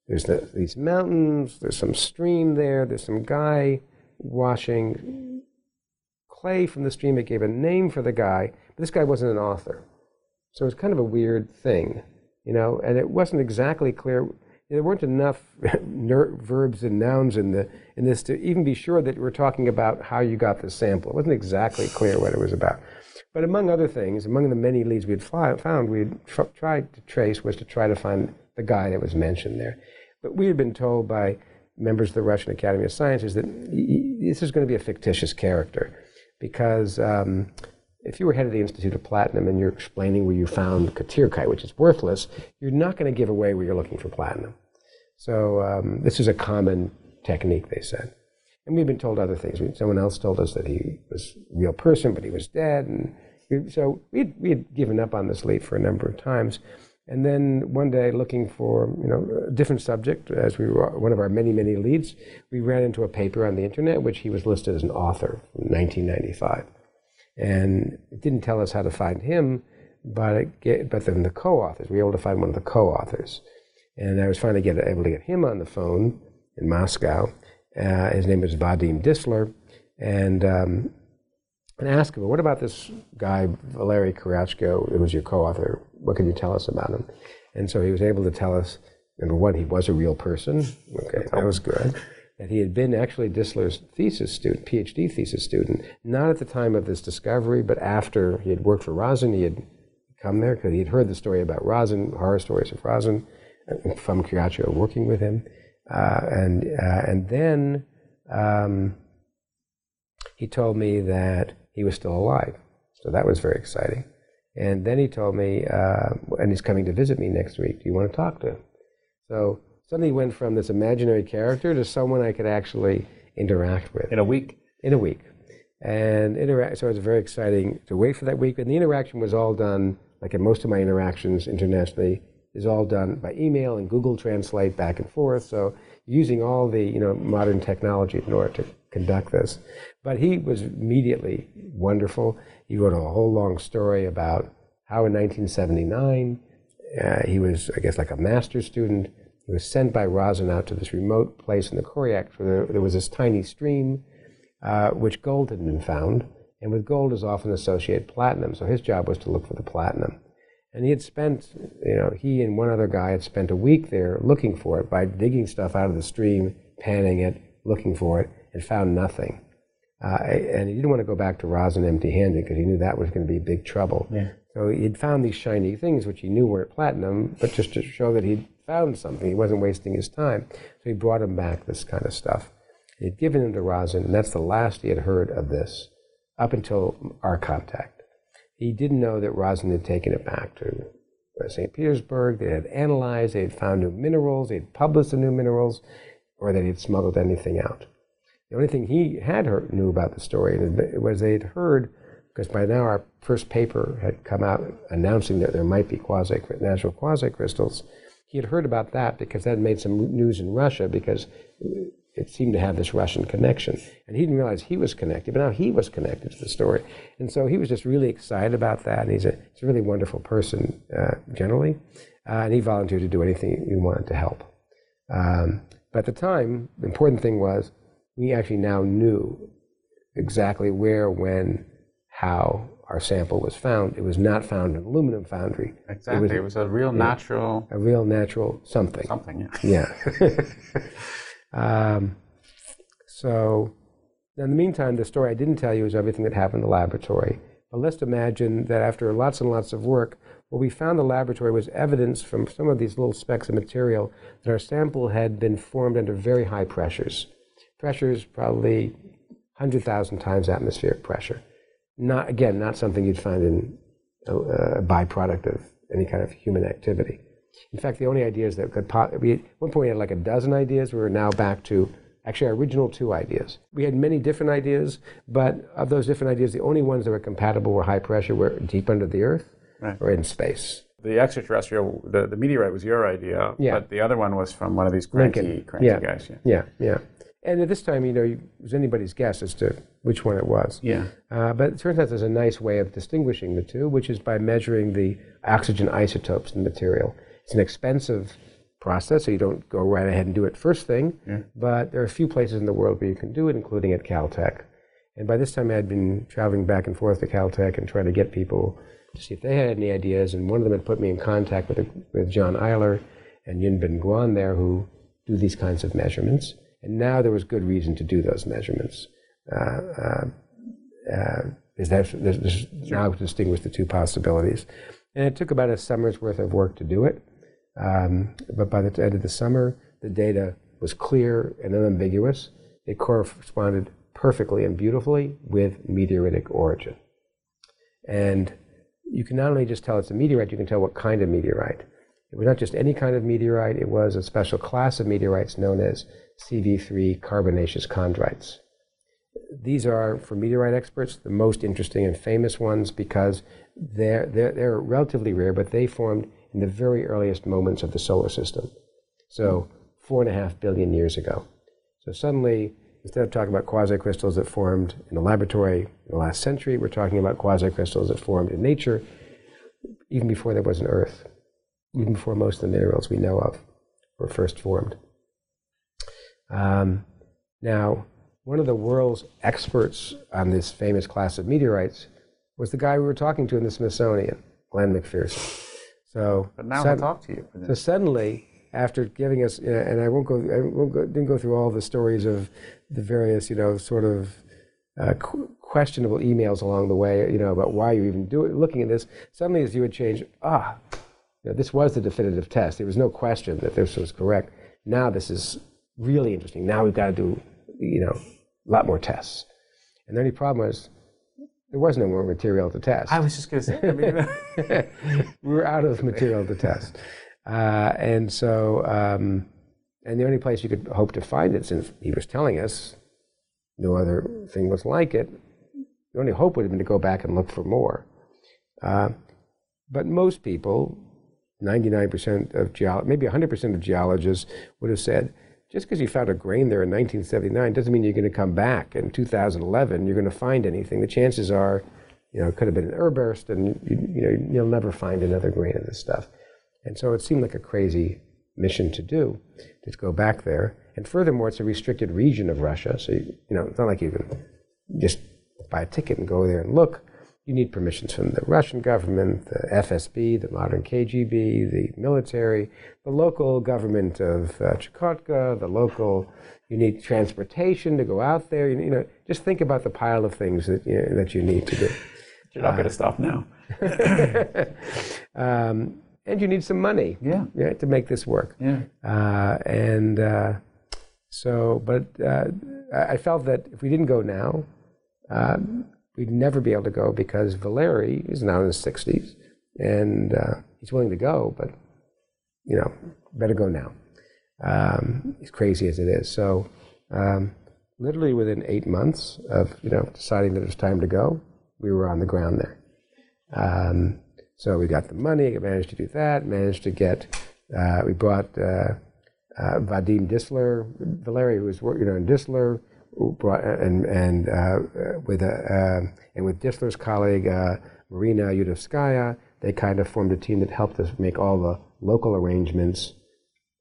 there's the, these mountains, there's some stream there, there's some guy washing clay from the stream. It gave a name for the guy, but this guy wasn't an author. So it was kind of a weird thing, you know, and it wasn't exactly clear. There weren't enough verbs and nouns in, the, in this to even be sure that we're talking about how you got the sample. It wasn't exactly clear what it was about. But among other things, among the many leads we had found, we had tr- tried to trace was to try to find the guy that was mentioned there. But we had been told by members of the Russian Academy of Sciences that this is going to be a fictitious character because um, if you were head of the Institute of Platinum and you're explaining where you found khatyrkite, which is worthless, you're not going to give away where you're looking for platinum. So um, this is a common technique, they said. And we've been told other things. Someone else told us that he was a real person, but he was dead. And so we had, we had given up on this lead for a number of times. And then one day, looking for you know a different subject, as we were one of our many many leads, we ran into a paper on the internet which he was listed as an author from 1995, and it didn't tell us how to find him, but it, but then the co-authors, we were able to find one of the co-authors, and I was finally get, able to get him on the phone in Moscow. Uh, his name is Vadim Distler, and um, and ask him, what about this guy, Valery Kryachko, who was your co-author? What can you tell us about him? And so he was able to tell us, number one, he was a real person. Okay, that was good. That he had been actually Distler's thesis student, PhD thesis student, not at the time of this discovery, but after he had worked for Razin, he had come there because he had heard the story about Razin, horror stories of Razin, uh, from Kryachko working with him. Uh, and, uh, and then um, he told me that he was still alive. So that was very exciting. And then he told me, uh, and he's coming to visit me next week. Do you want to talk to him? So suddenly he went from this imaginary character to someone I could actually interact with. In a week? In a week. And interact, so it was very exciting to wait for that week. And the interaction was all done, like in most of my interactions internationally, is all done by email and Google Translate back and forth. So using all the you know modern technology in order to conduct this. But he was immediately wonderful. He wrote a whole long story about how in 1979 uh, he was, I guess, like a master's student. He was sent by Razin out to this remote place in the Koryak where there, there was this tiny stream uh, which gold had been found. And with gold is often associated platinum. So his job was to look for the platinum. And he had spent, you know, he and one other guy had spent a week there looking for it by digging stuff out of the stream, panning it, looking for it, and found nothing. Uh, and he didn't want to go back to Razin empty-handed because he knew that was going to be big trouble. Yeah. So he'd found these shiny things which he knew weren't platinum, but just to show that he'd found something, he wasn't wasting his time. So he brought him back this kind of stuff. He'd given him to Razin, and that's the last he had heard of this up until our contact. He didn't know that Razin had taken it back to St. Petersburg. They had analyzed, they had found new minerals, they had published the new minerals, or that he had smuggled anything out. The only thing he had heard, knew about the story was they had heard, because by now our first paper had come out announcing that there might be quasi natural quasi crystals. He had heard about that because that made some news in Russia because it seemed to have this Russian connection. And he didn't realize he was connected, but now he was connected to the story. And so he was just really excited about that. And he's a, he's a really wonderful person uh, generally. Uh, and he volunteered to do anything he wanted to help. Um, but at the time, the important thing was we actually now knew exactly where, when, how our sample was found. It was not found in an aluminum foundry. Exactly. It was, it was a real natural. A real natural something. Something, yeah. Yeah. um, so, in the meantime, the story I didn't tell you is everything that happened in the laboratory. But let's imagine that after lots and lots of work, what we found in the laboratory was evidence from some of these little specks of material that our sample had been formed under very high pressures pressure is probably 100,000 times atmospheric pressure. Not, again, not something you'd find in a, a byproduct of any kind of human activity. In fact, the only ideas that could we at one point we had like a dozen ideas. We are now back to actually our original two ideas. We had many different ideas, but of those different ideas, the only ones that were compatible were high pressure, were deep under the earth, right. or in space. The extraterrestrial, the, the meteorite was your idea, yeah. but the other one was from one of these cranky, cranky yeah. guys. Yeah. yeah, yeah. And at this time, you know, it was anybody's guess as to which one it was. Yeah. Uh, but it turns out there's a nice way of distinguishing the two, which is by measuring the oxygen isotopes in the material. It's an expensive process, so you don't go right ahead and do it first thing. Yeah. But there are a few places in the world where you can do it, including at Caltech. And by this time, I had been traveling back and forth to Caltech and trying to get people to see if they had any ideas. And one of them had put me in contact with, a, with John Eiler and Yunbin Guan there, who do these kinds of measurements. And now there was good reason to do those measurements. Uh, uh, uh, is that there's, there's now distinguish the two possibilities. And it took about a summer's worth of work to do it. Um, but by the end of the summer, the data was clear and unambiguous. It corresponded perfectly and beautifully with meteoritic origin. And you can not only just tell it's a meteorite, you can tell what kind of meteorite. It was not just any kind of meteorite, it was a special class of meteorites known as CV3 carbonaceous chondrites. These are, for meteorite experts, the most interesting and famous ones because they're, they're, they're relatively rare, but they formed in the very earliest moments of the solar system. So, four and a half billion years ago. So, suddenly, instead of talking about quasicrystals that formed in the laboratory in the last century, we're talking about quasicrystals that formed in nature even before there was an Earth, even before most of the minerals we know of were first formed. Um, now, one of the world's experts on this famous class of meteorites was the guy we were talking to in the Smithsonian, Glenn MacPherson. So, but now we'll talk to you. So suddenly, after giving us, and I won't go, I won't go, didn't go through all the stories of the various, you know, sort of uh, qu- questionable emails along the way, you know, about why you even do it, looking at this. Suddenly, as you would change, ah, you know, this was the definitive test. There was no question that this was correct. Now this is really interesting. Now we've got to do, you know, a lot more tests. And the only problem was there was no more material to test. I was just going to say, I mean, we were out of material to test. Uh, and so, um, and the only place you could hope to find it, since he was telling us no other thing was like it, the only hope would have been to go back and look for more. Uh, but most people, 99% of geologists, maybe 100% of geologists would have said, just because you found a grain there in 1979 doesn't mean you're going to come back in 2011. You're going to find anything. The chances are, you know, it could have been an airburst, and you, you know you'll never find another grain of this stuff. And so it seemed like a crazy mission to do, to go back there. And furthermore, it's a restricted region of Russia, so you, you know it's not like you can just buy a ticket and go there and look. You need permissions from the Russian government, the FSB, the modern KGB, the military, the local government of uh, Chukotka, the local. You need transportation to go out there. You, you know, just think about the pile of things that you, know, that you need to do. You're not uh, going to stop now. um, and you need some money. Yeah. yeah to make this work. Yeah. Uh, and uh, so, but uh, I felt that if we didn't go now, uh, we'd never be able to go because Valeri is now in his 60s and uh, he's willing to go, but, you know, better go now. Um, as crazy as it is. So, um, literally within eight months of, you know, deciding that it was time to go, we were on the ground there. Um, so we got the money, managed to do that, managed to get, uh, we brought uh, uh, Vadim Distler, Valeri, who was working on Distler, brought, and, and uh, with, a, uh, and with Distler's colleague, uh, Marina Yudovskaya, they kind of formed a team that helped us make all the local arrangements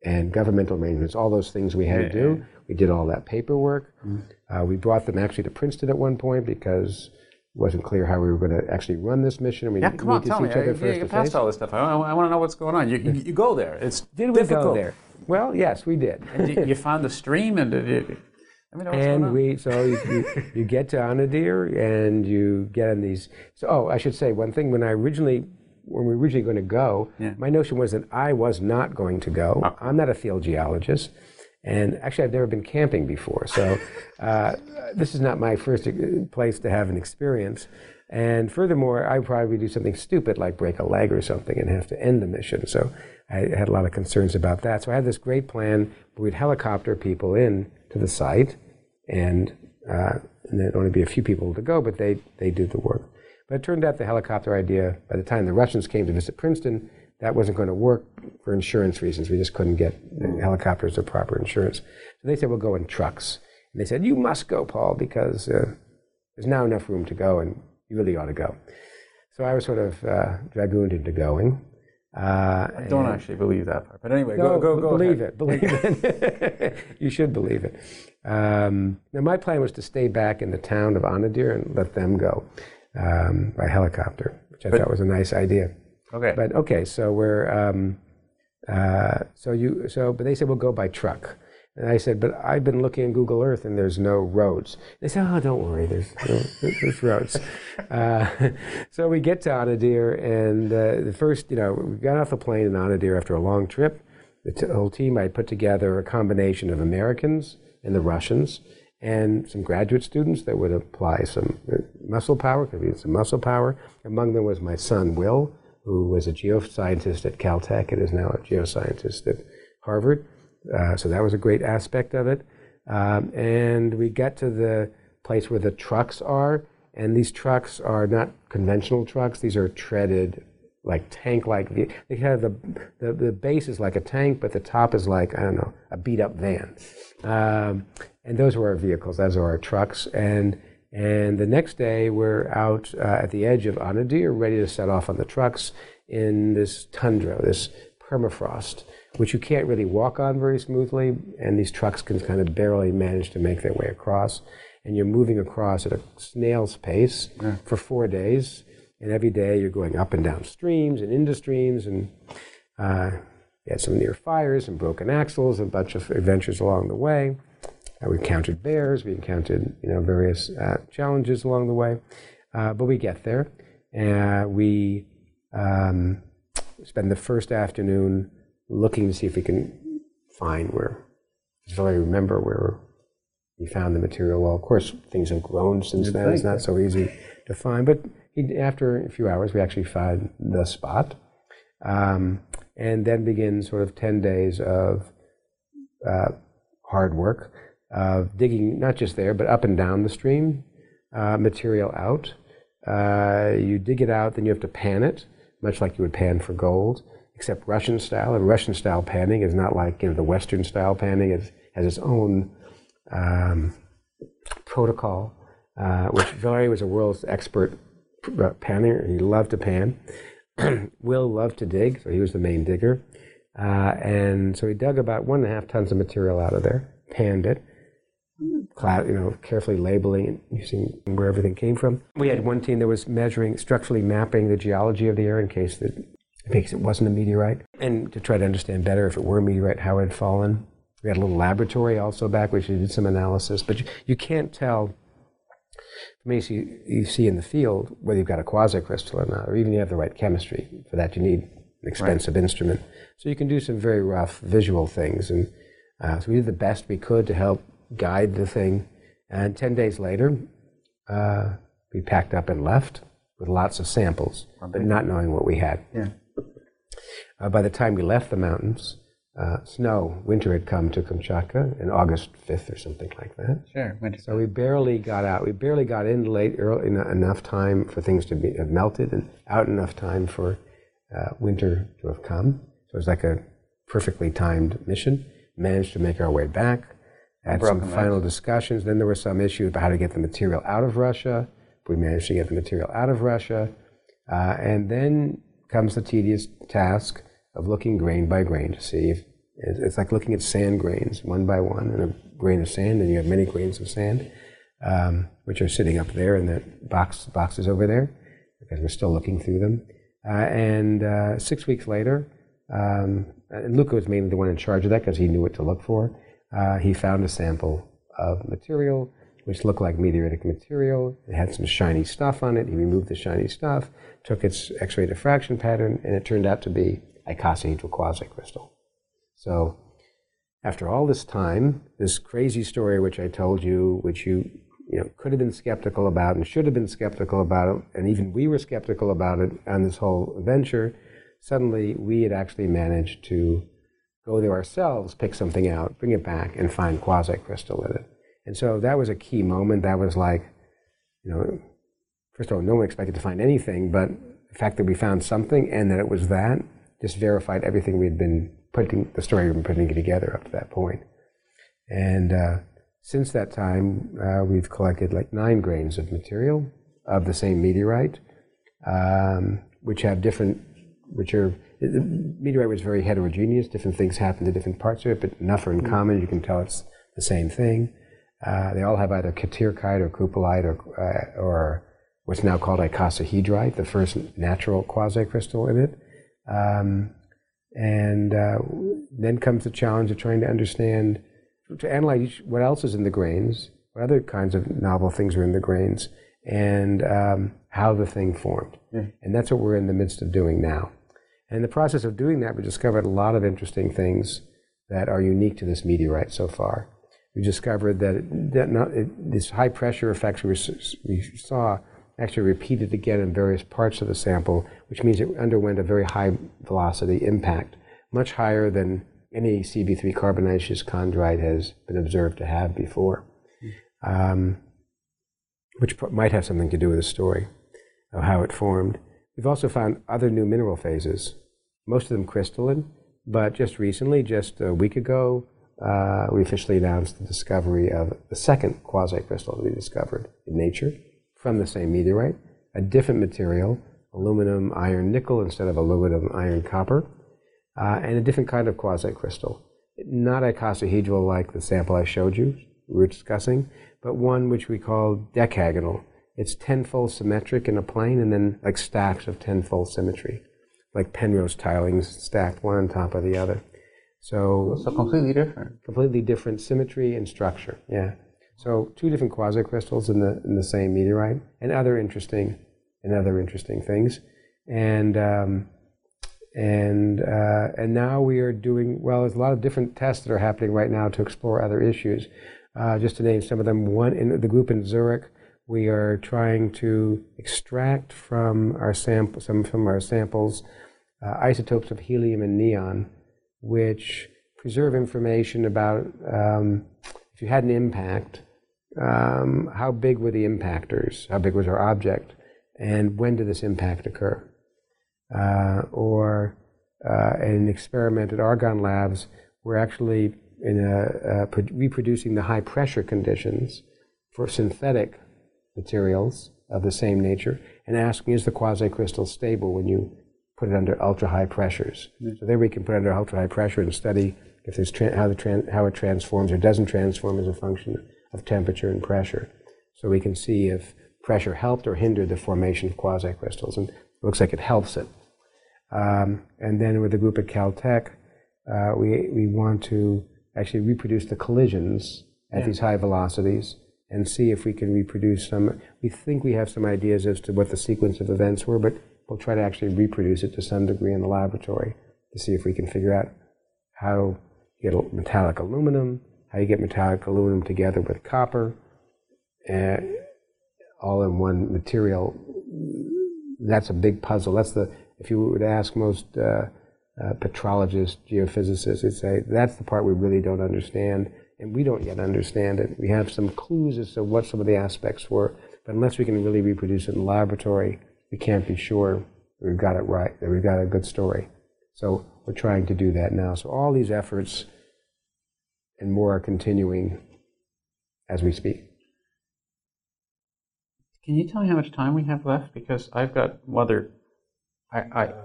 and governmental arrangements, all those things we had yeah. to do. We did all that paperwork. Mm-hmm. we brought them actually to Princeton at one point because it wasn't clear how we were going to actually run this mission. We yeah, come on, tell me. I, yeah, you passed all this stuff. I, I, want to know what's going on. You, you, you, go there. It's did difficult. we go there? Well, yes, we did. and you, you found the stream, and I mean, and we so you, you, you, get to Anadyr and you get on these. So, oh, I should say one thing. When I originally, when we were originally going to go, yeah. my notion was that I was not going to go. Oh. I'm not a field geologist. And actually, I've never been camping before, so uh, this is not my first place to have an experience. And furthermore, I would probably do something stupid like break a leg or something and have to end the mission. So I had a lot of concerns about that. So I had this great plan we'd helicopter people in to the site, and, uh, and there'd only be a few people to go, but they they do the work. But it turned out the helicopter idea, by the time the Russians came to visit Princeton, that wasn't going to work for insurance reasons. We just couldn't get helicopters or proper insurance. So they said, we'll go in trucks. And they said, you must go, Paul, because uh, there's now enough room to go and you really ought to go. So I was sort of uh, dragooned into going. Uh, I don't actually believe that part. But anyway, no, go, go, go Believe ahead. it. Believe it. you should believe it. Um, now, my plan was to stay back in the town of Anadyr and let them go um, by helicopter, which I but, thought was a nice idea. Okay. But okay, so we're um, uh, so you so but they said we'll go by truck. And I said, but I've been looking at Google Earth and there's no roads. They said, oh, don't worry, there's, no, there's roads. Uh, so we get to Anadyr, and uh, the first, you know, we got off the plane in Anadyr after a long trip. The t- whole team, I put together a combination of Americans and the Russians and some graduate students that would apply some muscle power, could be some muscle power. Among them was my son, Will, who was a geoscientist at Caltech and is now a geoscientist at Harvard. Uh, so that was a great aspect of it. Um, and we got to the place where the trucks are, and these trucks are not conventional trucks. These are treaded, like tank-like. They have the, the the base is like a tank, but the top is like I don't know a beat-up van. Um, and those were our vehicles. Those are our trucks. And and the next day we're out uh, at the edge of Anadyr, ready to set off on the trucks in this tundra, this permafrost which you can't really walk on very smoothly, and these trucks can kind of barely manage to make their way across. And you're moving across at a snail's pace yeah. for four days, and every day you're going up and down streams and into streams, and uh, you had some near fires and broken axles, and a bunch of adventures along the way. Uh, we encountered bears, we encountered you know various uh, challenges along the way, uh, but we get there, and we um, spend the first afternoon looking to see if we can find where. So I remember where we found the material. Well, of course, things have grown since then. It's not so easy to find. But he, after a few hours, we actually found the spot. Um, and then begin sort of 10 days of uh, hard work of digging, not just there, but up and down the stream, uh, material out. Uh, you dig it out, then you have to pan it, much like you would pan for gold except Russian style. And Russian style panning is not like you know the Western style panning. It has its own um, protocol, uh, which Valery was a world's expert panner. He loved to pan. Will loved to dig, so he was the main digger. Uh, and so he dug about one and a half tons of material out of there, panned it, you know, carefully labeling and using where everything came from. We had one team that was measuring, structurally mapping the geology of the area in case that because it wasn't a meteorite, and to try to understand better if it were a meteorite, how it had fallen. We had a little laboratory also back, which did some analysis, but you, you can't tell from anything you see in the field whether you've got a quasicrystal or not, or even you have the right chemistry. For that, you need an expensive right. instrument. So you can do some very rough visual things, and uh, so we did the best we could to help guide the thing. And ten days later, uh, we packed up and left with lots of samples, but not knowing what we had. Yeah. Uh, by the time we left the mountains, uh, snow, winter had come to Kamchatka in August 5th or something like that. Sure, winter. So we barely got out. We barely got in late, early, enough time for things to be, have melted and out enough time for uh, winter to have come. So it was like a perfectly timed mission. Managed to make our way back. Had some final discussions. Then there were some issues about how to get the material out of Russia. We managed to get the material out of Russia. Uh, and then comes the tedious task of looking grain by grain to see if it's like looking at sand grains one by one and a grain of sand, and you have many grains of sand, um, which are sitting up there in the box boxes over there, because we're still looking through them. Uh, and uh, six weeks later, um, and Luca was mainly the one in charge of that because he knew what to look for. Uh, he found a sample of material which looked like meteoritic material. It had some shiny stuff on it. He removed the shiny stuff, took its X-ray diffraction pattern, and it turned out to be icosahedral quasicrystal. So after all this time, this crazy story which I told you, which you you know could have been skeptical about and should have been skeptical about it, and even we were skeptical about it on this whole venture, suddenly we had actually managed to go there ourselves, pick something out, bring it back, and find quasicrystal in it. And so that was a key moment. That was like, you know, first of all, no one expected to find anything, but the fact that we found something and that it was that just verified everything we'd been putting, the story we'd been putting together up to that point. And uh, since that time, uh, we've collected like nine grains of material of the same meteorite, um, which have different which are the meteorite was very heterogeneous. Different things happen to different parts of it, but enough are in common. You can tell it's the same thing. Uh, they all have either khatyrkite or cupalite or, uh, or what's now called icosahedrite, the first natural quasi-crystal in it. Um, and uh, then comes the challenge of trying to understand, to analyze what else is in the grains, what other kinds of novel things are in the grains, and um, how the thing formed. Yeah. And that's what we're in the midst of doing now. And in the process of doing that, we discovered a lot of interesting things that are unique to this meteorite so far. We discovered that, it, that not, it, this high pressure effects we, we saw actually repeated again in various parts of the sample, which means it underwent a very high velocity impact, much higher than any CV3 carbonaceous chondrite has been observed to have before, um, which might have something to do with the story of how it formed. We've also found other new mineral phases, most of them crystalline, but just recently, just a week ago, uh, we officially announced the discovery of the second quasi-crystal that we discovered in nature from the same meteorite, a different material, aluminum iron nickel instead of aluminum iron copper, uh, and a different kind of quasi-crystal. Not icosahedral like the sample I showed you, we were discussing, but one which we call decagonal. It's tenfold symmetric in a plane and then like stacks of tenfold symmetry, like Penrose tilings stacked one on top of the other. So, so completely different. Completely different symmetry and structure, yeah. So two different quasi-crystals in the in the same meteorite, and other interesting and other interesting things, and um, and uh, and now we are doing well. There's a lot of different tests that are happening right now to explore other issues. Uh, just to name some of them, one in the group in Zurich, we are trying to extract from our sample some from our samples uh, isotopes of helium and neon, which preserve information about um, if you had an impact, um, how big were the impactors? How big was our object? And when did this impact occur? Uh, or uh, in at Argonne labs, we're actually in a, uh, reproducing the high pressure conditions for synthetic materials of the same nature and asking is the quasi-crystal stable when you put it under ultra high pressures. Mm-hmm. So there we can put it under ultra high pressure and study if there's how, the how it transforms or doesn't transform as a function of temperature and pressure. So we can see if pressure helped or hindered the formation of quasi-crystals, and it looks like it helps it. Um, and then with the group at Caltech, uh, we, we want to actually reproduce the collisions at yeah. these high velocities and see if we can reproduce some. We think we have some ideas as to what the sequence of events were, but we'll try to actually reproduce it to some degree in the laboratory to see if we can figure out how get metallic aluminum, how you get metallic aluminum together with copper, uh, all in one material. That's a big puzzle. That's the if you were to ask most uh, uh, petrologists, geophysicists, they'd say that's the part we really don't understand, and we don't yet understand it. We have some clues as to what some of the aspects were, but unless we can really reproduce it in the laboratory, we can't be sure we've got it right, that we've got a good story. So we're trying to do that now. So all these efforts and more are continuing as we speak. Can you tell me how much time we have left? Because I've got other. I, I uh,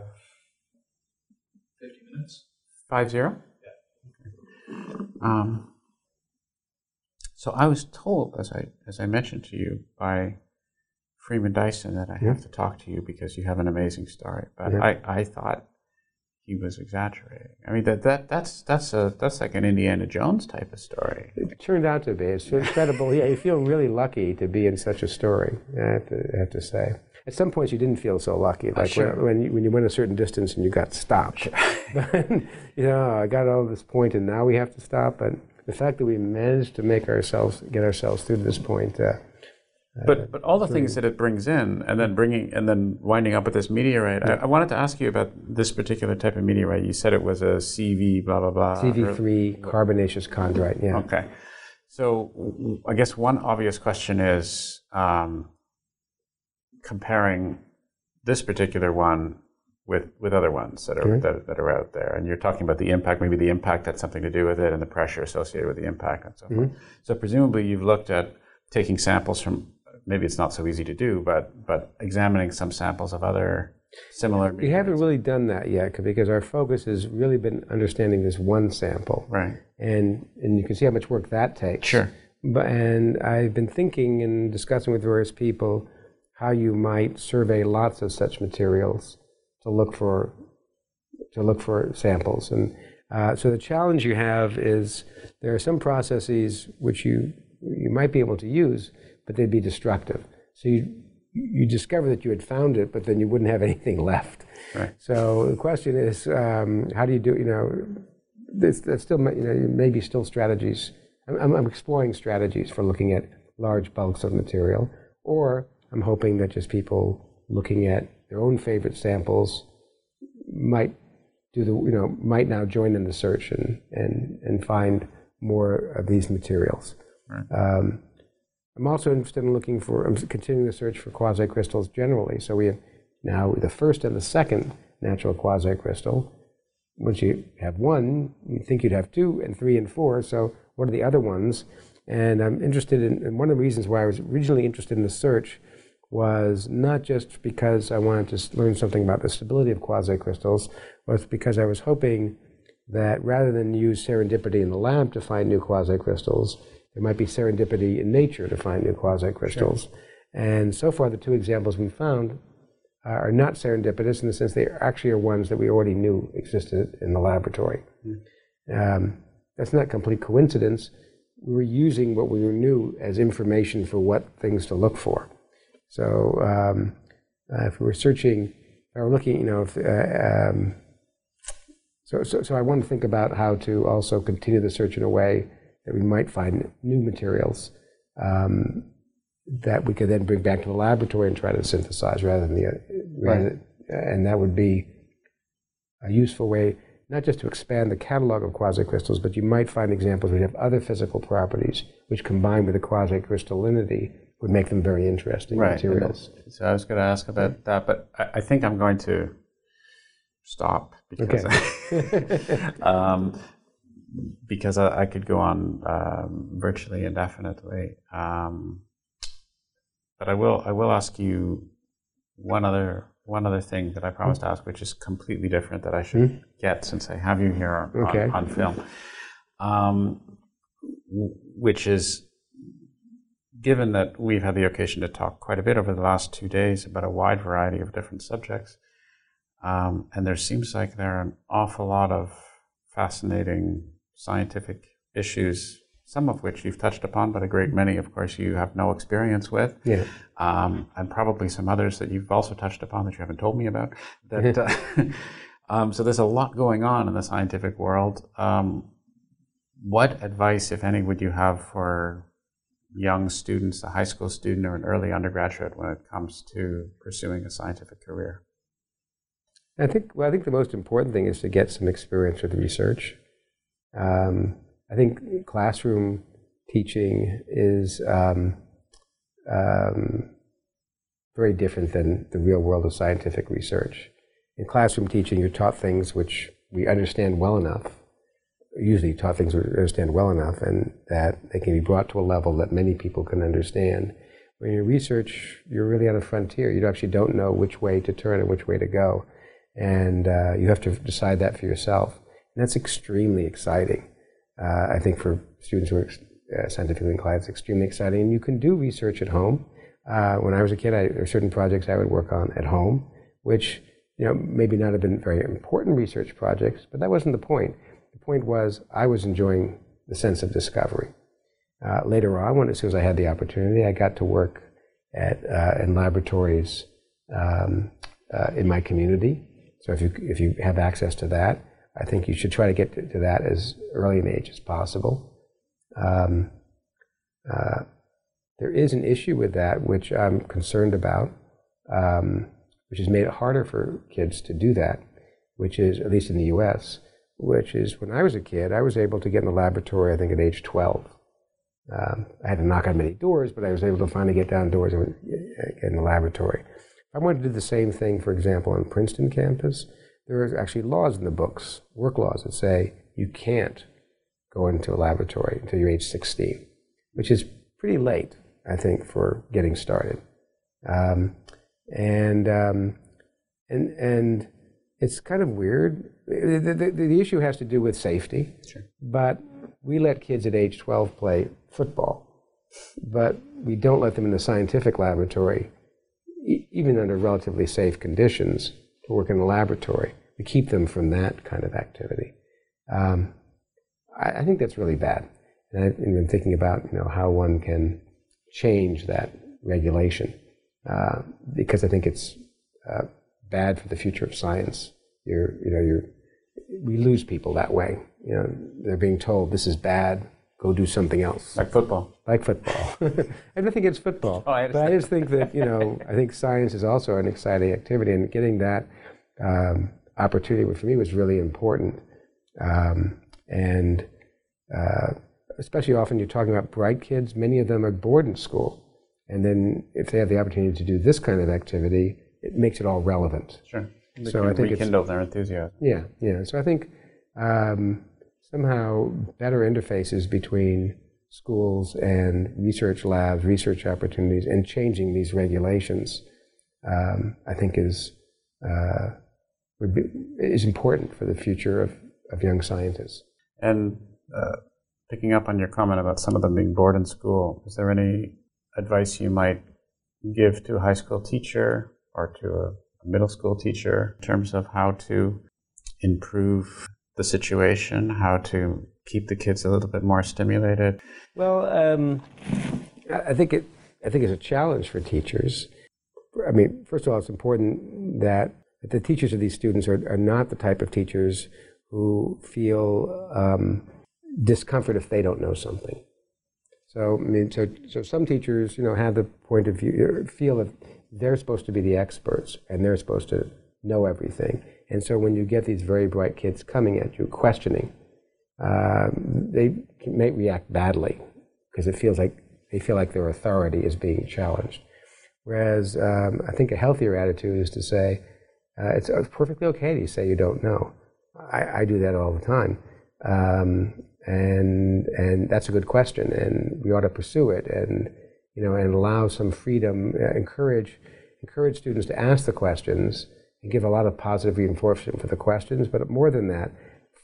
fifty minutes. Five zero. Yeah. Um, so I was told, as I as I mentioned to you, by Freeman Dyson that I yeah. have to talk to you because you have an amazing story. But yeah. I, I thought he was exaggerating. I mean that, that that's that's a that's like an Indiana Jones type of story. It turned out to be. It's incredible. yeah, you feel really lucky to be in such a story. I have to, I have to say. At some points, you didn't feel so lucky, like sure. when, when, you, when you went a certain distance and you got stopped. Sure. you know, I got all this point, and now we have to stop. But the fact that we managed to make ourselves get ourselves through this point. Uh, but but all the things that it brings in, and then bringing and then winding up with this meteorite. Yeah. I, I, wanted to ask you about this particular type of meteorite. You said it was a CV blah blah blah. CV three carbonaceous chondrite. Yeah. Okay. So I guess one obvious question is um, comparing this particular one with with other ones that are that, that, are out there, and you're talking about the impact. Maybe the impact had something to do with it, and the pressure associated with the impact, and so mm-hmm. forth. So presumably, you've looked at taking samples from maybe it's not so easy to do, but but examining some samples of other similar? We haven't really done that yet because our focus has really been understanding this one sample. Right. And, and you can see how much work that takes. Sure. But, and I've been thinking and discussing with various people how you might survey lots of such materials to look for to look for samples. And uh, so the challenge you have is there are some processes which you you might be able to use, but they'd be destructive. So you you discover that you had found it, but then you wouldn't have anything left. Right. So the question is, um, how do you do? You know, there's, there's still you know maybe still strategies. I'm, I'm exploring strategies for looking at large bulks of material, or I'm hoping that just people looking at their own favorite samples might do the you know might now join in the search and and and find more of these materials. Right. Um, I'm also interested in looking for, I'm continuing the search for quasi-crystals generally. So we have now the first and the second natural quasi-crystal. Once you have one, you think you'd have two and three and four. So what are the other ones? And I'm interested in, and one of the reasons why I was originally interested in the search was not just because I wanted to learn something about the stability of quasi-crystals, was because I was hoping that rather than use serendipity in the lab to find new quasi-crystals, there might be serendipity in nature to find new quasi-crystals. Sure. And so far, the two examples we found are not serendipitous in the sense they actually are ones that we already knew existed in the laboratory. Mm. Um, that's not complete coincidence. We were using what we knew as information for what things to look for. So um, uh, if we were searching, or looking, you know, if, uh, um, so, so, so I want to think about how to also continue the search in a way that we might find new materials um, that we could then bring back to the laboratory and try to synthesize rather than the, rather, right. and that would be a useful way not just to expand the catalog of quasicrystals, but you might find examples where you have other physical properties which combined with the quasicrystallinity would make them very interesting right. materials. So I was going to ask about that, but I, I think I'm going to stop because okay. um, because I, I, could go on um, virtually indefinitely. Um, but I will I will ask you one other one other thing that I promised to ask, which is completely different that I should mm-hmm. get since I have you here on, okay. on, on film, um, which is given that we've had the occasion to talk quite a bit over the last two days about a wide variety of different subjects, um, and there seems like there are an awful lot of fascinating scientific issues, some of which you've touched upon, but a great many, of course, you have no experience with. Yeah. Um, and probably some others that you've also touched upon that you haven't told me about. That, uh, um, so there's a lot going on in the scientific world. Um, what advice, if any, would you have for young students, a high school student or an early undergraduate, when it comes to pursuing a scientific career? I think well, I think the most important thing is to get some experience with research. Um, I think classroom teaching is um, um, very different than the real world of scientific research. In classroom teaching, you're taught things which we understand well enough, usually taught things we understand well enough, and that they can be brought to a level that many people can understand. When you research, you're really on a frontier. You actually don't know which way to turn and which way to go. And uh, you have to decide that for yourself. And that's extremely exciting. Uh, I think for students who are uh, scientifically inclined, it's extremely exciting. And you can do research at home. Uh, when I was a kid, I, there were certain projects I would work on at home, which you know maybe not have been very important research projects, but that wasn't the point. The point was I was enjoying the sense of discovery. Uh, later on, when as soon as I had the opportunity, I got to work at uh, in laboratories um, uh, in my community. So if you if you have access to that, I think you should try to get to, that as early an age as possible. Um, uh, there is an issue with that which I'm concerned about, um, which has made it harder for kids to do that, which is, at least in the US, which is when I was a kid, I was able to get in the laboratory, I think, at age 12. Um, I had to knock on many doors, but I was able to finally get down doors and get in the laboratory. I wanted to do the same thing, for example, on Princeton campus, there are actually laws in the books, work laws, that say you can't go into a laboratory until you're age 16, which is pretty late, I think, for getting started. Um, and um, and and it's kind of weird. The, the, the issue has to do with safety, Sure. but we let kids at age 12 play football, but we don't let them in the scientific laboratory, e- even under relatively safe conditions, to work in a laboratory. We keep them from that kind of activity. Um, I, I think that's really bad. And I've been thinking about you know how one can change that regulation uh, because I think it's uh, bad for the future of science. You're you know you're we lose people that way. You know they're being told this is bad. Go do something else, Like football. like football. I don't think it's football, Oh, I but I just think that you know I think science is also an exciting activity, and getting that um, opportunity for me was really important. Um, and uh, especially often you're talking about bright kids, many of them are bored in school. And then if they have the opportunity to do this kind of activity, it makes it all relevant. Sure. They So I think rekindle their enthusiasm. Yeah, yeah. So I think um, somehow better interfaces between schools and research labs, research opportunities, and changing these regulations, um, I think is uh, be, is important for the future of, of young scientists. And uh, picking up on your comment about some of them being bored in school, is there any advice you might give to a high school teacher or to a, middle school teacher in terms of how to improve the situation, how to keep the kids a little bit more stimulated? Well, um, I think it. I think it's a challenge for teachers. I mean, first of all, it's important that, that the teachers of these students are, are not the type of teachers who feel um, discomfort if they don't know something. So, I mean, so, so some teachers, you know, have the point of view, or feel that they're supposed to be the experts and they're supposed to know everything. And so when you get these very bright kids coming at you, questioning, um, they may react badly because it feels like they feel like their authority is being challenged. Whereas um, I think a healthier attitude is to say, uh, it's, it's perfectly okay to say you don't know. I, I do that all the time. Um, and, and that's a good question, and we ought to pursue it and, you know, and allow some freedom, uh, encourage, encourage students to ask the questions and give a lot of positive reinforcement for the questions, but more than that,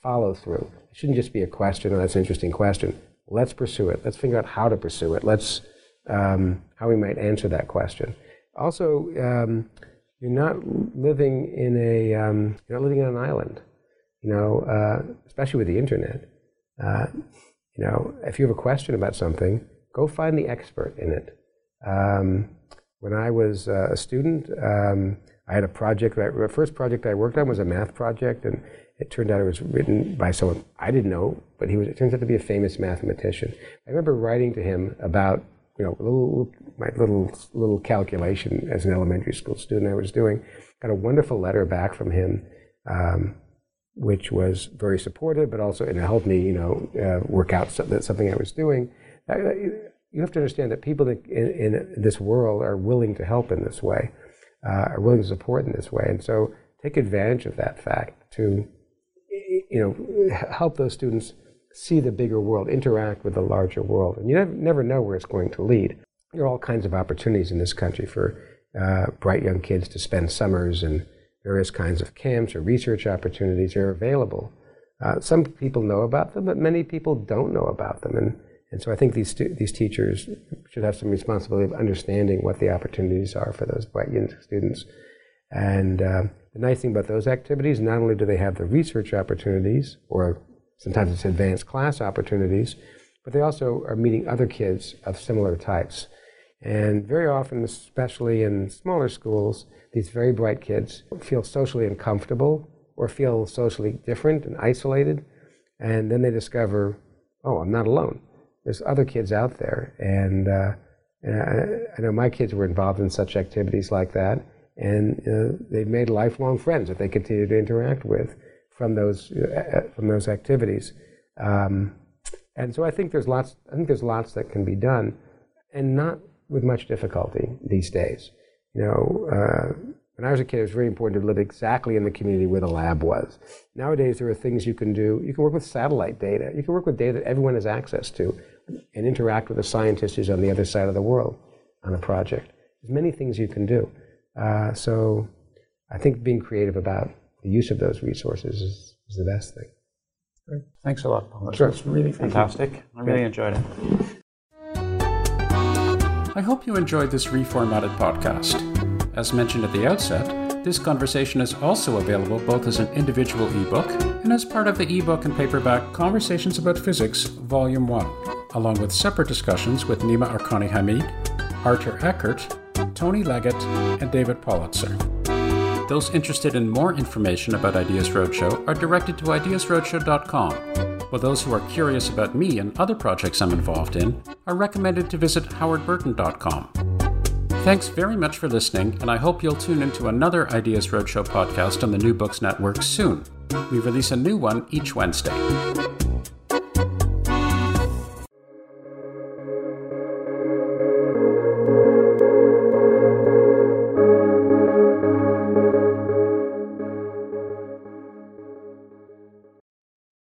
follow through. It shouldn't just be a question, oh, that's an interesting question. Let's pursue it. Let's figure out how to pursue it. Let's, um, how we might answer that question. Also, um, you're not living in a, um, you're not living on an island, you know, uh, especially with the internet. Uh, you know, if you have a question about something, go find the expert in it. Um, when I was uh, a student, um, I had a project. That, the first project I worked on was a math project, and it turned out it was written by someone I didn't know, but he was. It turns out to be a famous mathematician. I remember writing to him about you know little, my little little calculation as an elementary school student I was doing. Got a wonderful letter back from him. Um, which was very supportive, but also it helped me, you know, uh, work out something, I was doing. You have to understand that people in, in, this world are willing to help in this way, uh, are willing to support in this way, and so take advantage of that fact to, you know, help those students see the bigger world, interact with the larger world, and you never, never know where it's going to lead. There are all kinds of opportunities in this country for uh, bright young kids to spend summers and various kinds of camps or research opportunities are available. Uh, some people know about them, but many people don't know about them. And, and so I think these, stu- these teachers should have some responsibility of understanding what the opportunities are for those bright young students. And uh, the nice thing about those activities, not only do they have the research opportunities, or sometimes it's advanced class opportunities, but they also are meeting other kids of similar types. And very often, especially in smaller schools, these very bright kids feel socially uncomfortable or feel socially different and isolated. And then they discover, oh, I'm not alone. There's other kids out there. And, uh, and I, I, know my kids were involved in such activities like that. And uh, they've made lifelong friends that they continue to interact with from those, uh, from those activities. Um, and so I think there's lots, I think there's lots that can be done and not with much difficulty these days. You know, uh, when I was a kid, it was very important to live exactly in the community where the lab was. Nowadays, there are things you can do. You can work with satellite data. You can work with data that everyone has access to and interact with a scientist who's on the other side of the world on a project. There's many things you can do. Uh, so I think being creative about the use of those resources is, is the best thing. Thanks a lot, Paul. That Sure. was really fantastic. I really enjoyed it. I hope you enjoyed this reformatted podcast. As mentioned at the outset, this conversation is also available both as an individual ebook and as part of the ebook and paperback Conversations About Physics, Volume 1, along with separate discussions with Nima Arkani Hamed, Artur Ekert, Tony Leggett, and David Politzer. Those interested in more information about Ideas Roadshow are directed to ideasroadshow.com, while those who are curious about me and other projects I'm involved in are recommended to visit howardburton.com. Thanks very much for listening, and I hope you'll tune into another Ideas Roadshow podcast on the New Books Network soon. We release a new one each Wednesday.